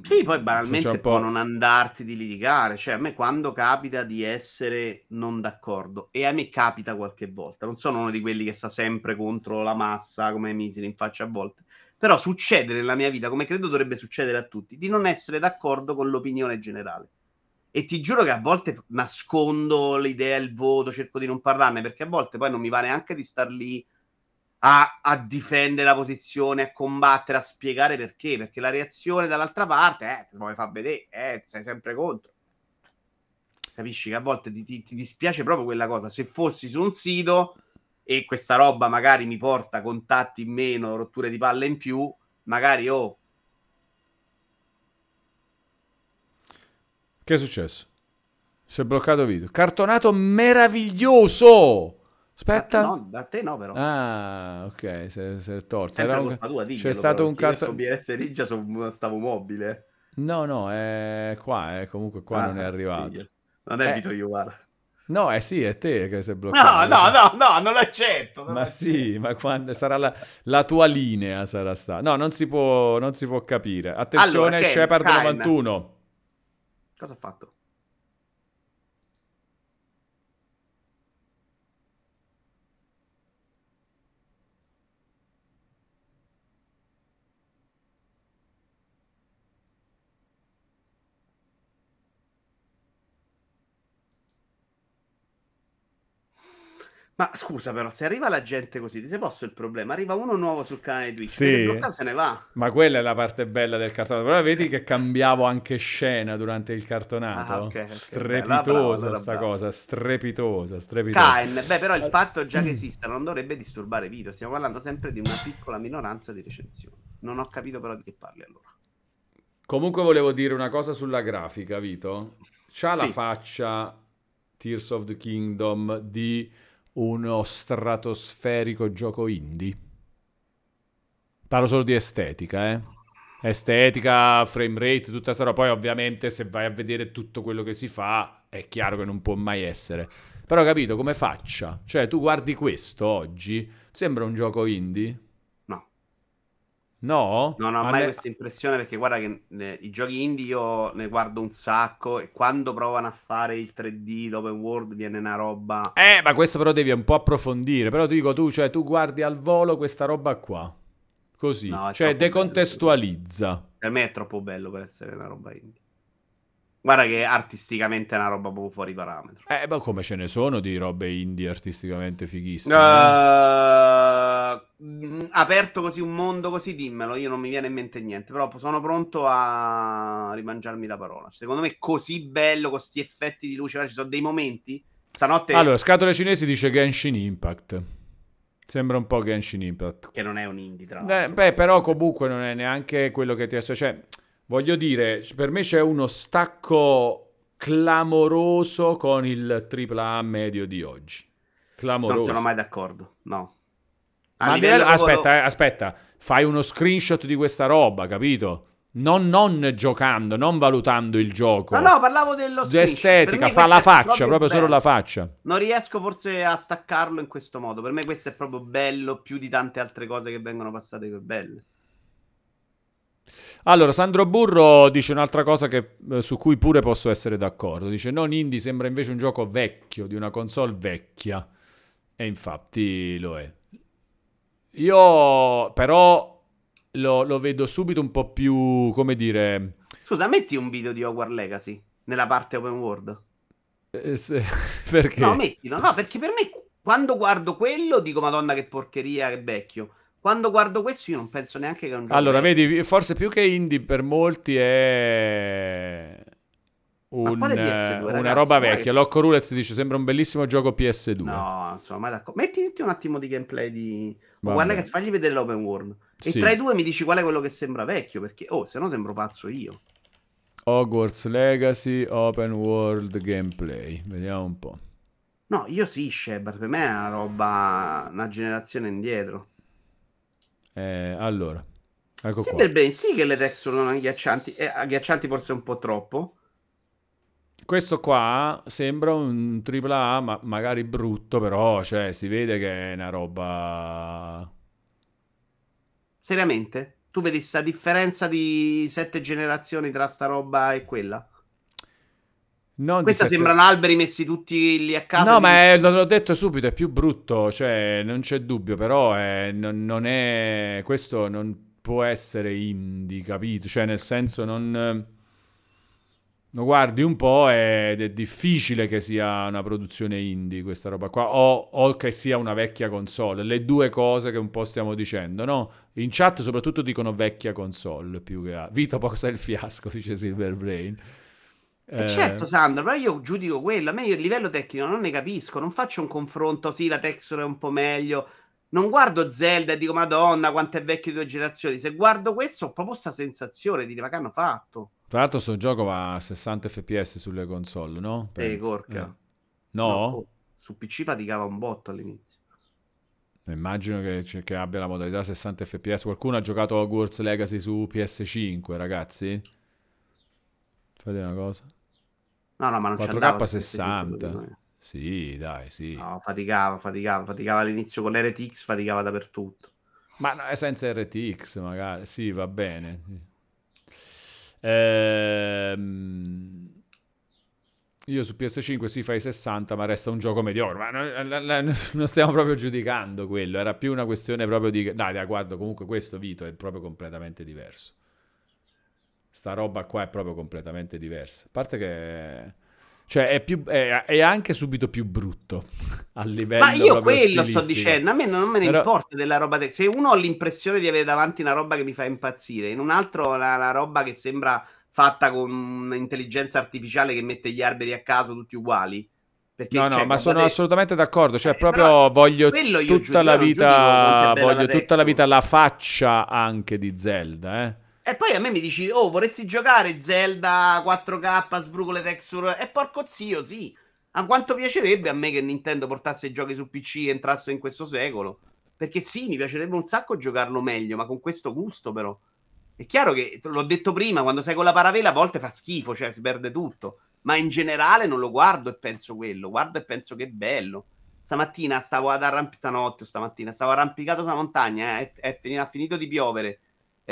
Sì, poi banalmente può non andarti di litigare. Cioè, a me quando capita di essere non d'accordo, e a me capita qualche volta, non sono uno di quelli che sta sempre contro la massa come miseri in faccia a volte, Però succede nella mia vita, come credo dovrebbe succedere a tutti, di non essere d'accordo con l'opinione generale. E ti giuro che a volte nascondo l'idea, il voto, cerco di non parlarne, perché a volte poi non mi va neanche di star lì a, a difendere la posizione, a combattere, a spiegare perché. Perché la reazione dall'altra parte, eh, vuoi far vedere, eh, sei sempre contro. Capisci che a volte ti, ti, ti dispiace proprio quella cosa. Se fossi su un sito e questa roba magari mi porta contatti in meno, rotture di palle in più, magari oh. Che è successo? Si è bloccato il video. Cartonato meraviglioso! Aspetta. No, da te no, però. Ah, ok, si è torto. Era un... tua, diglielo, C'è stato un cartonato. BS Ninja stavo mobile. No, no, è qua, eh. comunque qua ah, non è arrivato. Figlio. Non è eh. Vito Iuvara. No, eh sì, è te che sei bloccato. No, no, no, no, non l'accetto. Non ma l'accetto. sì, ma quando sarà la, la, tua linea sarà stata. No, non si può, non si può capire. Attenzione, allora, Shepard 91. Cosa ha fatto? Ma scusa, però, se arriva la gente così, ti sei posto il problema? Arriva uno nuovo sul canale Twitch, sì. bloccato, se ne va. Ma quella è la parte bella del cartonato. Però vedi che cambiavo anche scena durante il cartonato. Ah, okay, okay. Strepitosa allora sta cosa, strepitosa, strepitosa. Kain, beh, però il fatto già che esista non dovrebbe disturbare video. Stiamo parlando sempre di una piccola minoranza di recensioni. Non ho capito però di che parli allora. Comunque volevo dire una cosa sulla grafica, Vito. C'ha sì. la faccia Tears of the Kingdom di uno stratosferico gioco indie. Parlo solo di estetica, eh. Estetica, frame rate, tutta questa roba. Poi ovviamente se vai a vedere tutto quello che si fa, è chiaro che non può mai essere. Però capito come faccia? Cioè tu guardi questo oggi, sembra un gioco indie? No? Non ho mai ne... questa impressione perché guarda che ne, i giochi indie io ne guardo un sacco e quando provano a fare il 3D, l'open world, viene una roba... Eh, ma questo però devi un po' approfondire. Però ti dico tu, cioè tu guardi al volo questa roba qua. Così. No, cioè decontestualizza. Bello. Per me è troppo bello per essere una roba indie. Guarda che artisticamente è una roba proprio fuori parametro. Eh, ma come ce ne sono di robe indie artisticamente fighissime? Uh, aperto così un mondo così, dimmelo, io non mi viene in mente niente, però sono pronto a rimangiarmi la parola. Secondo me è così bello, con questi effetti di luce, ci sono dei momenti. Stanotte... Allora, scatole cinesi dice Genshin Impact. Sembra un po' Genshin Impact. Che non è un indie, tra l'altro. Eh, beh, però comunque non è neanche quello che ti associa... Cioè, voglio dire, per me c'è uno stacco clamoroso con il AAA medio di oggi. Clamoroso. Non sono mai d'accordo, no. Ma livello... aspetta, eh, aspetta, fai uno screenshot di questa roba, capito? Non, non, giocando, non valutando il gioco. No, no, parlavo dello Estetica, fa la faccia, proprio, proprio solo la faccia. Non riesco forse a staccarlo in questo modo. Per me questo è proprio bello, più di tante altre cose che vengono passate che belle. Allora, Sandro Burro dice un'altra cosa che, eh, su cui pure posso essere d'accordo. Dice, non indie sembra invece un gioco vecchio, di una console vecchia. E infatti lo è. Io però lo, lo vedo subito un po' più, come dire... Scusa, metti un video di Hogwarts Legacy nella parte open world. Eh, se... perché? No, mettilo. No, perché per me quando guardo quello dico madonna che porcheria, che vecchio. Quando guardo questo io non penso neanche che è un gioco Allora, vecchio. vedi, forse più che indie per molti è un, PS2, una ragazzi, roba vecchia. Locco Roulette dice sembra un bellissimo gioco PS2. No, insomma, d'accordo. Metti, metti un attimo di gameplay di... Oh, guarda che fagli vedere l'open world. E sì. tra i due mi dici qual è quello che sembra vecchio, perché, oh, se no sembro pazzo io. Hogwarts Legacy Open World Gameplay. Vediamo un po'. No, io sì, Shepard. Per me è una roba, una generazione indietro. Eh, allora, ecco sì, qua. Bene, sì che le texture sono agghiaccianti, eh, agghiaccianti forse un po' troppo. Questo qua sembra un AAA, ma magari brutto, però cioè, si vede che è una roba... Seriamente? Tu vedi questa differenza di sette generazioni tra sta roba e quella? Non Questa sette... sembrano alberi messi tutti lì a casa. No, ma è, l'ho detto subito, è più brutto, cioè non c'è dubbio, però è, non, non, è... Questo non può essere indie, capito? Cioè, nel senso, non. Lo guardi un po' ed è difficile che sia una produzione indie questa roba qua, o, o, che sia una vecchia console. Le due cose che un po' stiamo dicendo, no? In chat soprattutto dicono vecchia console più che altro. Vito posa il fiasco, dice Silverbrain. Eh, eh, certo, Sandro, però io giudico quello. A me io a livello tecnico non ne capisco. Non faccio un confronto, sì, la texture è un po' meglio. Non guardo Zelda e dico, Madonna, quanto è vecchio di due generazioni. Se guardo questo, ho proprio questa sensazione di dire, ma che hanno fatto? Tra l'altro, sto gioco va a 60 fps sulle console, no? Sì, corca. Eh. No? no? Su PC faticava un botto all'inizio. Immagino che, che, abbia la modalità 60 fps. Qualcuno ha giocato Hogwarts Legacy su PS5, ragazzi? Fate una cosa. No, no, ma non 4K 60. Sì, dai, sì. No, faticava, faticava, faticava all'inizio con l'RTX, faticava dappertutto. Ma no, senza RTX magari, sì, va bene. Ehm... Io su PS5 sì fai 60, ma resta un gioco mediocre. Ma non, non, stiamo proprio giudicando quello. Era più una questione proprio di. Dai, dai, guarda, comunque questo Vito è proprio completamente diverso. Sta roba qua è proprio completamente diversa. A parte che... Cioè, è, più, è, è anche subito più brutto a livello Ma io quello sto dicendo, a me non me ne Però... importa della roba. De... Se uno ha l'impressione di avere davanti una roba che mi fa impazzire, in un altro la, la roba che sembra fatta con un'intelligenza artificiale che mette gli alberi a caso tutti uguali. Perché, no, no, cioè, ma sono assolutamente d'accordo. Cioè, eh, proprio voglio tutta la vita, voglio tutta la vita la faccia anche di Zelda, eh. E poi a me mi dici, oh, vorresti giocare Zelda 4K, sbruco le texture? E porco zio, sì. A quanto piacerebbe a me che Nintendo portasse i giochi su PC e entrasse in questo secolo? Perché sì, mi piacerebbe un sacco giocarlo meglio, ma con questo gusto però. È chiaro che, l'ho detto prima, quando sei con la paravela a volte fa schifo, cioè si perde tutto. Ma in generale non lo guardo e penso quello, guardo e penso che è bello. Stamattina stavo ad arrampicare, stanotte stamattina, stavo arrampicato sulla montagna, eh, è, è, finito di piovere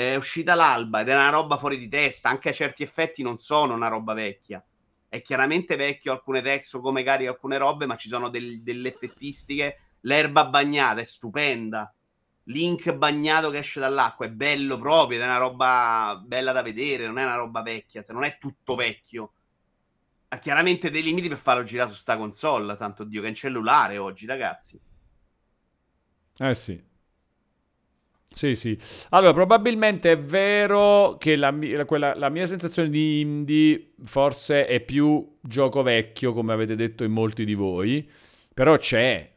è uscita l'alba ed è una roba fuori di testa, anche a certi effetti non sono una roba vecchia. È chiaramente vecchio alcune texture come carica alcune robe, ma ci sono del, delle effettistiche. L'erba bagnata è stupenda. Link bagnato che esce dall'acqua è bello proprio, ed è una roba bella da vedere, non è una roba vecchia, se non è tutto vecchio. Ha chiaramente dei limiti per farlo girare su sta console, santo Dio, che è in cellulare oggi, ragazzi. Eh sì, sì, sì. Allora, probabilmente è vero che la, quella, la, mia sensazione di indie forse è più gioco vecchio, come avete detto in molti di voi, però c'è.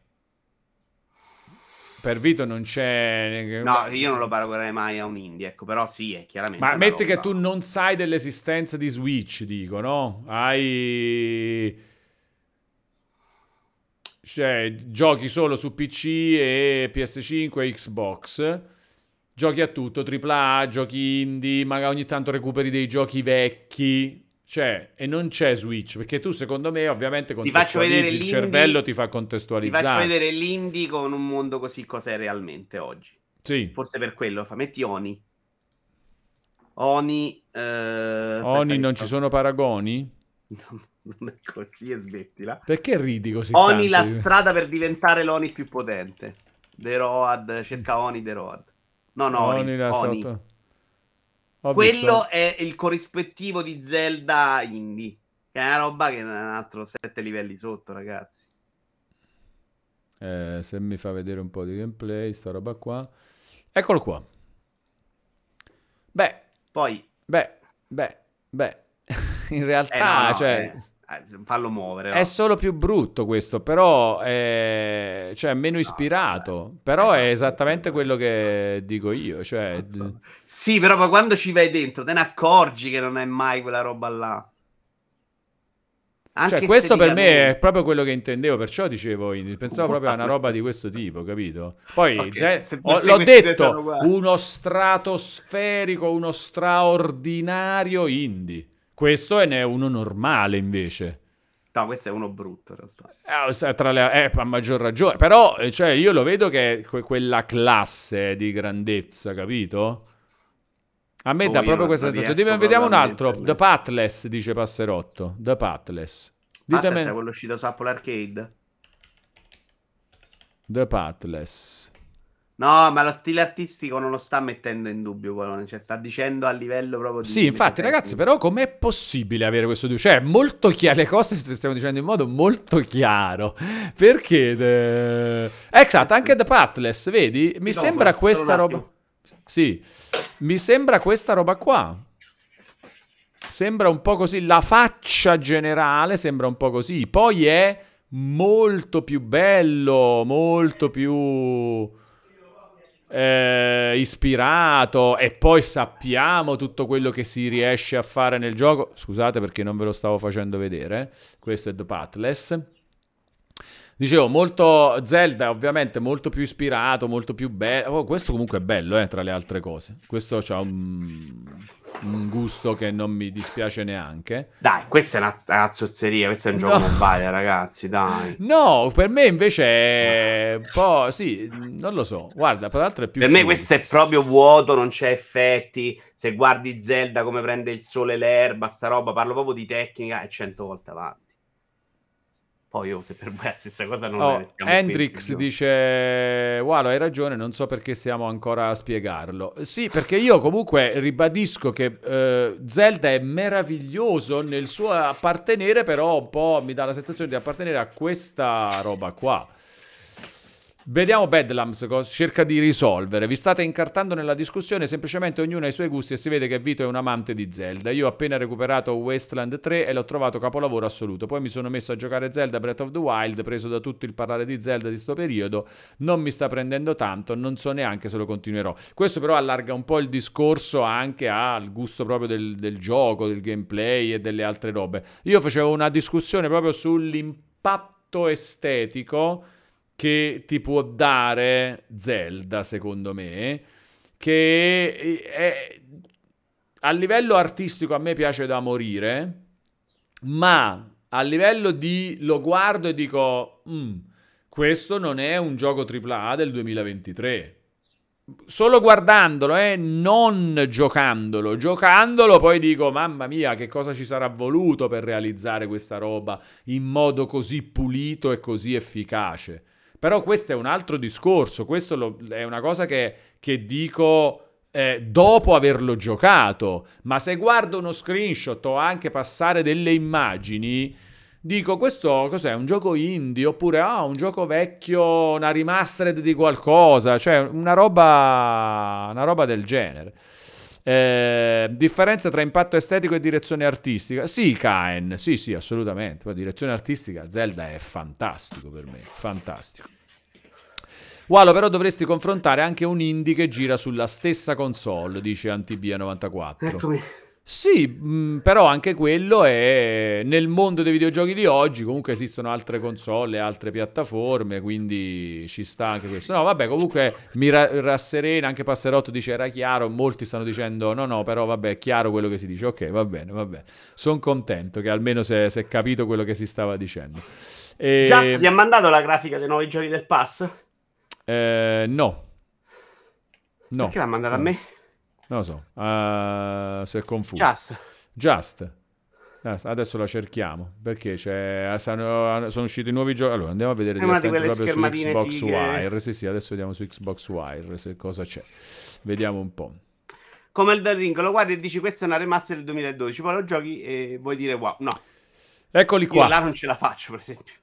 Per Vito non c'è... No, io non lo paragonerei mai a un indie, ecco, però sì, è chiaramente... Ma metti che tu non sai dell'esistenza di Switch, dico, no? Hai... Cioè, giochi solo su PC e PS5 e Xbox giochi a tutto, AAA, giochi indie, magari ogni tanto recuperi dei giochi vecchi. Cioè, e non c'è Switch, perché tu secondo me ovviamente ti faccio vedere il cervello ti fa contestualizzare. Ti faccio vedere l'indie con un mondo così cos'è realmente oggi. Sì. Forse per quello, fa metti Oni. Oni... Eh, Oni non ci sono paragoni? non è così e smettila. Perché ridi così Oni tanto? la strada per diventare l'Oni più potente. The Road, cerca Oni The Road. No, no, Oni, Oni. Quello è il corrispettivo di Zelda Indie, che è una roba che è un altro sette livelli sotto, ragazzi. Eh, se mi fa vedere un po' di gameplay, sta roba qua. Eccolo qua. Beh, poi... Beh, beh, beh. In realtà, eh no, no, cioè... Eh, fallo muovere. È solo più brutto questo, però è cioè, meno ispirato. No, però è esattamente quello che dico io. Cioè... So. Sì, però poi quando ci vai dentro te ne accorgi che non è mai quella roba là. Anche cioè, questo per me è proprio quello che intendevo, perciò dicevo, pensavo proprio a una roba di questo tipo, capito? Poi okay, ze- ho, l'ho detto, uno stratosferico, uno straordinario indie. Questo ne è uno normale invece. No, questo è uno brutto in realtà. Eh, tra le, eh, a maggior ragione. Però, eh, cioè, io lo vedo che è que- quella classe di grandezza, capito? A me oh, dà proprio questa sensazione. Vediamo un altro. The Pathless, dice Passerotto. The Pathless. Ditemi... Pathless è quello uscito su Apple Arcade? The Pathless. No, ma lo stile artistico non lo sta mettendo in dubbio, Polone. Cioè, sta dicendo a livello proprio di. Sì, infatti, ragazzi, però com'è possibile avere questo dubbio? Cioè, molto chiaro. Le cose stiamo dicendo in modo molto chiaro. Perché. The... Esatto, anche The Pathless, vedi? Mi no, sembra questa roba. Sì, mi sembra questa roba qua. Sembra un po' così. La faccia generale sembra un po' così. Poi è molto più bello, molto più eh, ispirato e poi sappiamo tutto quello che si riesce a fare nel gioco. Scusate perché non ve lo stavo facendo vedere. Questo è The Pathless. Dicevo, molto Zelda, ovviamente molto più ispirato, molto più bello. Oh, questo comunque è bello, eh, tra le altre cose. Questo ha un un gusto che non mi dispiace neanche. Dai, questa è una cazzozzeria, questo è un gioco no. mobile, ragazzi, dai. No, per me invece è un po', sì, non lo so. Guarda, tra l'altro è più Per me questo è proprio vuoto, non c'è effetti. Se guardi Zelda come prende il sole l'erba, sta roba, parlo proprio di tecnica, è cento volte avanti. Poi io, se per voi è la stessa cosa non oh, Hendrix dice, Wow, hai ragione, non so perché stiamo ancora a spiegarlo. Sì, perché io comunque ribadisco che uh, Zelda è meraviglioso nel suo appartenere, però un po' mi dà la sensazione di appartenere a questa roba qua. Vediamo Bedlams cosa cerca di risolvere. Vi state incartando nella discussione, semplicemente ognuno ha i suoi gusti e si vede che Vito è un amante di Zelda. Io ho appena recuperato Wasteland 3 e l'ho trovato capolavoro assoluto. Poi mi sono messo a giocare Zelda Breath of the Wild, preso da tutto il parlare di Zelda di sto periodo. Non mi sta prendendo tanto, non so neanche se lo continuerò. Questo però allarga un po' il discorso anche al gusto proprio del, del gioco, del gameplay e delle altre robe. Io facevo una discussione proprio sull'impatto estetico che ti può dare Zelda, secondo me, che è, a livello artistico a me piace da morire, ma a livello di lo guardo e dico, mm, questo non è un gioco AAA del 2023. Solo guardandolo, eh, non giocandolo. Giocandolo poi dico, mamma mia, che cosa ci sarà voluto per realizzare questa roba in modo così pulito e così efficace. Però questo è un altro discorso, questo è una cosa che, che dico eh, dopo averlo giocato, ma se guardo uno screenshot o anche passare delle immagini, dico questo cos'è? Un gioco indie oppure ah, un gioco vecchio, una remastered di qualcosa, cioè una roba, una roba del genere. Eh, differenza tra impatto estetico e direzione artistica? Sì, Kaen, sì, sì, assolutamente. La direzione artistica, Zelda è fantastico per me, fantastico. Walo, però dovresti confrontare anche un indie che gira sulla stessa console, dice Antibia94. Eccomi. Sì, mh, mm, però anche quello è nel mondo dei videogiochi di oggi. Comunque esistono altre console, altre piattaforme, quindi ci sta anche questo. No, vabbè, comunque mi ra- rasserena. Anche Passerotto dice era chiaro. Molti stanno dicendo no, no, però vabbè, è chiaro quello che si dice. Ok, va bene, va bene. Sono contento che almeno si è capito quello che si stava dicendo. E... Già, ti ha mandato la grafica dei nuovi giochi del pass? Eh, no. No. Perché l'ha mandata no. a me? Non lo so, uh, si è confuso. Just. Just. Adesso la cerchiamo perché sono, sono usciti nuovi giochi. Allora andiamo a vedere direttamente proprio su Xbox fighe. Wire. Sì, sì, adesso vediamo su Xbox Wire se cosa c'è. Vediamo un po'. Come il del ring, lo guardi e dici questa è una remaster del 2012, poi lo giochi e vuoi dire wow. No. Eccoli qua. Io là non ce la faccio, per esempio.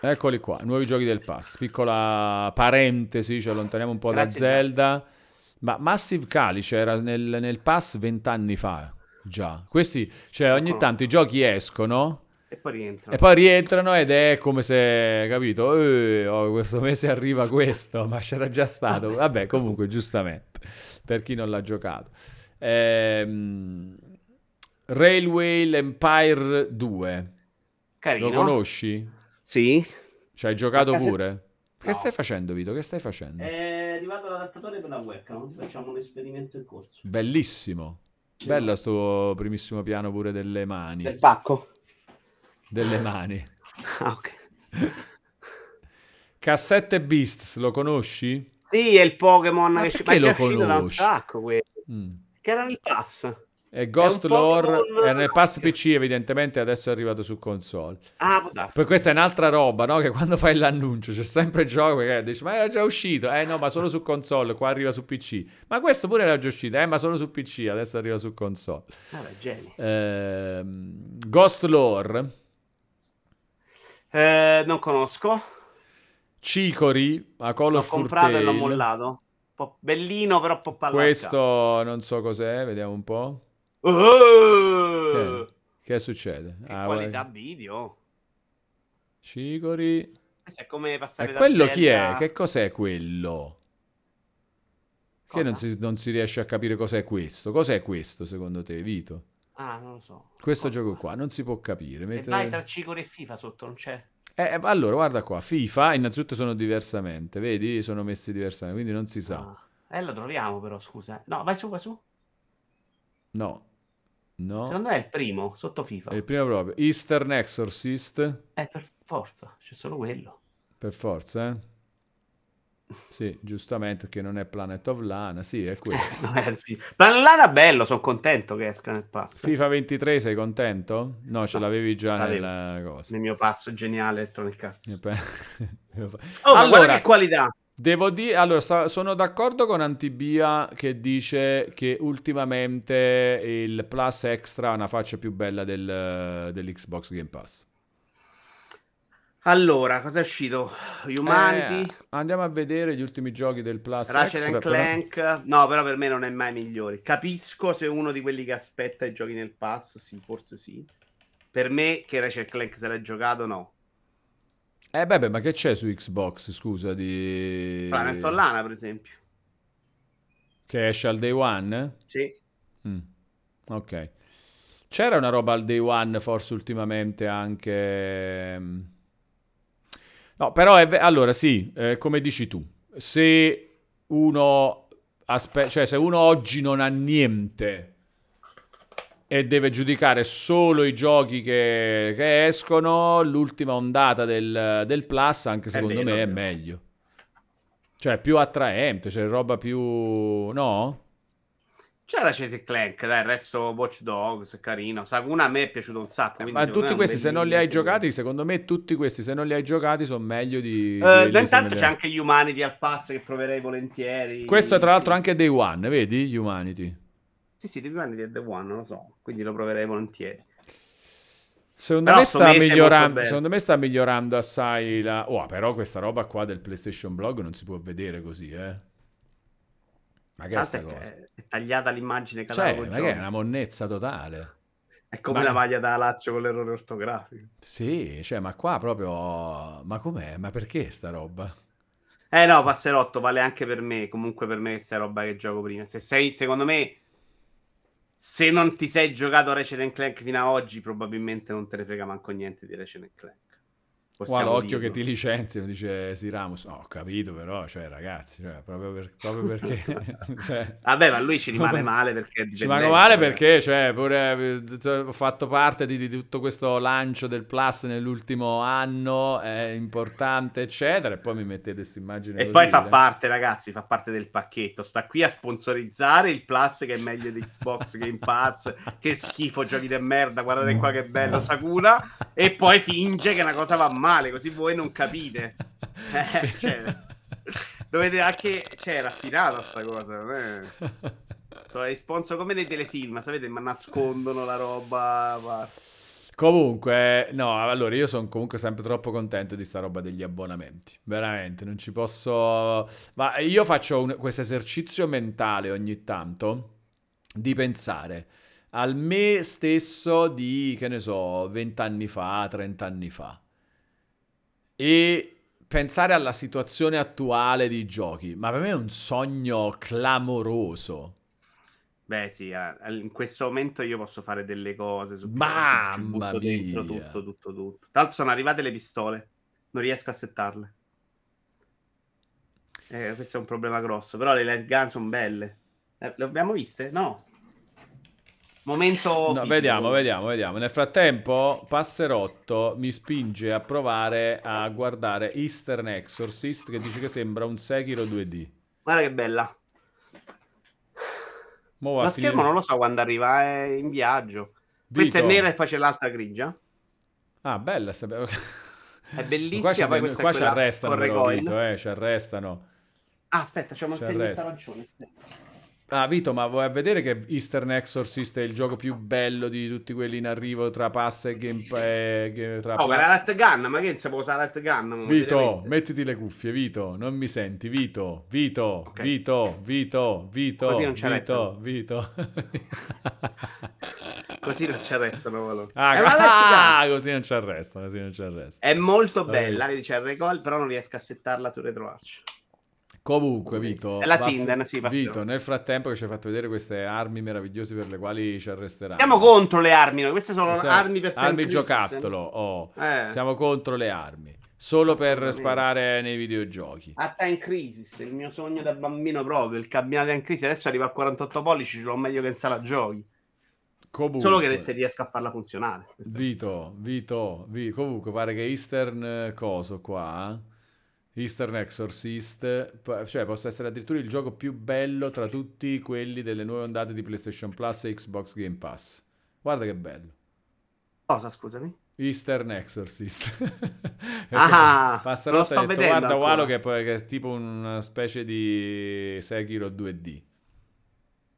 Eccoli qua, nuovi giochi del pass. Piccola parentesi, ci allontaniamo un po' Grazie da Zelda. Ma Massive Calice era nel, nel pass vent'anni fa già. Questi, cioè ogni tanto i giochi escono e poi rientrano. E poi rientrano ed è come se, capito, eh, oh, questo mese arriva questo, ma c'era già stato. Vabbè, comunque, giustamente, per chi non l'ha giocato. Ehm, Railway Empire 2. Carino. Lo conosci? Sì. Ci hai giocato pure? No. Che stai facendo, Vito? Che stai facendo? È arrivato l'adattatore per la webcam, facciamo un esperimento in corso. Bellissimo. Sì. Bello sto primissimo piano pure delle mani. Del pacco. Delle mani. ah, ok. Cassette Beasts, lo conosci? Sì, è il Pokémon Ma che ci lo conosci? da un sacco. Mm. Che era nel pass. E Ghost Lore è nel pass PC, evidentemente adesso è arrivato su console. Ah, Poi questa è un'altra roba, no? Che quando fai l'annuncio c'è sempre il gioco che dici, ma era già uscito. Eh no, ma solo su console, qua arriva su PC. Ma questo pure era già uscito, eh, ma solo su PC, adesso arriva su console. Ah, genio. Eh, Ghost Lore. Eh, non conosco. Cicori, a Call l'ho comprato e l'ho mollato. Un bellino, però un po' pallacca. Questo non so cos'è, vediamo un po'. Uh! Che, che succede? Che ah, qualità vai. video. Cicori. Questo è come passare e quello Zelda... chi è? Che cos'è quello? Cosa? Che non si, non si, riesce a capire cos'è questo. Cos'è questo secondo te, Vito? Ah, non lo so. Questo Cosa? gioco qua non si può capire. Mette... E vai tra Cicori e FIFA sotto, non c'è? Eh, allora, guarda qua, FIFA innanzitutto sono diversamente, vedi? Sono messi diversamente, quindi non si sa. Ah. Eh, lo troviamo però, scusa. No, vai su, vai su. No, No. Secondo me è il primo, sotto FIFA. È il primo proprio. Eastern Exorcist. Eh, per forza, c'è solo quello. Per forza, eh? Sì, giustamente, perché non è Planet of Lana. Sì, è quello. eh. Planet of Lana è bello, sono contento che esca nel pass. FIFA 23, sei contento? No, ce no, l'avevi già nella cosa. Nel mio pass geniale Electronic Arts. oh, allora, che qualità! Devo dire, allora, sta, sono d'accordo con Antibia che dice che ultimamente il Plus Extra ha una faccia più bella del, dell'Xbox Game Pass. Allora, cosa è uscito? Humanity? Eh, andiamo a vedere gli ultimi giochi del Plus Ratchet Extra. Clank. Però... No, però per me non è mai migliore. Capisco se uno di quelli che aspetta i giochi nel Pass, sì, forse sì. Per me che Ratchet Clank se l'hai giocato, no. Eh beh, beh, ma che c'è su Xbox, scusa, di... Planet Lana, per esempio. Che esce al day one? Sì. Mm. Ok. C'era una roba al day one forse ultimamente anche... Mm. No, però è... Allora sì, eh, come dici tu, se uno... Aspe... Cioè, se uno oggi non ha niente e deve giudicare solo i giochi che, che escono, l'ultima ondata del, del Plus, anche secondo è me, è meglio. Cioè, più attraente, cioè roba più... no? C'era Cete Clank, dai, il resto Watch Dogs, è carino. Saguna a me è piaciuto un sacco. Eh, ma tutti questi, se non li hai giocati, secondo me tutti questi, se non li hai giocati, sono meglio di... Uh, intanto c'è anche Humanity al pass che proverei volentieri. Questo è tra l'altro anche Day One, vedi? Humanity. Sì, sì, The Humanity è The One, non lo so, quindi lo proverei volentieri. Secondo me, sta migliorando, secondo me, sta migliorando, assai la... Oh, però questa roba qua del PlayStation Blog non si può vedere così, eh. Ma che è sta cosa? È, tagliata l'immagine cioè, ma che è una monnezza totale. È come ma... la maglia da Lazio con l'errore ortografico. Sì, cioè, ma qua proprio... Ma com'è? Ma perché sta roba? Eh no, passerotto vale anche per me. Comunque per me questa roba che gioco prima. Se sei, secondo me se non ti sei giocato Ratchet Clank fino ad oggi, probabilmente non te ne frega manco niente di Ratchet Clank. Qua l'occhio che ti licenziano, dice Si Ramos. No, ho capito, però, cioè, ragazzi, cioè, proprio, per, proprio perché. cioè, Vabbè, ma lui ci rimane male perché. Ci rimane male perché, cioè, pure eh, ho fatto parte di, di, tutto questo lancio del Plus nell'ultimo anno, è importante, eccetera. E poi mi mettete questa immagine. E così, poi fa eh. parte, ragazzi, fa parte del pacchetto. Sta qui a sponsorizzare il Plus che è meglio di Xbox Game Pass. che schifo, giochi di merda. Guardate qua che bello, Sakura. E poi finge che una cosa va male male, così voi non capite. Eh, cioè, dovete anche... Cioè, è raffinata sta cosa. Eh. Sono i sponsor come nei telefilm, sapete, ma nascondono la roba... Comunque, no, allora io sono comunque sempre troppo contento di sta roba degli abbonamenti. Veramente, non ci posso... Ma io faccio questo esercizio mentale ogni tanto di pensare al me stesso di, che ne so, 20 anni fa, 30 anni fa e pensare alla situazione attuale di giochi, ma per me è un sogno clamoroso. Beh, sì, eh, in questo momento io posso fare delle cose su Mamma mia. dentro tutto, tutto, tutto. Tra l'altro sono arrivate le pistole, non riesco a settarle. Eh, questo è un problema grosso, però le light gun sono belle. Eh, le abbiamo viste? No. Momento. No, vediamo, vediamo, vediamo. Nel frattempo, Passerotto mi spinge a provare a guardare Eastern Exorcist, che dice che sembra un Sekiro 2D. Guarda che bella. Lo schermo non lo so quando arriva, è in viaggio. Vito. Questa è nera e poi c'è l'altra grigia. Ah, bella. È bellissima. Qua, poi qua ci arrestano, però, Vito, eh, ci arrestano. Ah, aspetta, c'è un arancione. Aspetta. Ah, Vito, ma vuoi vedere che Eastern Exorcist è il gioco più bello di tutti quelli in arrivo tra pass e gameplay? Tra oh, ma la Light Gun, ma che si può usare la Light Gun? Vito, mettiti le cuffie, Vito, non mi senti, Vito, Vito, okay. Vito, Vito, Vito, Così non ci Vito, Vito. così non ci arrestano, Valo. Ah, ah così non ci arrestano, così non ci arrestano. È molto bella, c'è il recall, però non riesco a settarla su RetroArch. Comunque, Vito, è la Sinden, sì, Vito, nel frattempo che ci hai fatto vedere queste armi meravigliose per le quali ci arresteranno. Siamo contro le armi, queste sono Siamo... armi per Armi giocattolo, oh. eh. Siamo contro le armi. Solo per sparare nei videogiochi. A Time Crisis, il mio sogno da bambino proprio, il cabinato in crisi, adesso arriva a 48 pollici, ce l'ho meglio che in sala giochi. Comunque, Solo che se riesco a farla funzionare. Vito, Vito, Vito, comunque pare che Eastern eh, coso qua... Eastern Exorcist, cioè possa essere addirittura il gioco più bello tra tutti quelli delle nuove ondate di PlayStation Plus e Xbox Game Pass. Guarda che bello. Cosa, scusami? Eastern Exorcist. ah, Passerò lo sto detto, guarda Walo che, che, è tipo una specie di Sekiro 2D.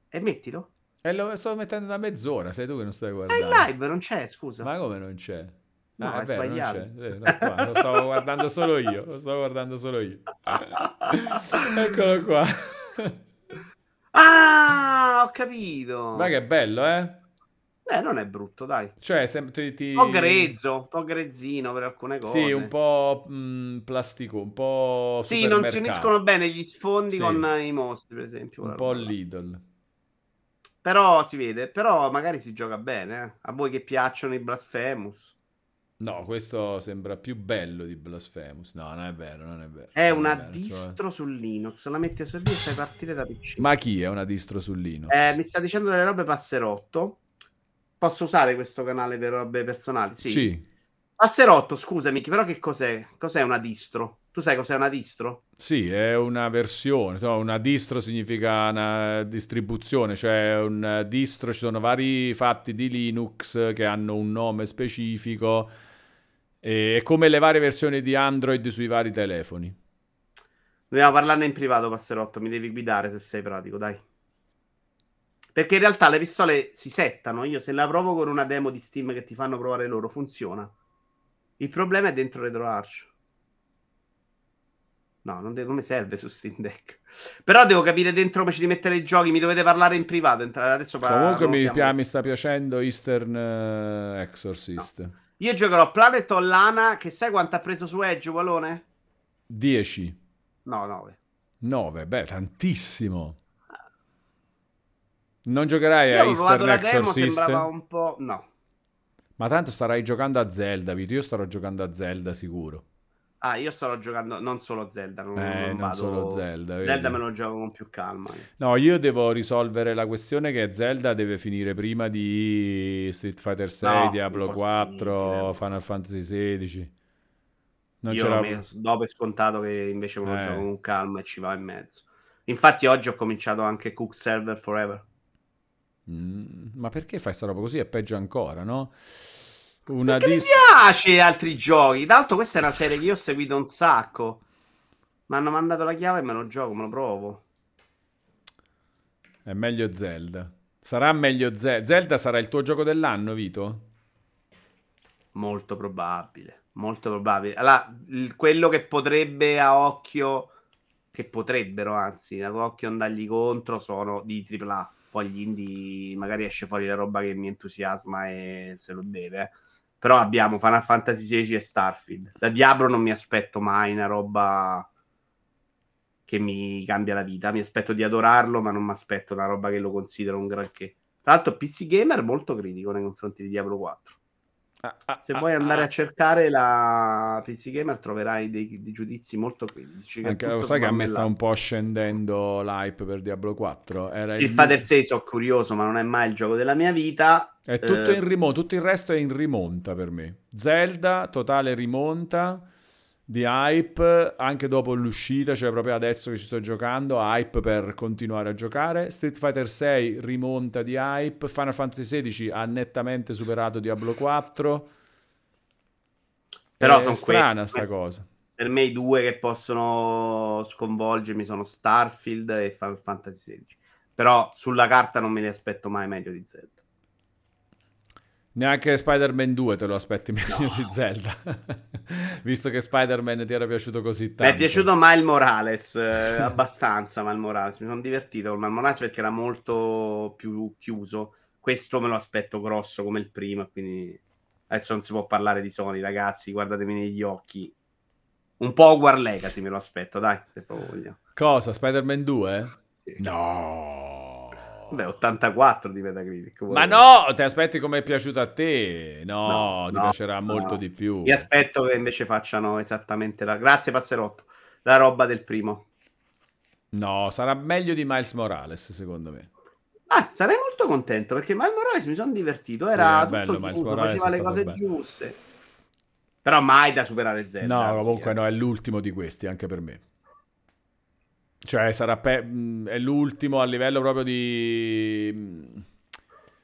E mettilo. E lo sto mettendo da mezz'ora, sei tu che non stai guardando. Stai live, non c'è, scusa. Ma come non c'è? No, ah, è vero, sbagliato. Eh, qua, lo stavo guardando solo io. Lo stavo guardando solo io. Eccolo qua. ah, ho capito. Ma che bello, eh? Eh, non è brutto, dai. Cioè, sem- ti, ti... un po' grezzo, un po' grezzino per alcune cose. Sì, un po' mh, mm, plastico, un po' Sì, non si uniscono bene gli sfondi sì. con i mostri, per esempio. Un po' Lidl. Però si vede, però magari si gioca bene, eh? A voi che piacciono i Blasphemous. No, questo sembra più bello di Blasphemous. No, non è vero, non è vero. È non una è vero, distro insomma. su Linux, la metti a servire e fai partire da PC. Ma chi è una distro su Linux? Eh, mi sta dicendo delle robe passerotto. Posso usare questo canale per robe personali? Sì. sì. Passerotto, scusami, però che cos'è? Cos'è una distro? Tu sai cos'è una distro? Sì, è una versione. Una distro significa una distribuzione, cioè un distro, ci sono vari fatti di Linux che hanno un nome specifico. È come le varie versioni di Android sui vari telefoni. Dobbiamo parlarne in privato, Passerotto. Mi devi guidare se sei pratico, dai. Perché in realtà le pistole si settano. Io se la provo con una demo di Steam che ti fanno provare loro, funziona. Il problema è dentro RetroArch. No, non, de- non, mi serve su Steam Deck. Però devo capire dentro come ci devi mettere i giochi. Mi dovete parlare in privato. Adesso Comunque mi, siamo... mi, sta piacendo Eastern uh, Exorcist. No. Io giocherò Planet Lana. Che sai quanto ha preso su Edge, Walone? 10. No, 9. 9, beh, tantissimo. Non giocherai Io a Eastern Exorcist? Demo, sembrava un po'... No. Ma tanto starai giocando a Zelda, Vito. Io starò giocando a Zelda sicuro. Ah, io starò giocando non solo Zelda, non, eh, non, non solo Zelda. Vedi? Zelda me lo gioco con più calma. No, io devo risolvere la questione che Zelda deve finire prima di Street Fighter 6, no, Diablo 4, Final Fantasy 16. Non io l'ho dopo è scontato che invece me lo eh. gioco con calma e ci va in mezzo. Infatti oggi ho cominciato anche Cook Server Forever. Mm, ma perché fai sta roba così? È peggio ancora, no? Una dis- mi piace altri giochi. D'altro, questa è una serie che io ho seguito un sacco. Mi hanno mandato la chiave e me lo gioco, me lo provo. È meglio Zelda. Sarà meglio Zelda. Zelda sarà il tuo gioco dell'anno, Vito? Molto probabile. Molto probabile. Allora, quello che potrebbe a occhio, che potrebbero anzi, a occhio andargli contro, sono di AAA. Poi gli indie magari esce fuori la roba che mi entusiasma e se lo deve. Però abbiamo Final Fantasy XVI e Starfield. Da Diablo non mi aspetto mai una roba che mi cambia la vita. Mi aspetto di adorarlo, ma non mi aspetto una roba che lo considero un granché. Tra l'altro, PC Gamer molto critico nei confronti di Diablo 4. Ah, ah, Se ah, vuoi andare ah. a cercare la PC Gamer troverai dei, dei giudizi molto critici. Anche, sai che a me sta un po' scendendo l'hype per Diablo 4. Era il... Fighter 6 sono curioso, ma non è mai il gioco della mia vita. È tutto eh... in rimonta, tutto il resto è in rimonta per me. Zelda, totale rimonta. Di hype anche dopo l'uscita, cioè proprio adesso che ci sto giocando, hype per continuare a giocare. Street Fighter 6 rimonta di hype, Final Fantasy 16 ha nettamente superato Diablo 4. Però è strana que- sta cosa. Per me i due che possono sconvolgermi sono Starfield e Final Fantasy 16. Però sulla carta non me ne aspetto mai meglio di Zelda. Neanche Spider-Man 2 te lo aspetti meglio no. di Zelda. Visto che Spider-Man ti era piaciuto così tanto. Mi è piaciuto Miles Morales, eh, abbastanza Miles Morales. Mi sono divertito con Miles Morales perché era molto più chiuso. Questo me lo aspetto grosso come il primo, quindi adesso non si può parlare di Sony, ragazzi, guardatemi negli occhi. Un po' War Legacy me lo aspetto, dai, se proprio vogliamo. Cosa? Spider-Man 2? Sì. No. Beh, 84 di Metacritic. Ma no, ti aspetti come è piaciuto a te? No, no ti no, piacerà no. molto di più. Mi aspetto che invece facciano esattamente la... Grazie Passerotto, la roba del primo. No, sarà meglio di Miles Morales, secondo me. Ah, sarei molto contento perché Miles Morales mi sono divertito, era sì, bello, tutto chiuso, faceva le cose bello. giuste. Però mai da superare Zelda. No, comunque no, è l'ultimo di questi, anche per me. Cioè, sarà pe- è l'ultimo a livello proprio di...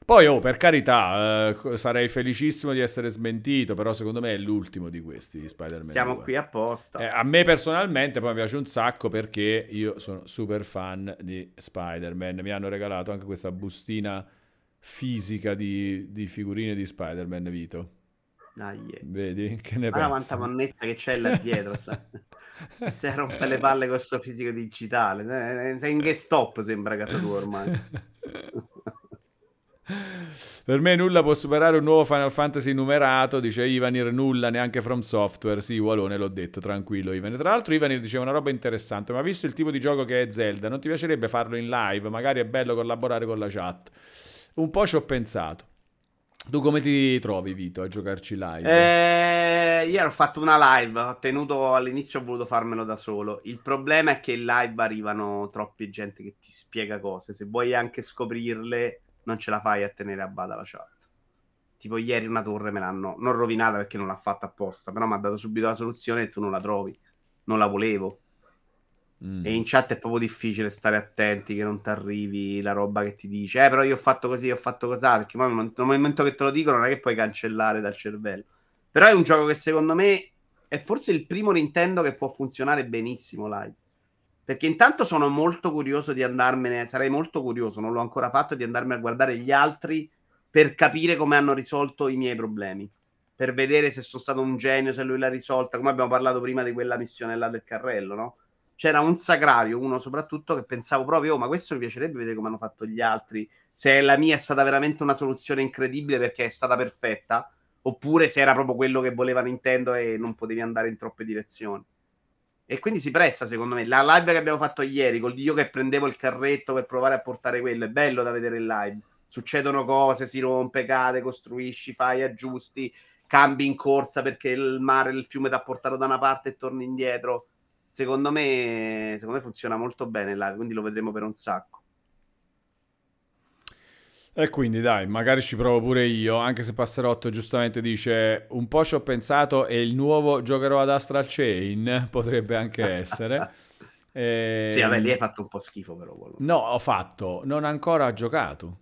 Poi, oh, per carità, eh, sarei felicissimo di essere smentito, però secondo me è l'ultimo di questi, Spider-Man. Siamo 2. qui apposta. Eh, a me personalmente poi mi piace un sacco perché io sono super fan di Spider-Man. Mi hanno regalato anche questa bustina fisica di, di figurine di Spider-Man, Vito. Ah, yeah. Vedi? Che ne Guarda quanta monnetta che c'è là dietro, a rompere le palle con questo fisico digitale. Eh, sei in guest stop, sembra casa tua ormai. per me nulla può superare un nuovo Final Fantasy numerato, dice Ivanir, nulla neanche From Software. Sì, Walone l'ho detto, tranquillo Ivanir. Tra l'altro Ivanir diceva una roba interessante, ma visto il tipo di gioco che è Zelda, non ti piacerebbe farlo in live? Magari è bello collaborare con la chat. Un po' ci ho pensato. Tu come ti trovi, Vito, a giocarci live? Eh, ieri ho fatto una live, ho tenuto all'inizio, ho voluto farmelo da solo. Il problema è che in live arrivano troppi gente che ti spiega cose. Se vuoi anche scoprirle, non ce la fai a tenere a bada la chat. Tipo ieri una torre me l'hanno, non rovinata perché non l'ha fatta apposta, però mi ha dato subito la soluzione e tu non la trovi. Non la volevo. Mm. E in chat è proprio difficile stare attenti che non ti arrivi la roba che ti dice, eh, però io ho fatto così, ho fatto così, perché poi nel momento che te lo dicono non è che puoi cancellare dal cervello. Però è un gioco che secondo me è forse il primo Nintendo che può funzionare benissimo live. Perché intanto sono molto curioso di andarmene, sarei molto curioso, non l'ho ancora fatto, di andarmene a guardare gli altri per capire come hanno risolto i miei problemi. Per vedere se sono stato un genio, se lui l'ha risolta, come abbiamo parlato prima di quella missione là del carrello, no? C'era un sagrario, uno soprattutto, che pensavo proprio, oh, ma questo mi piacerebbe vedere come hanno fatto gli altri, se la mia è stata veramente una soluzione incredibile perché è stata perfetta, oppure se era proprio quello che voleva Nintendo e non potevi andare in troppe direzioni. E quindi si presta, secondo me. La live che abbiamo fatto ieri, col dio che prendevo il carretto per provare a portare quello, è bello da vedere in live. Succedono cose, si rompe, cade, costruisci, fai aggiusti, cambi in corsa perché il mare, il fiume ti ha portato da una parte e torni indietro secondo me, secondo me funziona molto bene là, quindi lo vedremo per un sacco. E quindi dai, magari ci provo pure io, anche se Passerotto giustamente dice un po' ci ho pensato e il nuovo giocherò ad Astral Chain, potrebbe anche essere. e... Sì, vabbè, lì hai fatto un po' schifo però. No, ho fatto, non ancora giocato.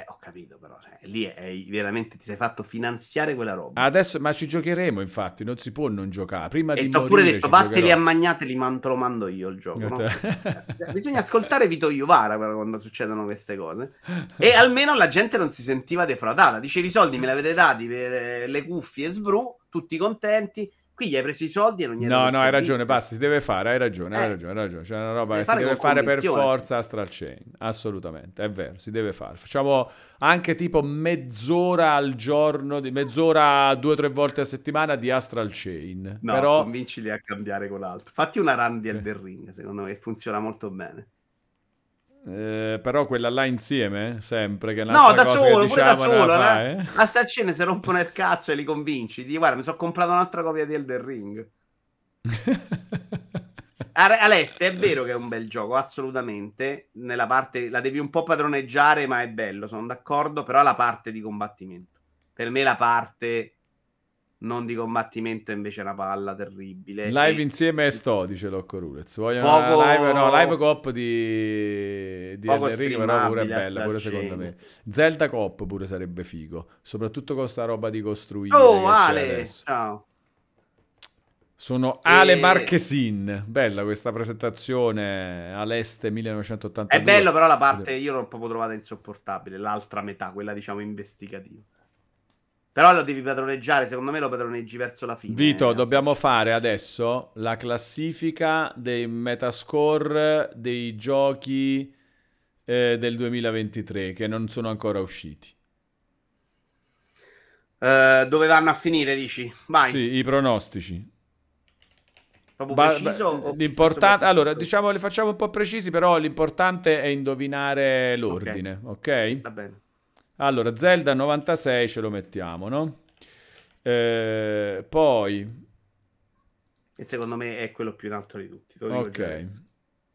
Eh, ho capito, però cioè, lì è, è, veramente ti sei fatto finanziare quella roba. Adesso, ma ci giocheremo, infatti, non si può non giocare. Prima e ti ho pure detto, vatteli a magnate, man- te lo mando io il gioco. No? Eh, bisogna ascoltare Vito Iovara quando succedono queste cose. E almeno la gente non si sentiva defraudata. Dicevi, i soldi me li avete dati per le cuffie svru, tutti contenti Qui gli hai preso i soldi e non gli hai No, no, hai ragione, basta, si deve fare, hai ragione, eh. hai ragione, hai ragione. C'è una roba che si deve fare per forza Astral Chain, assolutamente, è vero, si deve fare. Facciamo anche tipo mezz'ora al giorno, mezz'ora due o tre volte a settimana di Astral Chain. No, Però... convincili a cambiare con l'altro. Fatti una run di Elden Ring, secondo me funziona molto bene. Eh, però quella là insieme, sempre che No, da solo, pure da solo. Fa, eh? A Starcene si rompono il cazzo e li convinci. Di guarda, mi sono comprato un'altra copia di Elder Ring. Aleste, è vero che è un bel gioco, assolutamente. Nella parte la devi un po' padroneggiare, ma è bello, sono d'accordo. Però la parte di combattimento, per me la parte non di combattimento invece una palla terribile. Live e... insieme e sto, dice Locco Rulez. Vogliono Poco... live, no, live cop di, di Enrico, però pure è bella, pure secondo me. Zelda cop pure sarebbe figo, soprattutto con sta roba di costruire. Oh, Ale, ciao. Sono Ale e... Marchesin. Bella questa presentazione all'est 1982. È bello, però la parte io l'ho proprio trovata insopportabile. L'altra metà, quella diciamo investigativa. Però lo devi padroneggiare, secondo me lo padroneggi verso la fine. Vito, eh, dobbiamo fare adesso la classifica dei metascore dei giochi eh, del 2023 che non sono ancora usciti. Uh, dove vanno a finire, dici? Vai. Sì, i pronostici. Ba- preciso, l'importante, allora, diciamo, li facciamo un po' precisi, però l'importante è indovinare l'ordine, ok? okay? Sta bene. Allora, Zelda 96 ce lo mettiamo, no? Eh, poi... E secondo me è quello più in alto di tutti. Ok.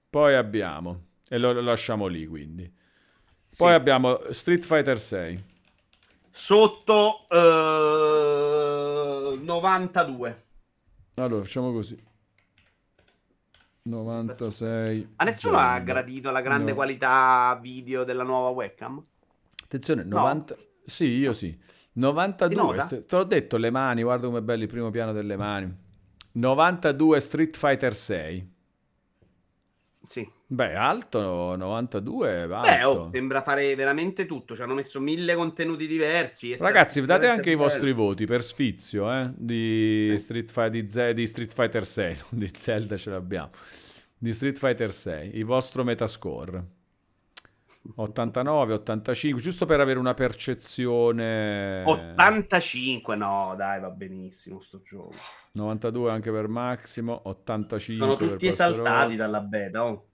Poi abbiamo... E lo, lo, lasciamo lì, quindi. Poi sì. abbiamo Street Fighter 6. Sotto uh, 92. Allora, facciamo così. 96. Ma nessuno ha gradito la grande no. qualità video della nuova webcam? Attenzione, 90... No. Sì, io sì. 92, te l'ho detto, le mani, guarda come bello il primo piano delle mani. 92 Street Fighter 6. Sì. Beh, alto 92, alto. Beh, oh, sembra fare veramente tutto. Ci hanno messo mille contenuti diversi. Ragazzi, date anche bello. i vostri voti per sfizio eh, di, sì. Street Fight, di, Z- di, Street Fighter 6. di Zelda ce l'abbiamo. Di Street Fighter 6. Il vostro metascore. 89, 85, giusto per avere una percezione. 85, no, dai, va benissimo sto gioco. 92 anche per Massimo, 85 Sono tutti esaltati dalla beta, oh.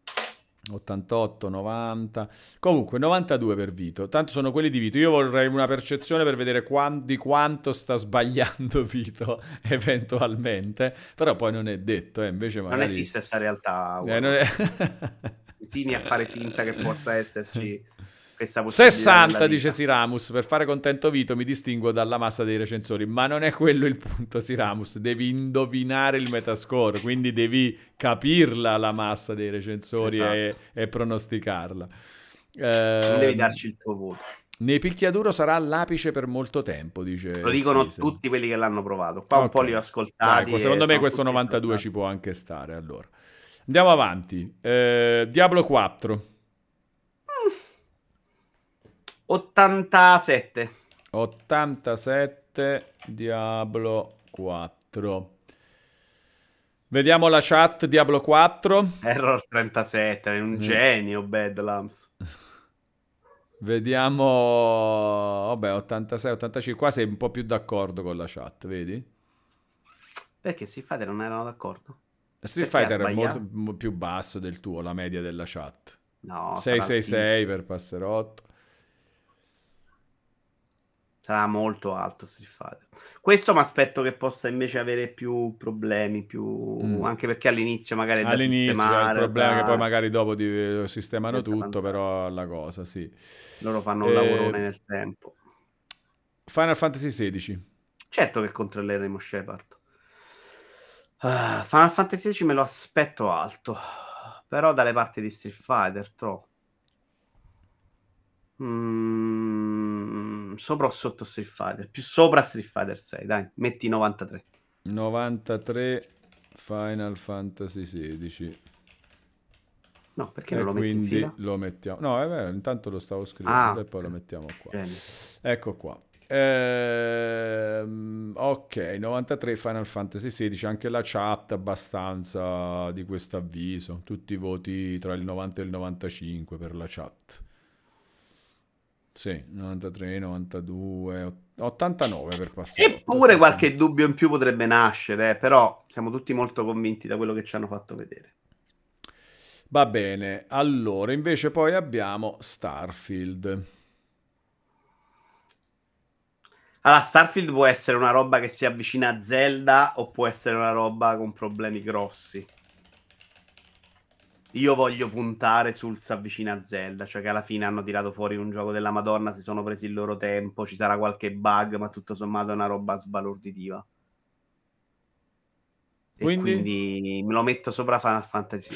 88, 90, comunque 92 per Vito. Tanto sono quelli di Vito. Io vorrei una percezione per vedere quant- di quanto sta sbagliando Vito eventualmente, però poi non è detto, eh. invece magari... Non esiste questa realtà. Eh, non è... continui a fare finta che possa esserci questa possibilità. 60 dice Siramus, per fare contento Vito mi distinguo dalla massa dei recensori, ma non è quello il punto Siramus, devi indovinare il metascore, quindi devi capirla la massa dei recensori esatto. e, e, pronosticarla. Eh, non devi darci il tuo voto. Nei picchiaduro sarà l'apice per molto tempo, dice. Lo dicono Stise. tutti quelli che l'hanno provato. Qua okay. un po' li ho ascoltati. Dai, secondo me questo 92 ci può anche stare, allora. Andiamo avanti. Eh, Diablo 4. 87. 87 Diablo 4. Vediamo la chat Diablo 4. Error 37, è un mm. genio Bedlams. Vediamo, vabbè, 86, 85, qua sei un po' più d'accordo con la chat, vedi? Perché si fa non erano d'accordo? Street Fighter è molto più basso del tuo, la media della chat. No, 666 per Passerotto. Sarà molto alto Street Fighter. Questo mi aspetto che possa invece avere più problemi, più... Mm. anche perché all'inizio magari è all'inizio da il problema sa... che poi magari dopo di... sistemano tutto, fantastico. però la cosa, sì. Loro fanno un e... lavorone nel tempo. Final Fantasy XVI. Certo che controlleremo Shepard. Uh, Final Fantasy X me lo aspetto alto, però dalle parti di Street Fighter troppo. Mm, sopra o sotto Street Fighter? Più sopra Street Fighter 6, dai, metti 93. 93 Final Fantasy 16. No, perché e non lo metti in fila? lo mettiamo. No, eh, intanto lo stavo scrivendo ah, e poi lo mettiamo qua. Bene. Ecco qua. Ehm, ok, 93 Final Fantasy XVI, anche la chat abbastanza di questo avviso, tutti i voti tra il 90 e il 95 per la chat. Sì, 93, 92, 89 per passare. Eppure qualche dubbio in più potrebbe nascere, eh, però siamo tutti molto convinti da quello che ci hanno fatto vedere. Va bene, allora invece poi abbiamo Starfield. Allora, Starfield può essere una roba che si avvicina a Zelda o può essere una roba con problemi grossi. Io voglio puntare sul si avvicina a Zelda, cioè che alla fine hanno tirato fuori un gioco della Madonna, si sono presi il loro tempo, ci sarà qualche bug, ma tutto sommato è una roba sbalorditiva. Quindi? quindi me lo metto sopra Final Fantasy.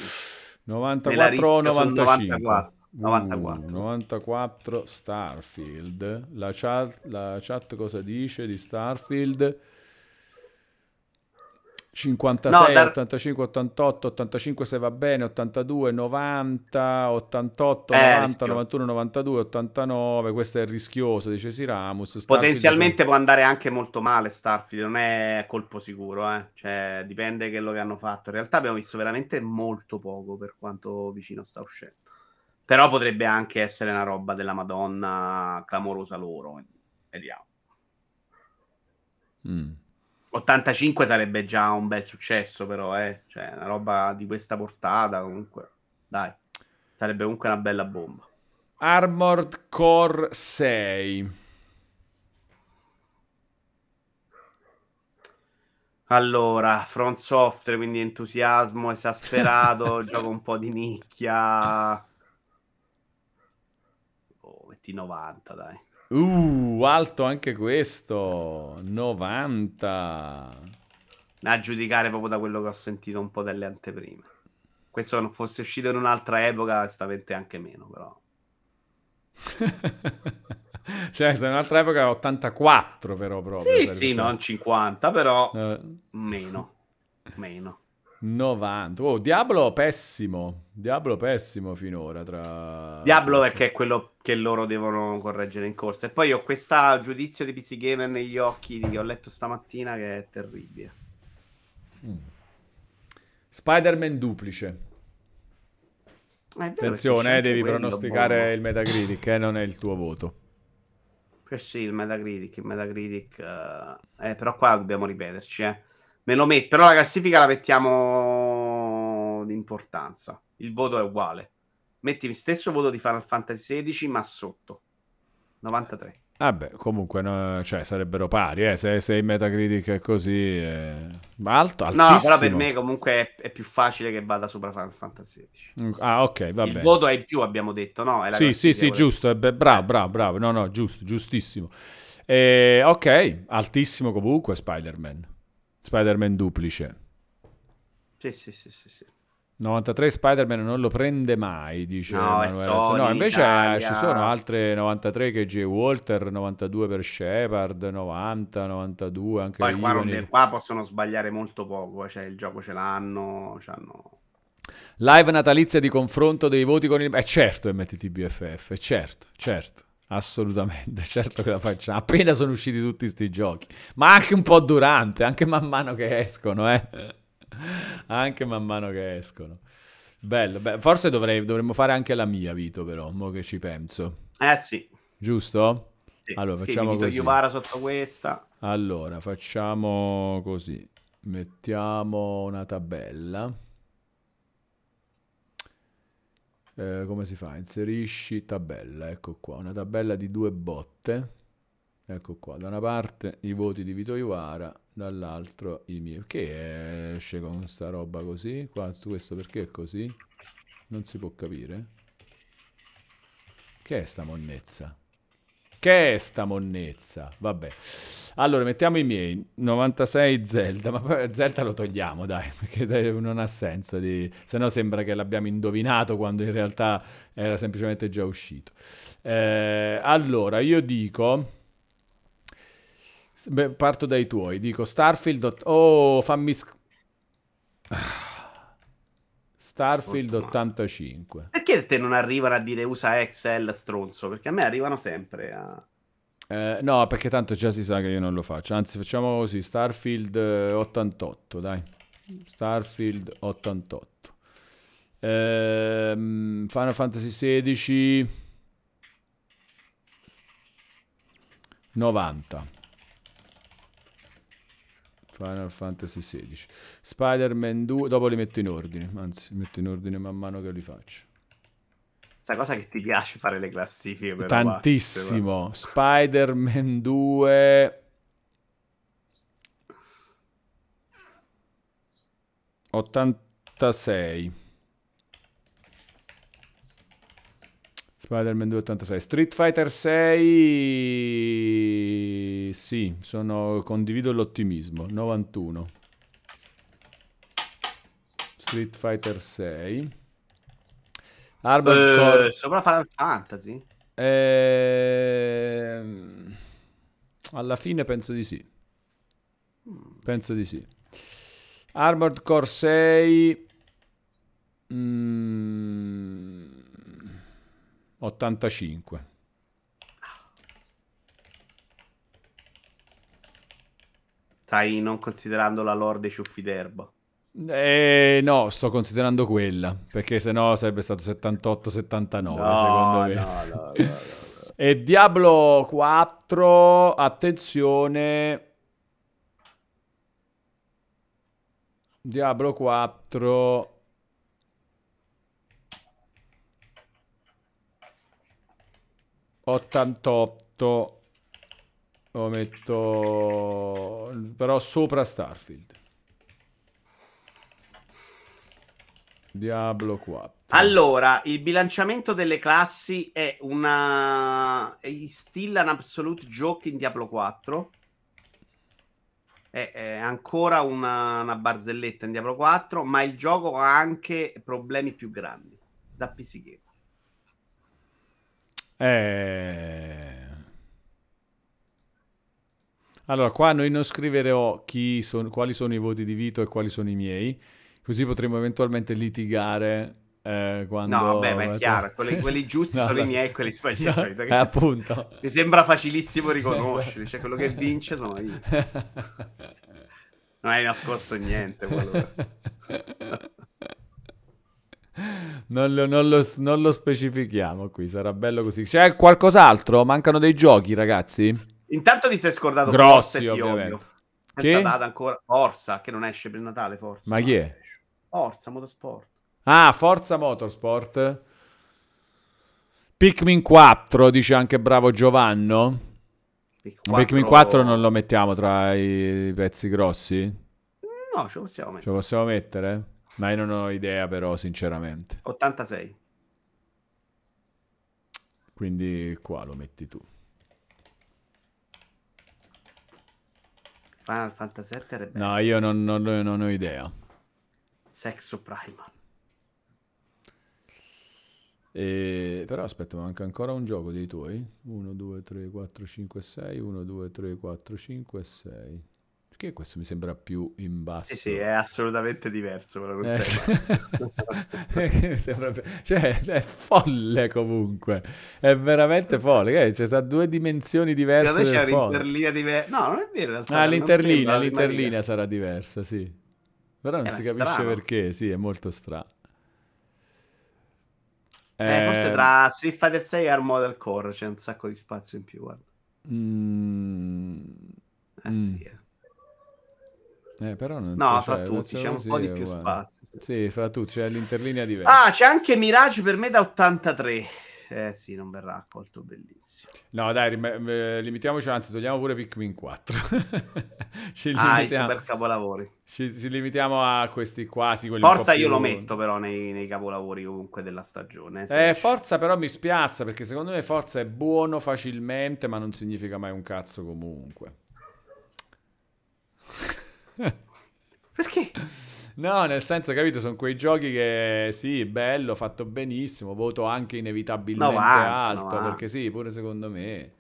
94 o 95? 94. 94. Uh, 94 Starfield. La chat, la chat cosa dice di Starfield? 56, no, dar... 85, 88, 85 se va bene, 82, 90, 88, eh, 90, rischioso. 91, 92, 89, questo è rischioso, dice Siramus. Starfield Potenzialmente sono... può andare anche molto male Starfield, non è colpo sicuro, eh? cioè dipende che quello che hanno fatto. In realtà abbiamo visto veramente molto poco per quanto vicino sta uscendo. Però potrebbe anche essere una roba della Madonna clamorosa loro, vediamo. Mm. 85 sarebbe già un bel successo, però, eh. Cioè, una roba di questa portata, comunque. Dai, sarebbe comunque una bella bomba. Armored Core 6. Allora, Front Software, quindi entusiasmo esasperato, gioco un po' di nicchia. Metti 90, dai. Uh, alto anche questo. 90. A giudicare proprio da quello che ho sentito un po' delle anteprime. Questo non fosse uscito in un'altra epoca, onestamente anche meno, però. cioè, se in un'altra epoca 84 però proprio. Sì, sì, non 50, però uh. meno. Meno. 90. Oh, Diablo pessimo. Diablo pessimo finora. Tra... Diablo perché è quello che loro devono correggere in corsa. E poi ho questo giudizio di PC Gamer negli occhi che ho letto stamattina che è terribile. Mm. Spider-Man duplice. Attenzione, eh, devi pronosticare buono. il Metacritic, eh, non è il tuo voto. Eh sì, il Metacritic, il Metacritic... Uh... Eh, però qua dobbiamo ripeterci, eh me lo metto, però la classifica la mettiamo di importanza. Il voto è uguale. Metti il stesso voto di Final Fantasy XVI, ma sotto 93. Vabbè, comunque no, cioè, sarebbero pari, eh, se, se Metacritic è così, eh... ma alto, altissimo. No, però per me comunque è, è, più facile che vada sopra Final Fantasy XVI. Ah, ok, va bene. Il voto è in più, abbiamo detto, no? sì, sì, sì, giusto, è, bravo, bravo, bravo, no, no, giusto, giustissimo. Eh, ok, altissimo comunque Spider-Man. Spider-Man duplice. Sì, sì, sì, sì, sì. 93 Spider-Man non lo prende mai, dice no, Sony, no invece Italia. ci sono altre 93 che J. Walter, 92 per Shepard, 90, 92 anche Poi qua, non, qua, possono sbagliare molto poco, cioè il gioco ce l'hanno, c'hanno... Live natalizia di confronto dei voti con il... Eh certo MTTBFF, certo, certo. Assolutamente, certo che la facciamo. Appena sono usciti tutti questi giochi, ma anche un po' durante, anche man mano che escono, eh. Anche man mano che escono. Bello, bello. forse dovrei, dovremmo fare anche la mia, Vito, però, mo che ci penso. Eh sì. Giusto? Sì. Allora, facciamo così. Yuvara sotto questa. Allora, facciamo così. Mettiamo una tabella. Eh, come si fa? Inserisci tabella, ecco qua, una tabella di due botte. Ecco qua, da una parte i voti di Vito Iuvara, dall'altro i miei. Che esce con questa roba così? Qua, questo perché è così? Non si può capire. Che è sta monnezza? Che è sta monnezza? Vabbè. Allora, mettiamo i miei 96 Zelda, ma Zelda lo togliamo, dai, perché non ha senso, di... se no sembra che l'abbiamo indovinato quando in realtà era semplicemente già uscito. Eh, allora, io dico... Beh, parto dai tuoi, dico Starfield... Oh, fammi... Starfield 85. Perché te non arrivano a dire usa Excel stronzo? Perché a me arrivano sempre a... Eh, no, perché tanto già si sa che io non lo faccio. Anzi, facciamo così: Starfield 88, dai. Starfield 88. Eh, Final Fantasy 16 90. Final Fantasy 16. Spider-Man 2, dopo li metto in ordine, anzi, li metto in ordine man mano che li faccio questa cosa che ti piace fare le classifiche. Però Tantissimo. Basse, Spider-Man 2. Ottantasei. Spider-Man 2 86. Street Fighter 6. Sì, sono... condivido l'ottimismo. 91. Street Fighter 6. Armored uh, Core... Sopra Final Fantasy? Ehm... Alla fine penso di sì. Penso di sì. Armored Core 6... Mm, 85. Stai non considerando la lore dei ciuffi d'erba? Eh, no, sto considerando quella, perché se no sarebbe stato 78-79 no, secondo me. No, no, e Diablo 4, attenzione. Diablo 4 88 lo metto però sopra Starfield. Diablo 4. Allora, il bilanciamento delle classi è una è still an absolute joke in Diablo 4. È, è ancora una, una, barzelletta in Diablo 4, ma il gioco ha anche problemi più grandi da PC Game. Eh... Allora, qua noi non scriverò chi son, quali sono i voti di Vito e quali sono i miei, così potremo eventualmente litigare eh, quando... No, vabbè, ma è chiaro, quelli, quelli giusti no, sono i miei e quelli sbagliati. No, eh, appunto. Mi sembra facilissimo riconoscerli, cioè quello che vince sono io. Non hai nascosto niente. Non lo, non, lo, non lo, specifichiamo qui, sarà bello così. C'è qualcos'altro? Mancano dei giochi, ragazzi? Intanto ti sei scordato Grossi, ovviamente. Che? ancora Forza, che non esce per Natale, forse. Ma chi è? Forza Motorsport. Ah, Forza Motorsport. Pikmin 4, dice anche bravo Giovanno. Pikmin 4 non lo mettiamo tra i pezzi grossi? No, ce lo possiamo mettere. Ce lo possiamo mettere? Ma io non ho idea però, sinceramente. 86. Quindi qua lo metti tu. Final Fantasy VII No, io non, non, non ho idea. Sexo Primal. E... Però aspetta, manca ancora un gioco dei tuoi. 1, 2, 3, 4, 5, 6. 1, 2, 3, 4, 5, 6. Perché questo mi sembra più in basso? Sì, sì, è assolutamente diverso. Quello eh. sembra... cioè, è folle comunque. È veramente folle. C'è sta due dimensioni diverse. C'è un'interlinea diversa. No, non è vero. Realtà, ah, l'interlinea, l'interlinea sarà diversa, sì. Però non è si capisce strano. perché. Sì, è molto strano. Eh, eh, forse tra Street Fighter 6 e Armored Core c'è un sacco di spazio in più. Guarda. Mm. Eh mm. sì, eh. Eh, però non no, so, fra cioè, tutti c'è un po' di più uguale. spazio. Sì, fra tutti c'è l'interlinea diversa. Ah, c'è anche Mirage per me da 83. Eh sì, non verrà accolto bellissimo. No, dai, rim- limitiamoci, anzi, togliamo pure Pikmin 4. ci ah, i super capolavori. Ci, ci, limitiamo a questi quasi. Forza io più... lo metto però nei, nei, capolavori comunque della stagione. Eh, Forza però mi spiazza perché secondo me Forza è buono facilmente, ma non significa mai un cazzo comunque. Perché? No, nel senso, capito, sono quei giochi che sì, bello, fatto benissimo, voto anche inevitabilmente 90, alto, 90. perché sì, pure secondo me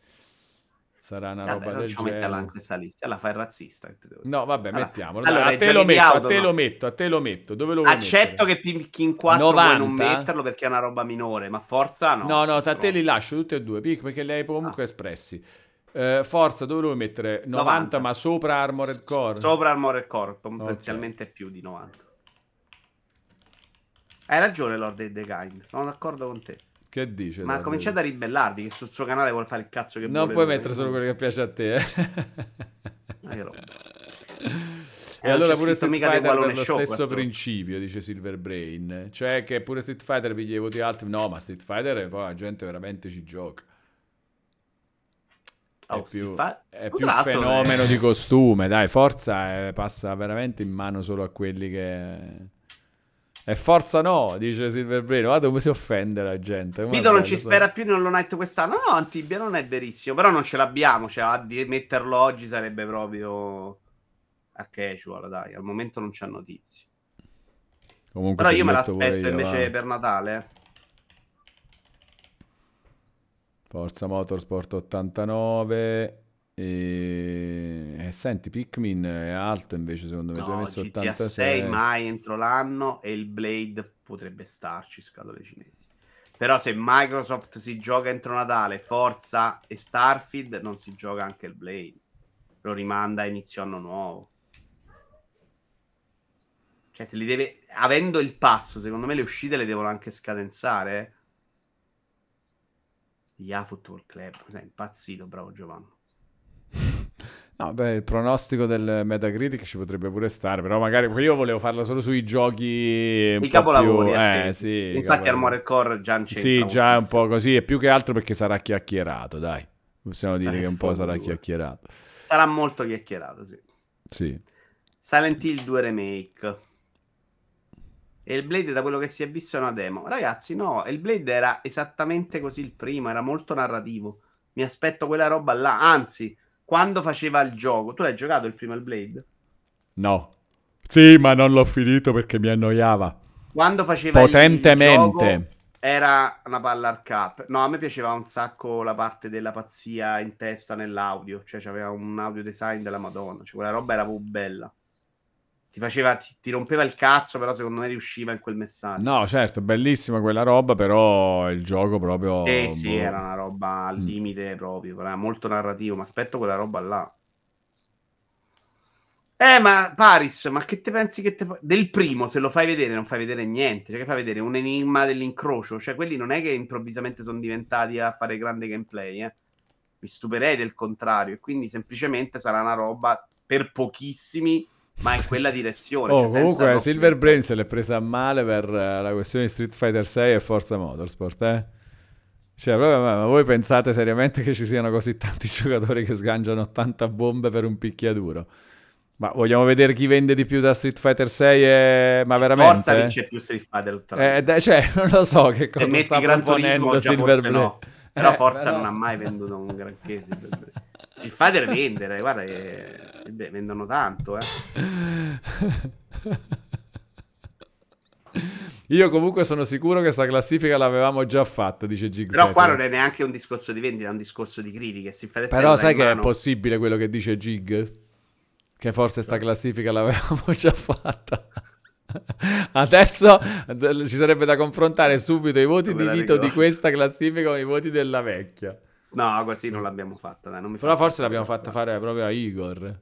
sarà una vabbè, roba del genere. in questa lista, la fai razzista. No, vabbè, allora, mettiamolo. Allora, a te lo metto, auto, a te no. lo metto, a te lo metto. Dove lo vuoi Accetto mettere? che Pikmin 4 vuoi non metterlo perché è una roba minore, ma forza no. No, no, a te li lascio tutti e due, perché li hai comunque ah. espressi. Eh, forza, dove vuoi mettere? 90, 90, ma sopra Armored Core? Sopra Armored Core, potenzialmente okay. più di 90. Hai ragione, Lord of the Kind. Sono d'accordo con te. Che dice? Ma cominciate a ribellarvi che sul suo canale vuole fare il cazzo che vuole. Non puoi mettere solo quello che piace a te, eh. Ma che roba. E allora pure Street Fighter per lo stesso questo. principio, dice Silver Brain. Cioè che pure Street Fighter piglia i voti alti. No, ma Street Fighter poi la gente veramente ci gioca. È oh, più, fa... è più fenomeno è... di costume, dai, Forza è, passa veramente in mano solo a quelli che... E forza no, dice Silverbrain. Guarda come si offende la gente. Vito non ci so. spera più in Hollow Knight quest'anno. No, Antibia non è verissimo. Però non ce l'abbiamo. Cioè, a metterlo oggi sarebbe proprio a casual, dai. Al momento non c'è notizie. Comunque Però io me l'aspetto invece va. per Natale. Forza Motorsport 89. E... Eh, senti, Pikmin è alto invece secondo me. No, tu hai messo GTA 86 mai entro l'anno e il Blade potrebbe starci, scatole cinesi. Però se Microsoft si gioca entro Natale, Forza e Starfield, non si gioca anche il Blade. Lo rimanda a inizio anno nuovo. Cioè, se li deve... Avendo il passo, secondo me le uscite le devono anche scadenzare. Eh. Yeah Football Club. Sei impazzito, bravo Giovanni. No, beh, il pronostico del Metacritic ci potrebbe pure stare, però magari io volevo farlo solo sui giochi I capolavori. Più... Eh, sì, Infatti Armored Core già c'è. Sì, già è un po' così, e più che altro perché sarà chiacchierato, dai. Possiamo dire eh, che un po' sarà chiacchierato. Sarà molto chiacchierato, sì. Sì. Silent Hill 2 Remake. E il Blade, da quello che si è visto, è una demo. Ragazzi, no, il Blade era esattamente così il primo, era molto narrativo. Mi aspetto quella roba là, anzi quando faceva il gioco, tu l'hai giocato il primo il Blade? No. Sì, ma non l'ho finito perché mi annoiava. Quando faceva Potentemente. il gioco era una palla al cap. No, a me piaceva un sacco la parte della pazzia in testa nell'audio, cioè c'aveva un audio design della Madonna, cioè quella roba era proprio bella ti faceva, ti, ti, rompeva il cazzo, però secondo me riusciva in quel messaggio. No, certo, bellissima quella roba, però il gioco proprio... Eh sì, boh. era una roba al mm. limite mm. proprio, era molto narrativo, ma aspetto quella roba là. Eh, ma Paris, ma che te pensi che te fa... Del primo, se lo fai vedere, non fai vedere niente. Cioè, che fai vedere? Un enigma dell'incrocio. Cioè, quelli non è che improvvisamente sono diventati a fare grande gameplay, eh. Mi stupirei del contrario. E quindi semplicemente sarà una roba per pochissimi ma in quella direzione. Oh, cioè comunque Silver Brain se l'è presa male per uh, la questione di Street Fighter 6 e Forza Motorsport, eh? Cioè, proprio, ma voi pensate seriamente che ci siano così tanti giocatori che sgangiano 80 bombe per un picchiaduro? Ma vogliamo vedere chi vende di più da Street Fighter 6? E... Ma veramente? Forza vince più Street Fighter eh, d- cioè, non lo so che cosa e sta proponendo Silver Brain. No. Però eh, Forza però... non ha mai venduto un granché. Si fa del vendere, guarda che beh, vendono tanto, eh. Io comunque sono sicuro che sta classifica l'avevamo già fatta, dice Gig. Però qua non è neanche un discorso di vendita, è un discorso di critiche. Però sai che mano... è possibile quello che dice Gig? Che forse sta classifica l'avevamo già fatta. Adesso ci sarebbe da confrontare subito i voti di Vito di questa classifica con i voti della vecchia. No, così non l'abbiamo fatta. Dai, non Però forse l'abbiamo fatta fare proprio a Igor.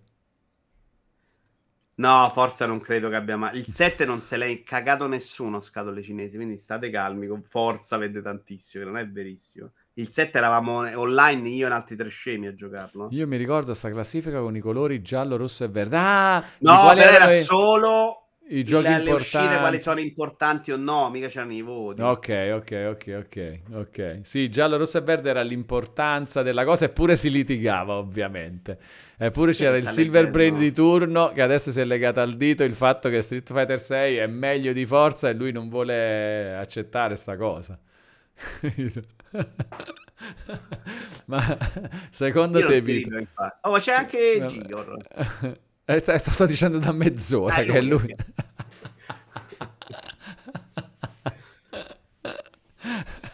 No, forse non credo che abbia mai. Il 7 non se l'è cagato nessuno scatole cinesi, quindi state calmi, con forza vede tantissimo, che non è verissimo. Il 7 eravamo online io e altri tre scemi a giocarlo. Io mi ricordo sta classifica con i colori giallo, rosso e verde. Ah, no, era solo i giochi le, importanti. Le uscite quali sono importanti o no, mica c'erano i voti. Ok, ok, ok, ok, ok. Sì, giallo, rosso e verde era l'importanza della cosa eppure si litigava, ovviamente. Eppure c'era il Silver Brain di turno che adesso si è legato al dito il fatto che Street Fighter 6 è meglio di forza e lui non vuole accettare sta cosa. ma secondo Io te... Rido, oh, ma c'è anche Gigor. Eh, sto dicendo da mezz'ora ah, che è lui.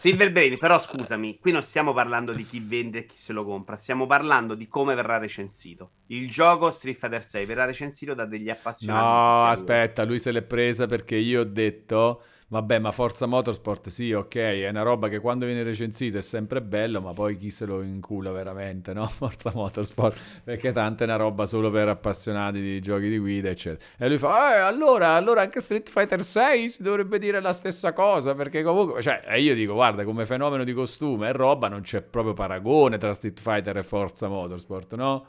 Silver Brain, però scusami, qui non stiamo parlando di chi vende e chi se lo compra, stiamo parlando di come verrà recensito. Il gioco Street Fighter 6 verrà recensito da degli appassionati. No, aspetta, lui se l'è presa perché io ho detto Vabbè, ma Forza Motorsport sì, ok, è una roba che quando viene recensita è sempre bello, ma poi chi se lo incula veramente, no? Forza Motorsport, perché tanta è una roba solo per appassionati di giochi di guida, eccetera. E lui fa, eh, allora, allora anche Street Fighter 6 si dovrebbe dire la stessa cosa, perché comunque, cioè, e io dico, guarda, come fenomeno di costume e roba non c'è proprio paragone tra Street Fighter e Forza Motorsport, no?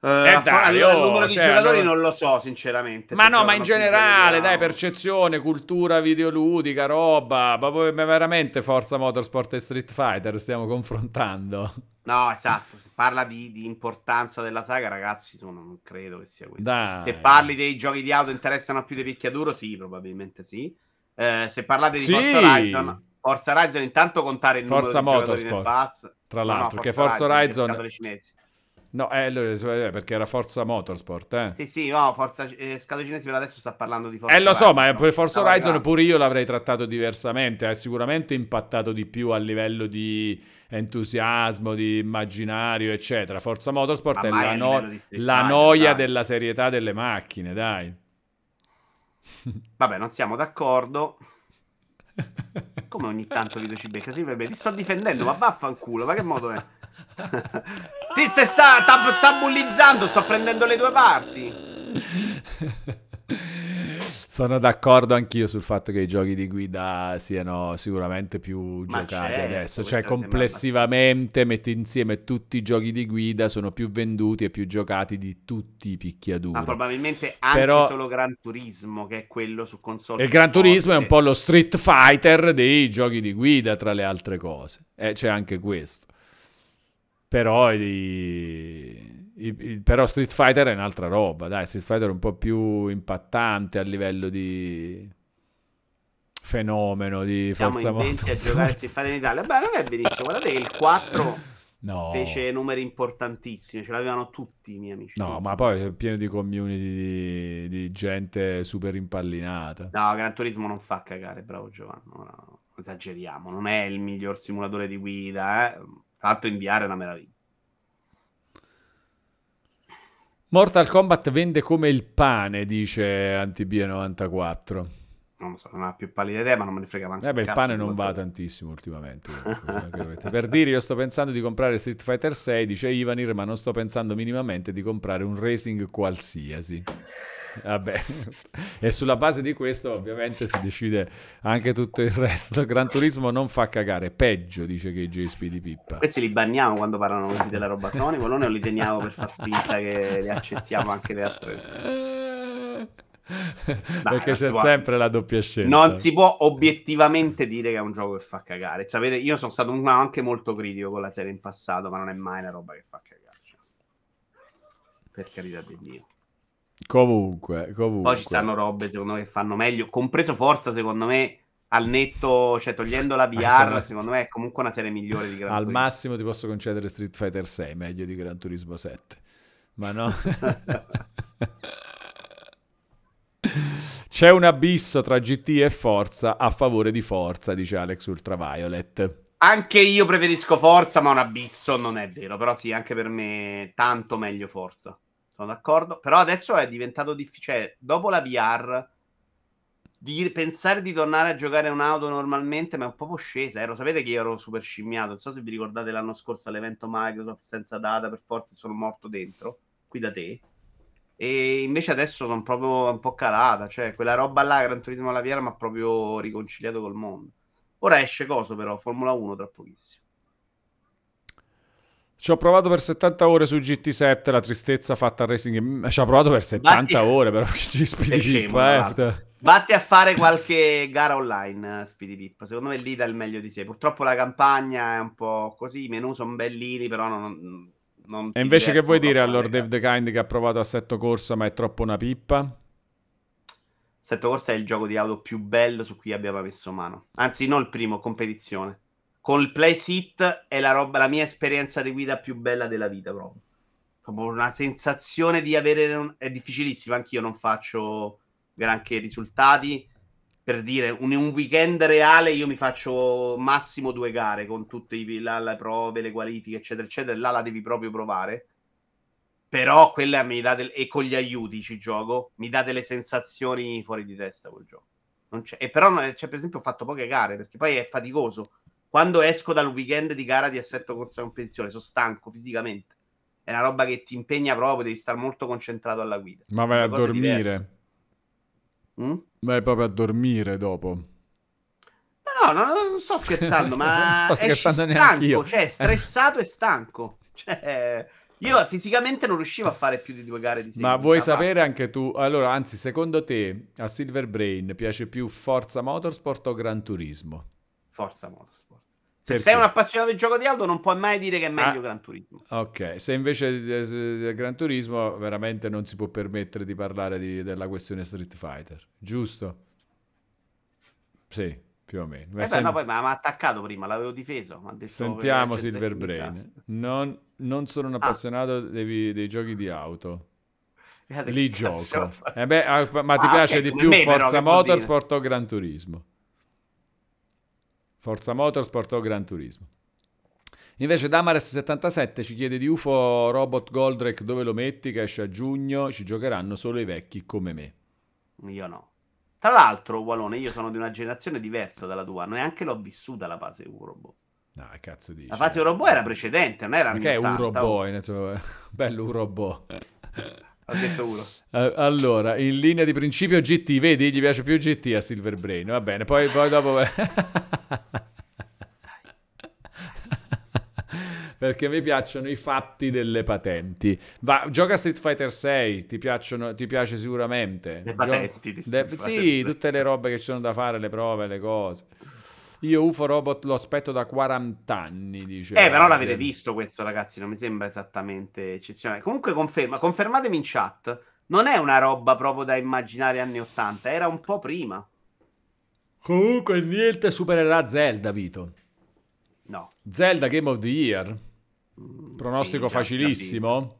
Uh, eh dai, il oh, numero di cioè, giocatori allora... non lo so, sinceramente. Ma no, ma in generale, dai, percezione, cultura videoludica, roba. Ma poi veramente Forza Motorsport e Street Fighter stiamo confrontando. No, esatto. Se parla di, di importanza della saga, ragazzi, sono, non credo che sia questo. Se parli dei giochi di auto interessano più di picchiaduro, sì, probabilmente sì. Eh, se parlate di sì. Forza Horizon, Forza Horizon, intanto contare il Forza numero Motorsport, di giocatori nel pass. Tra l'altro, no, no, che Forza Horizon... Horizon No, eh, eh, perché era Forza Motorsport, eh. Sì, sì, no, Forza eh, Scado Cinesi per adesso sta parlando di Forza Eh, lo so, ma per Forza Horizon pure io l'avrei trattato diversamente, ha sicuramente impattato di più a livello di entusiasmo, di immaginario, eccetera. Forza Motorsport ma è la, no- la noia dai. della serietà delle macchine, dai. Vabbè, non siamo d'accordo. Come ogni tanto Vito ci becca? Sì, vabbè, ti sto difendendo, ma vaffanculo, ma che modo è? ti sta, sta, sta bullizzando, sto prendendo le due parti. Sono d'accordo anch'io sul fatto che i giochi di guida siano sicuramente più Ma giocati certo, adesso. Cioè, complessivamente metti insieme tutti i giochi di guida, sono più venduti e più giocati di tutti i picchiaduri. Ma probabilmente anche Però... solo Gran Turismo, che è quello su console. Il Gran Turismo è un po' lo Street Fighter dei giochi di guida, tra le altre cose. Eh, c'è anche questo. Però i però Street Fighter è un'altra roba, dai, Street Fighter è un po' più impattante a livello di fenomeno di Siamo forza in 20 a giocare Street Fighter in Italia. Beh, non è benissimo, guardate che il 4 no. fece numeri importantissimi, ce l'avevano tutti i miei amici. No, ma poi è pieno di community di, di, gente super impallinata. No, Gran Turismo non fa cagare, bravo Giovanni, no, no, esageriamo, non è il miglior simulatore di guida, eh. Tra l'altro inviare è una meraviglia. Mortal Kombat vende come il pane, dice Antibie94. Non lo so, non ha più pallida idea, ma non me ne frega manco. Eh beh, il pane non va tantissimo ultimamente. per dire, io sto pensando di comprare Street Fighter 6, dice Ivanir, ma non sto pensando minimamente di comprare un racing qualsiasi. Vabbè, e sulla base di questo ovviamente si decide anche tutto il resto. Gran Turismo non fa cagare, peggio dice che JSP di Pippa. Questi li banniamo quando parlano così della roba Sony, o li teniamo per far finta che li accettiamo anche le altre. Dai, Perché c'è sempre la doppia scelta. Non si può obiettivamente dire che è un gioco che fa cagare. Sapete, io sono stato anche molto critico con la serie in passato, ma non è mai una roba che fa cagare. Cioè. Per carità di Dio. Comunque, comunque. Poi ci stanno robe secondo me che fanno meglio, compreso Forza secondo me al netto, cioè togliendo la VR, secondo me è comunque una serie migliore di Gran Al Turismo. massimo ti posso concedere Street Fighter 6, meglio di Gran Turismo 7. Ma no. C'è un abisso tra GT e Forza a favore di Forza, dice Alex Ultraviolet. Anche io preferisco Forza, ma un abisso non è vero. Però sì, anche per me tanto meglio Forza sono d'accordo. Però adesso è diventato difficile. Cioè, dopo la VR, di pensare di tornare a giocare un'auto normalmente, ma è un po' scesa. Eh? Lo sapete che io ero super scimmiato. Non so se vi ricordate l'anno scorso all'evento Microsoft senza data, per forza sono morto dentro, qui da te. E invece adesso sono proprio un po' calata. Cioè, quella roba là, Gran Turismo alla VR, mi ha proprio riconciliato col mondo. Ora esce coso, però, Formula 1 tra pochissimo. Ci ho provato per 70 ore su GT7, la tristezza fatta al racing. Ci ho provato per 70 Batti... ore, però ci Pip, eh. Vatti a fare qualche gara online, Speedy Pip. Secondo me lì dà il meglio di sé. Purtroppo la campagna è un po' così, i menu sono bellini, però non... non e invece che vuoi dire a Lord Dave The Kind che ha provato Assetto Corsa ma è troppo una pippa? Assetto Corsa è il gioco di auto più bello su cui abbiamo messo mano. Anzi, non il primo, competizione col play sit è la, roba, la mia esperienza di guida più bella della vita proprio. Proprio una sensazione di avere... Un... È difficilissimo, anch'io non faccio granché risultati. Per dire, un, un weekend reale io mi faccio massimo due gare con tutte i, la, le prove, le qualifiche, eccetera, eccetera. Là la devi proprio provare. Però quella mi dà del... e con gli aiuti ci gioco, mi dà delle sensazioni fuori di testa quel gioco. E però, cioè, per esempio, ho fatto poche gare perché poi è faticoso quando esco dal weekend di gara di assetto corsa competizione, sono stanco fisicamente. È una roba che ti impegna proprio, devi stare molto concentrato alla guida. Ma vai a dormire. Mm? Vai proprio a dormire dopo. No, no, non sto scherzando, ma non sto scherzando stanco, io. cioè stressato e stanco. Cioè, io fisicamente non riuscivo a fare più di due gare di seguito. Ma vuoi sapere anche tu? Allora, anzi, secondo te a Silver Brain piace più Forza Motorsport o Gran Turismo? Forza Motorsport. Se Perché? sei un appassionato di gioco di auto, non puoi mai dire che è meglio ah, Gran Turismo. Ok, se invece del Gran Turismo, veramente non si può permettere di parlare di, della questione Street Fighter, giusto? Sì. più o meno. Eh beh, Sen- no, poi mi ha attaccato prima, l'avevo difeso. Sentiamo Silver. Brain. Non, non sono un Ah. appassionato dei, dei giochi di auto. Li gioco. Eh beh, ah, ma ti Ah, piace ok, di più me, però, Forza dire? Motorsport o Gran Turismo? Forza Motorsport o Gran Turismo? Invece Damares77 ci chiede di UFO Robot Goldrake dove lo metti che esce a giugno, ci giocheranno solo i vecchi come me. Io no. Tra l'altro, Walone, io sono di una generazione diversa dalla tua, neanche l'ho vissuta la fase Urobo. No, cazzo dici? La fase Urobo era precedente, non era Ma che è 80, un robot? insomma, Bello un Ho detto uno. Eh, Allora, in linea di principio GT, vedi, gli piace più GT a Silver Brain, va bene, poi, poi dopo... Perché mi piacciono i fatti delle patenti. Va, gioca Street Fighter 6, ti, piacciono, ti piace sicuramente. Le Gio- patenti di de- Street Fighter Sì, 6. tutte le robe che ci sono da fare, le prove, le cose. Io UFO Robot lo aspetto da 40 anni, dice. Eh, però l'avete visto questo, ragazzi, non mi sembra esattamente eccezionale. Comunque conferma, confermatemi in chat, non è una roba proprio da immaginare anni 80, era un po' prima. Comunque niente supererà Zelda, Vito. No. Zelda Game of the Year. Mm, Pronostico sì, facilissimo.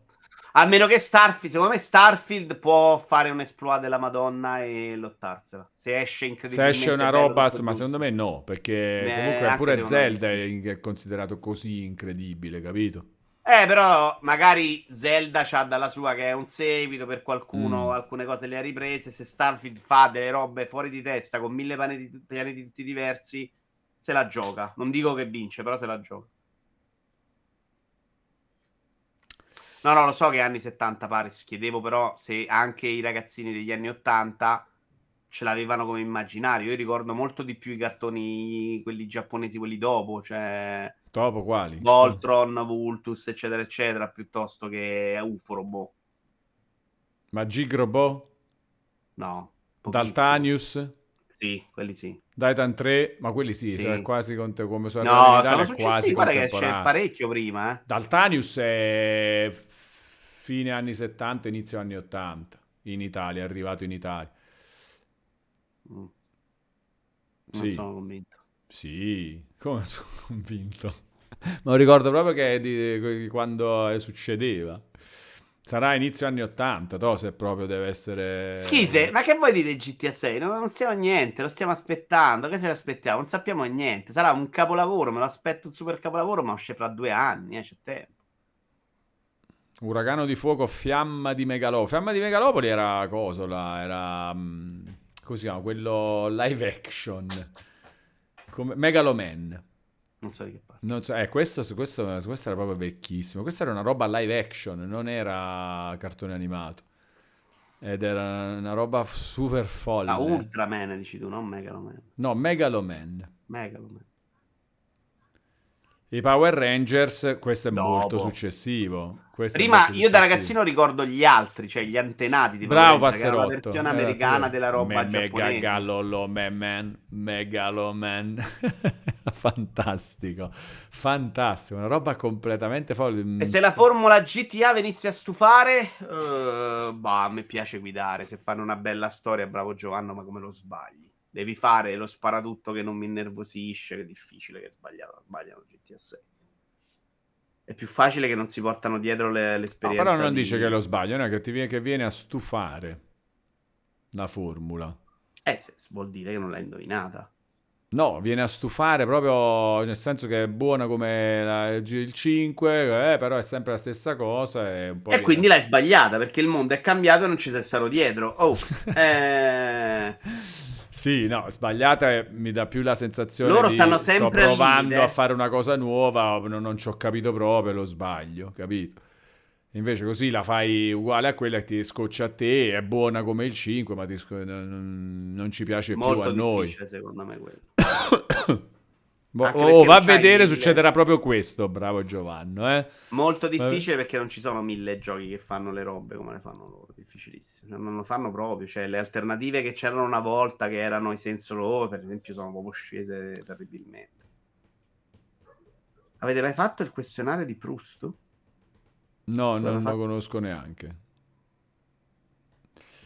A meno che Starfield, secondo me Starfield può fare un esploit della Madonna e lottarsela. Se esce Se incredibilmente esce una roba, tutto ma giusto. secondo me no, perché Eh, comunque pure me Zelda è considerato così incredibile, capito? Eh, però magari Zelda c'ha dalla sua che è un seguito per qualcuno, Mm. alcune cose le ha riprese. Se Starfield fa delle robe fuori di testa con mille pianeti, pianeti tutti diversi, se la gioca. Non dico che vince, però se la gioca. No, no, lo so che anni 70 Paris, chiedevo però se anche i ragazzini degli anni 80 ce l'avevano come immaginario. Io ricordo molto di più i cartoni, quelli giapponesi, quelli dopo, cioè Dopo quali? Voltron, Vultus, eccetera, eccetera, piuttosto che Uforobo. Ma Gigrobo? No. pochissimo. Daltanius? Sì, quelli sì. Daitan 3? Ma quelli sì, Sì. sono quasi conte- come sono No, arrivati in sono è quasi. Guarda che c'è parecchio prima, eh. Daltanius è fine anni 70, inizio anni 80 in Italia, è arrivato in Italia. Mm. Non Sì. sono convinto. Sì, come sono convinto. Ma ricordo proprio che di, di quando succedeva. Sarà inizio anni 80, to, se proprio deve essere... Schise, ma che vuoi dire GTA 6? Non, non siamo niente, lo stiamo aspettando. Che ce l'aspettiamo? Non sappiamo niente. Sarà un capolavoro, me lo aspetto un super capolavoro, ma esce fra due anni, eh, c'è tempo. Uragano di fuoco, fiamma di Megalopoli. Fiamma di Megalopoli era cosa là? Era... mm, Come si chiama? Quello live action. Come... Megaloman. Non so di che Non so, eh, questo, questo, questo era proprio vecchissimo. Questa era una roba live action, non era cartone animato. Ed era una roba super folle. Ah, Ultraman dici tu, non Megaloman. No, Megaloman. Megaloman. I Power Rangers, questo è Dopo. molto successivo. Questo Prima molto io da successivo. ragazzino ricordo gli altri, cioè gli antenati di Bravo Power Rangers, era Passerotto. la versione americana tu. della roba Me- giapponese. Megaloman, Megaloman. Fantastico. Fantastico, una roba completamente folle. E se la formula GTA venisse a stufare, eh, bah, a me piace guidare. Se fanno una bella storia, bravo Giovanni, ma come lo sbagli? Devi fare lo sparatutto che non mi innervosisce, che è difficile che sbagliano, sbagliano GTA 6. È più facile che non si portano dietro le, No, l'esperienza. però non di- dice che lo sbaglio, è che ti viene, che viene a stufare la formula. Eh, vuol dire che non l'hai indovinata. No, viene a stufare proprio nel senso che è buona come la- il 5, eh, però è sempre la stessa cosa. E, un po' E quindi l'hai sbagliata perché il mondo è cambiato e non ci sei stato dietro. Oh, eh... Sì, no, sbagliata eh, mi dà più la sensazione Loro di stanno sto sempre al provando a fare una cosa nuova, non, non ci ho capito proprio, lo sbaglio, capito? Invece così la fai uguale a quella che ti scoccia a te, è buona come il 5, ma sco- non, non ci piace molto più a noi. difficile secondo me quello. Anche oh, va a vedere, mille- succederà proprio questo, bravo Giovanni. Eh? Molto difficile perché non ci sono mille giochi che fanno le robe come le fanno loro. Difficilissimo. Non lo fanno proprio. Cioè, le alternative che c'erano una volta, che erano i senso loro, per esempio, sono proprio scese terribilmente. Avete mai fatto il questionario di Proust? No, non lo conosco neanche.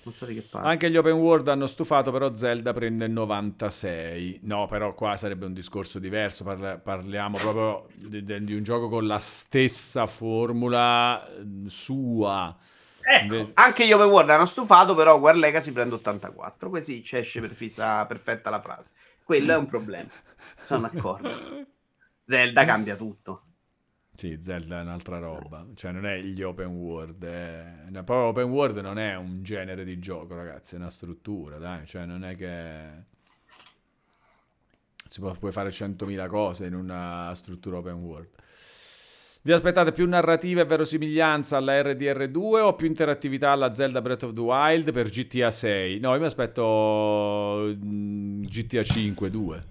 Non so di che parlo. Anche gli open world hanno stufato, però Zelda prende 96. No, però qua sarebbe un discorso diverso. Parla- parliamo proprio di, di, un gioco con la stessa formula mm, sua. Ecco, Invece... anche gli open world hanno stufato, però War Legacy prende 84. Così ci esce perfetta, perfetta la frase. Quello è un problema. Sono d'accordo. Zelda cambia tutto. Sì, Zelda è un'altra roba, cioè non è gli open world, è... poi open world non è un genere di gioco, ragazzi, è una struttura, dai, cioè non è che si può, puoi fare 100.000 cose in una struttura open world. Vi aspettate più narrativa e verosimiglianza alla RDR2 o più interattività alla Zelda Breath of the Wild per GTA 6? No, io mi aspetto GTA 5 2.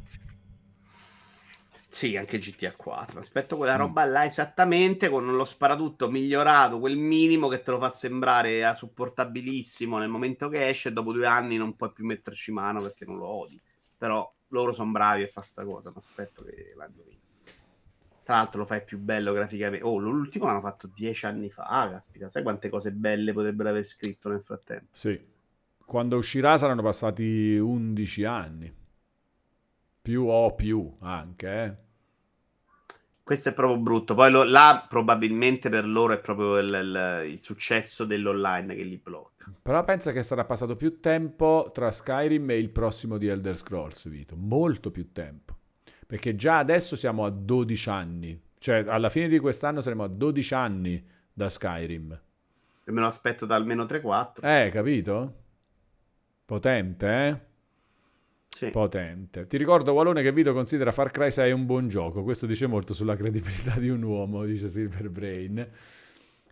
Sì, anche GTA 4. Aspetto quella mm. roba là esattamente con lo sparatutto migliorato, quel minimo che te lo fa sembrare supportabilissimo nel momento che esce dopo due anni non puoi più metterci mano perché non lo odi. Però loro sono bravi a fare sta cosa, mi aspetto che l'hanno vinto. Tra l'altro lo fai più bello graficamente. Oh, l'ultimo l'hanno fatto dieci anni fa. Ah, caspita, sai quante cose belle potrebbero aver scritto nel frattempo? Sì. Quando uscirà saranno passati 11 anni. Più o più anche, eh. Questo è proprio brutto. Poi lo, là probabilmente per loro è proprio il, il, il, successo dell'online che li blocca. Però pensa che sarà passato più tempo tra Skyrim e il prossimo di Elder Scrolls, Vito. Molto più tempo. Perché già adesso siamo a 12 anni. Cioè, alla fine di quest'anno saremo a 12 anni da Skyrim. E me lo aspetto da almeno 3-4. Eh, capito? Potente, eh? Sì. Potente. Ti ricordo, Walone, che Vito considera Far Cry 6 un buon gioco. Questo dice molto sulla credibilità di un uomo, dice Silver Brain.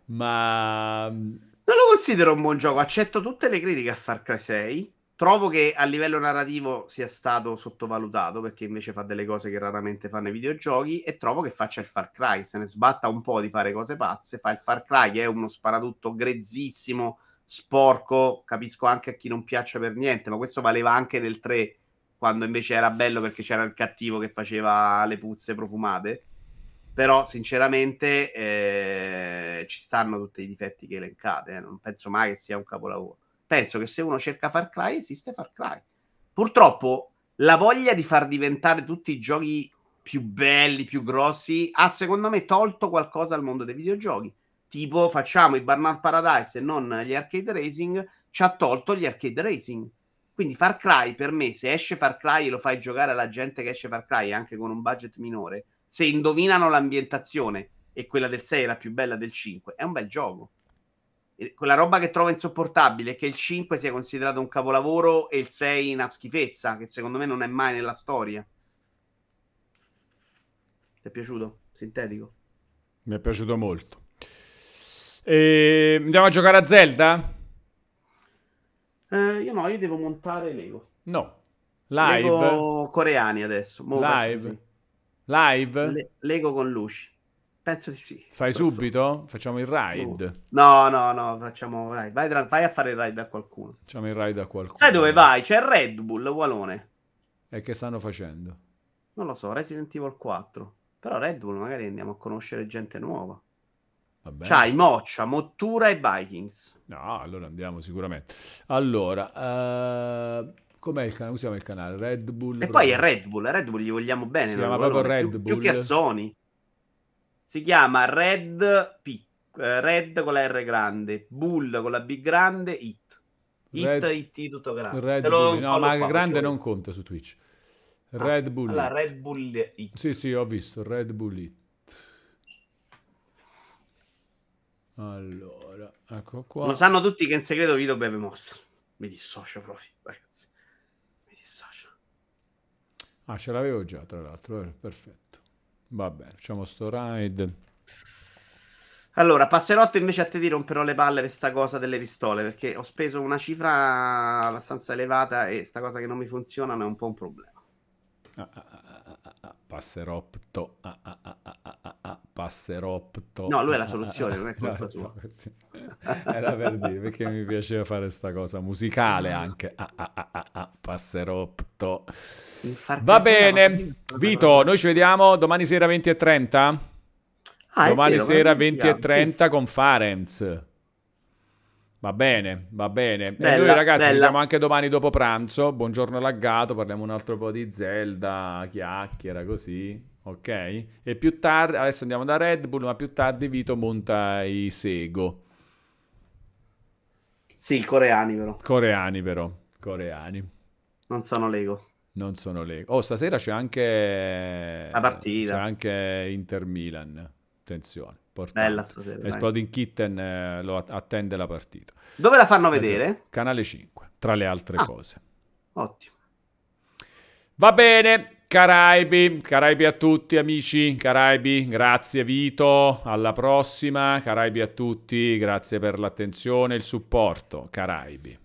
Ma... Non lo considero un buon gioco. Accetto tutte le critiche a Far Cry 6. Trovo che a livello narrativo sia stato sottovalutato perché invece fa delle cose che raramente fanno i videogiochi e trovo che faccia il Far Cry, se ne sbatta un po' di fare cose pazze, fa il Far Cry che è uno sparatutto grezzissimo, sporco, capisco anche a chi non piaccia per niente, ma questo valeva anche nel 3 quando invece era bello perché c'era il cattivo che faceva le puzze profumate. Però, sinceramente, eh, ci stanno tutti i difetti che elencate. Eh. Non penso mai che sia un capolavoro. Penso che se uno cerca Far Cry, esiste Far Cry. Purtroppo, la voglia di far diventare tutti i giochi più belli, più grossi, ha secondo me tolto qualcosa al mondo dei videogiochi. Tipo, facciamo i Burnout Paradise e non gli arcade racing, ci ha tolto gli arcade racing quindi Far Cry per me, se esce Far Cry e lo fai giocare alla gente che esce Far Cry anche con un budget minore, se indovinano l'ambientazione e quella del 6 è la più bella del 5, è un bel gioco. E quella roba che trovo insopportabile è che il 5 sia considerato un capolavoro e il 6 una schifezza, che secondo me non è mai nella storia. Ti è piaciuto? Sintetico? Mi è piaciuto molto. E andiamo a giocare a Zelda? Eh, io no, io devo montare Lego. No. Live? Lego coreani adesso. Mo Live? Sì. Live? Le- Lego con luci. Penso di sì. Fai subito? Facciamo il ride? No, no, no, facciamo... Vai, vai, vai, a fare il ride a qualcuno. Facciamo il ride a qualcuno. Sai dove vai? C'è Red Bull, Walone. E che stanno facendo? Non lo so, Resident Evil 4. Però Red Bull magari andiamo a conoscere gente nuova. C'hai Moccia, Mottura e Vikings. No, allora andiamo sicuramente. Allora, uh, com'è il canale? Usiamo il canale Red Bull. E proprio. poi è Red Bull, Red Bull gli vogliamo bene. Si chiama proprio Red più, Bull. Più che a Sony. Si chiama Red P. Eh, Red con la R grande, Bull con la B grande, It. It, Red, It, tutto grande. Red Bull. No, ma qua, grande non conta su Twitch. Ah, Red ah, Bull. Allora, Red Bull It. Sì, sì, ho visto. Red Bull It. Allora, ecco qua. Lo sanno tutti che in segreto Vito beve Monster. Mi dissocio proprio, ragazzi. Mi dissocio. Ah, ce l'avevo già, tra l'altro. Eh, perfetto. Va bene, facciamo sto ride. Allora, passerotto invece a te di romperò le palle per sta cosa delle pistole, perché ho speso una cifra abbastanza elevata e sta cosa che non mi funziona è un po' un problema. Ah, ah, ah passeropto, ah, ah, ah, ah, ah, passeropto. No, lui è la soluzione, non è colpa sua. Era per dire, perché mi piaceva fare sta cosa musicale anche. Ah, ah, ah, ah, ah, passeropto. Va bene, Vito, noi ci vediamo domani sera 20 e 30? Ah, domani vero, sera 20 e 30 con Farenz. Va bene, va bene. Bella, e noi ragazzi bella. ci vediamo anche domani dopo pranzo. Buongiorno laggato, parliamo un altro po' di Zelda, chiacchiera così, ok? E più tardi, adesso andiamo da Red Bull, ma più tardi Vito monta i Sego. Sì, coreani però. Coreani però, coreani. Non sono Lego. Non sono Lego. Oh, stasera c'è anche... La partita. C'è anche Inter Milan. Attenzione. Bella stasera. Exploding Kitten eh, lo attende la partita. Dove la fanno vedere? Canale 5, tra le altre ah, cose. Ottimo. Va bene. Caraibi, Caraibi a tutti amici, Caraibi, grazie Vito, alla prossima, Caraibi a tutti, grazie per l'attenzione e il supporto, Caraibi.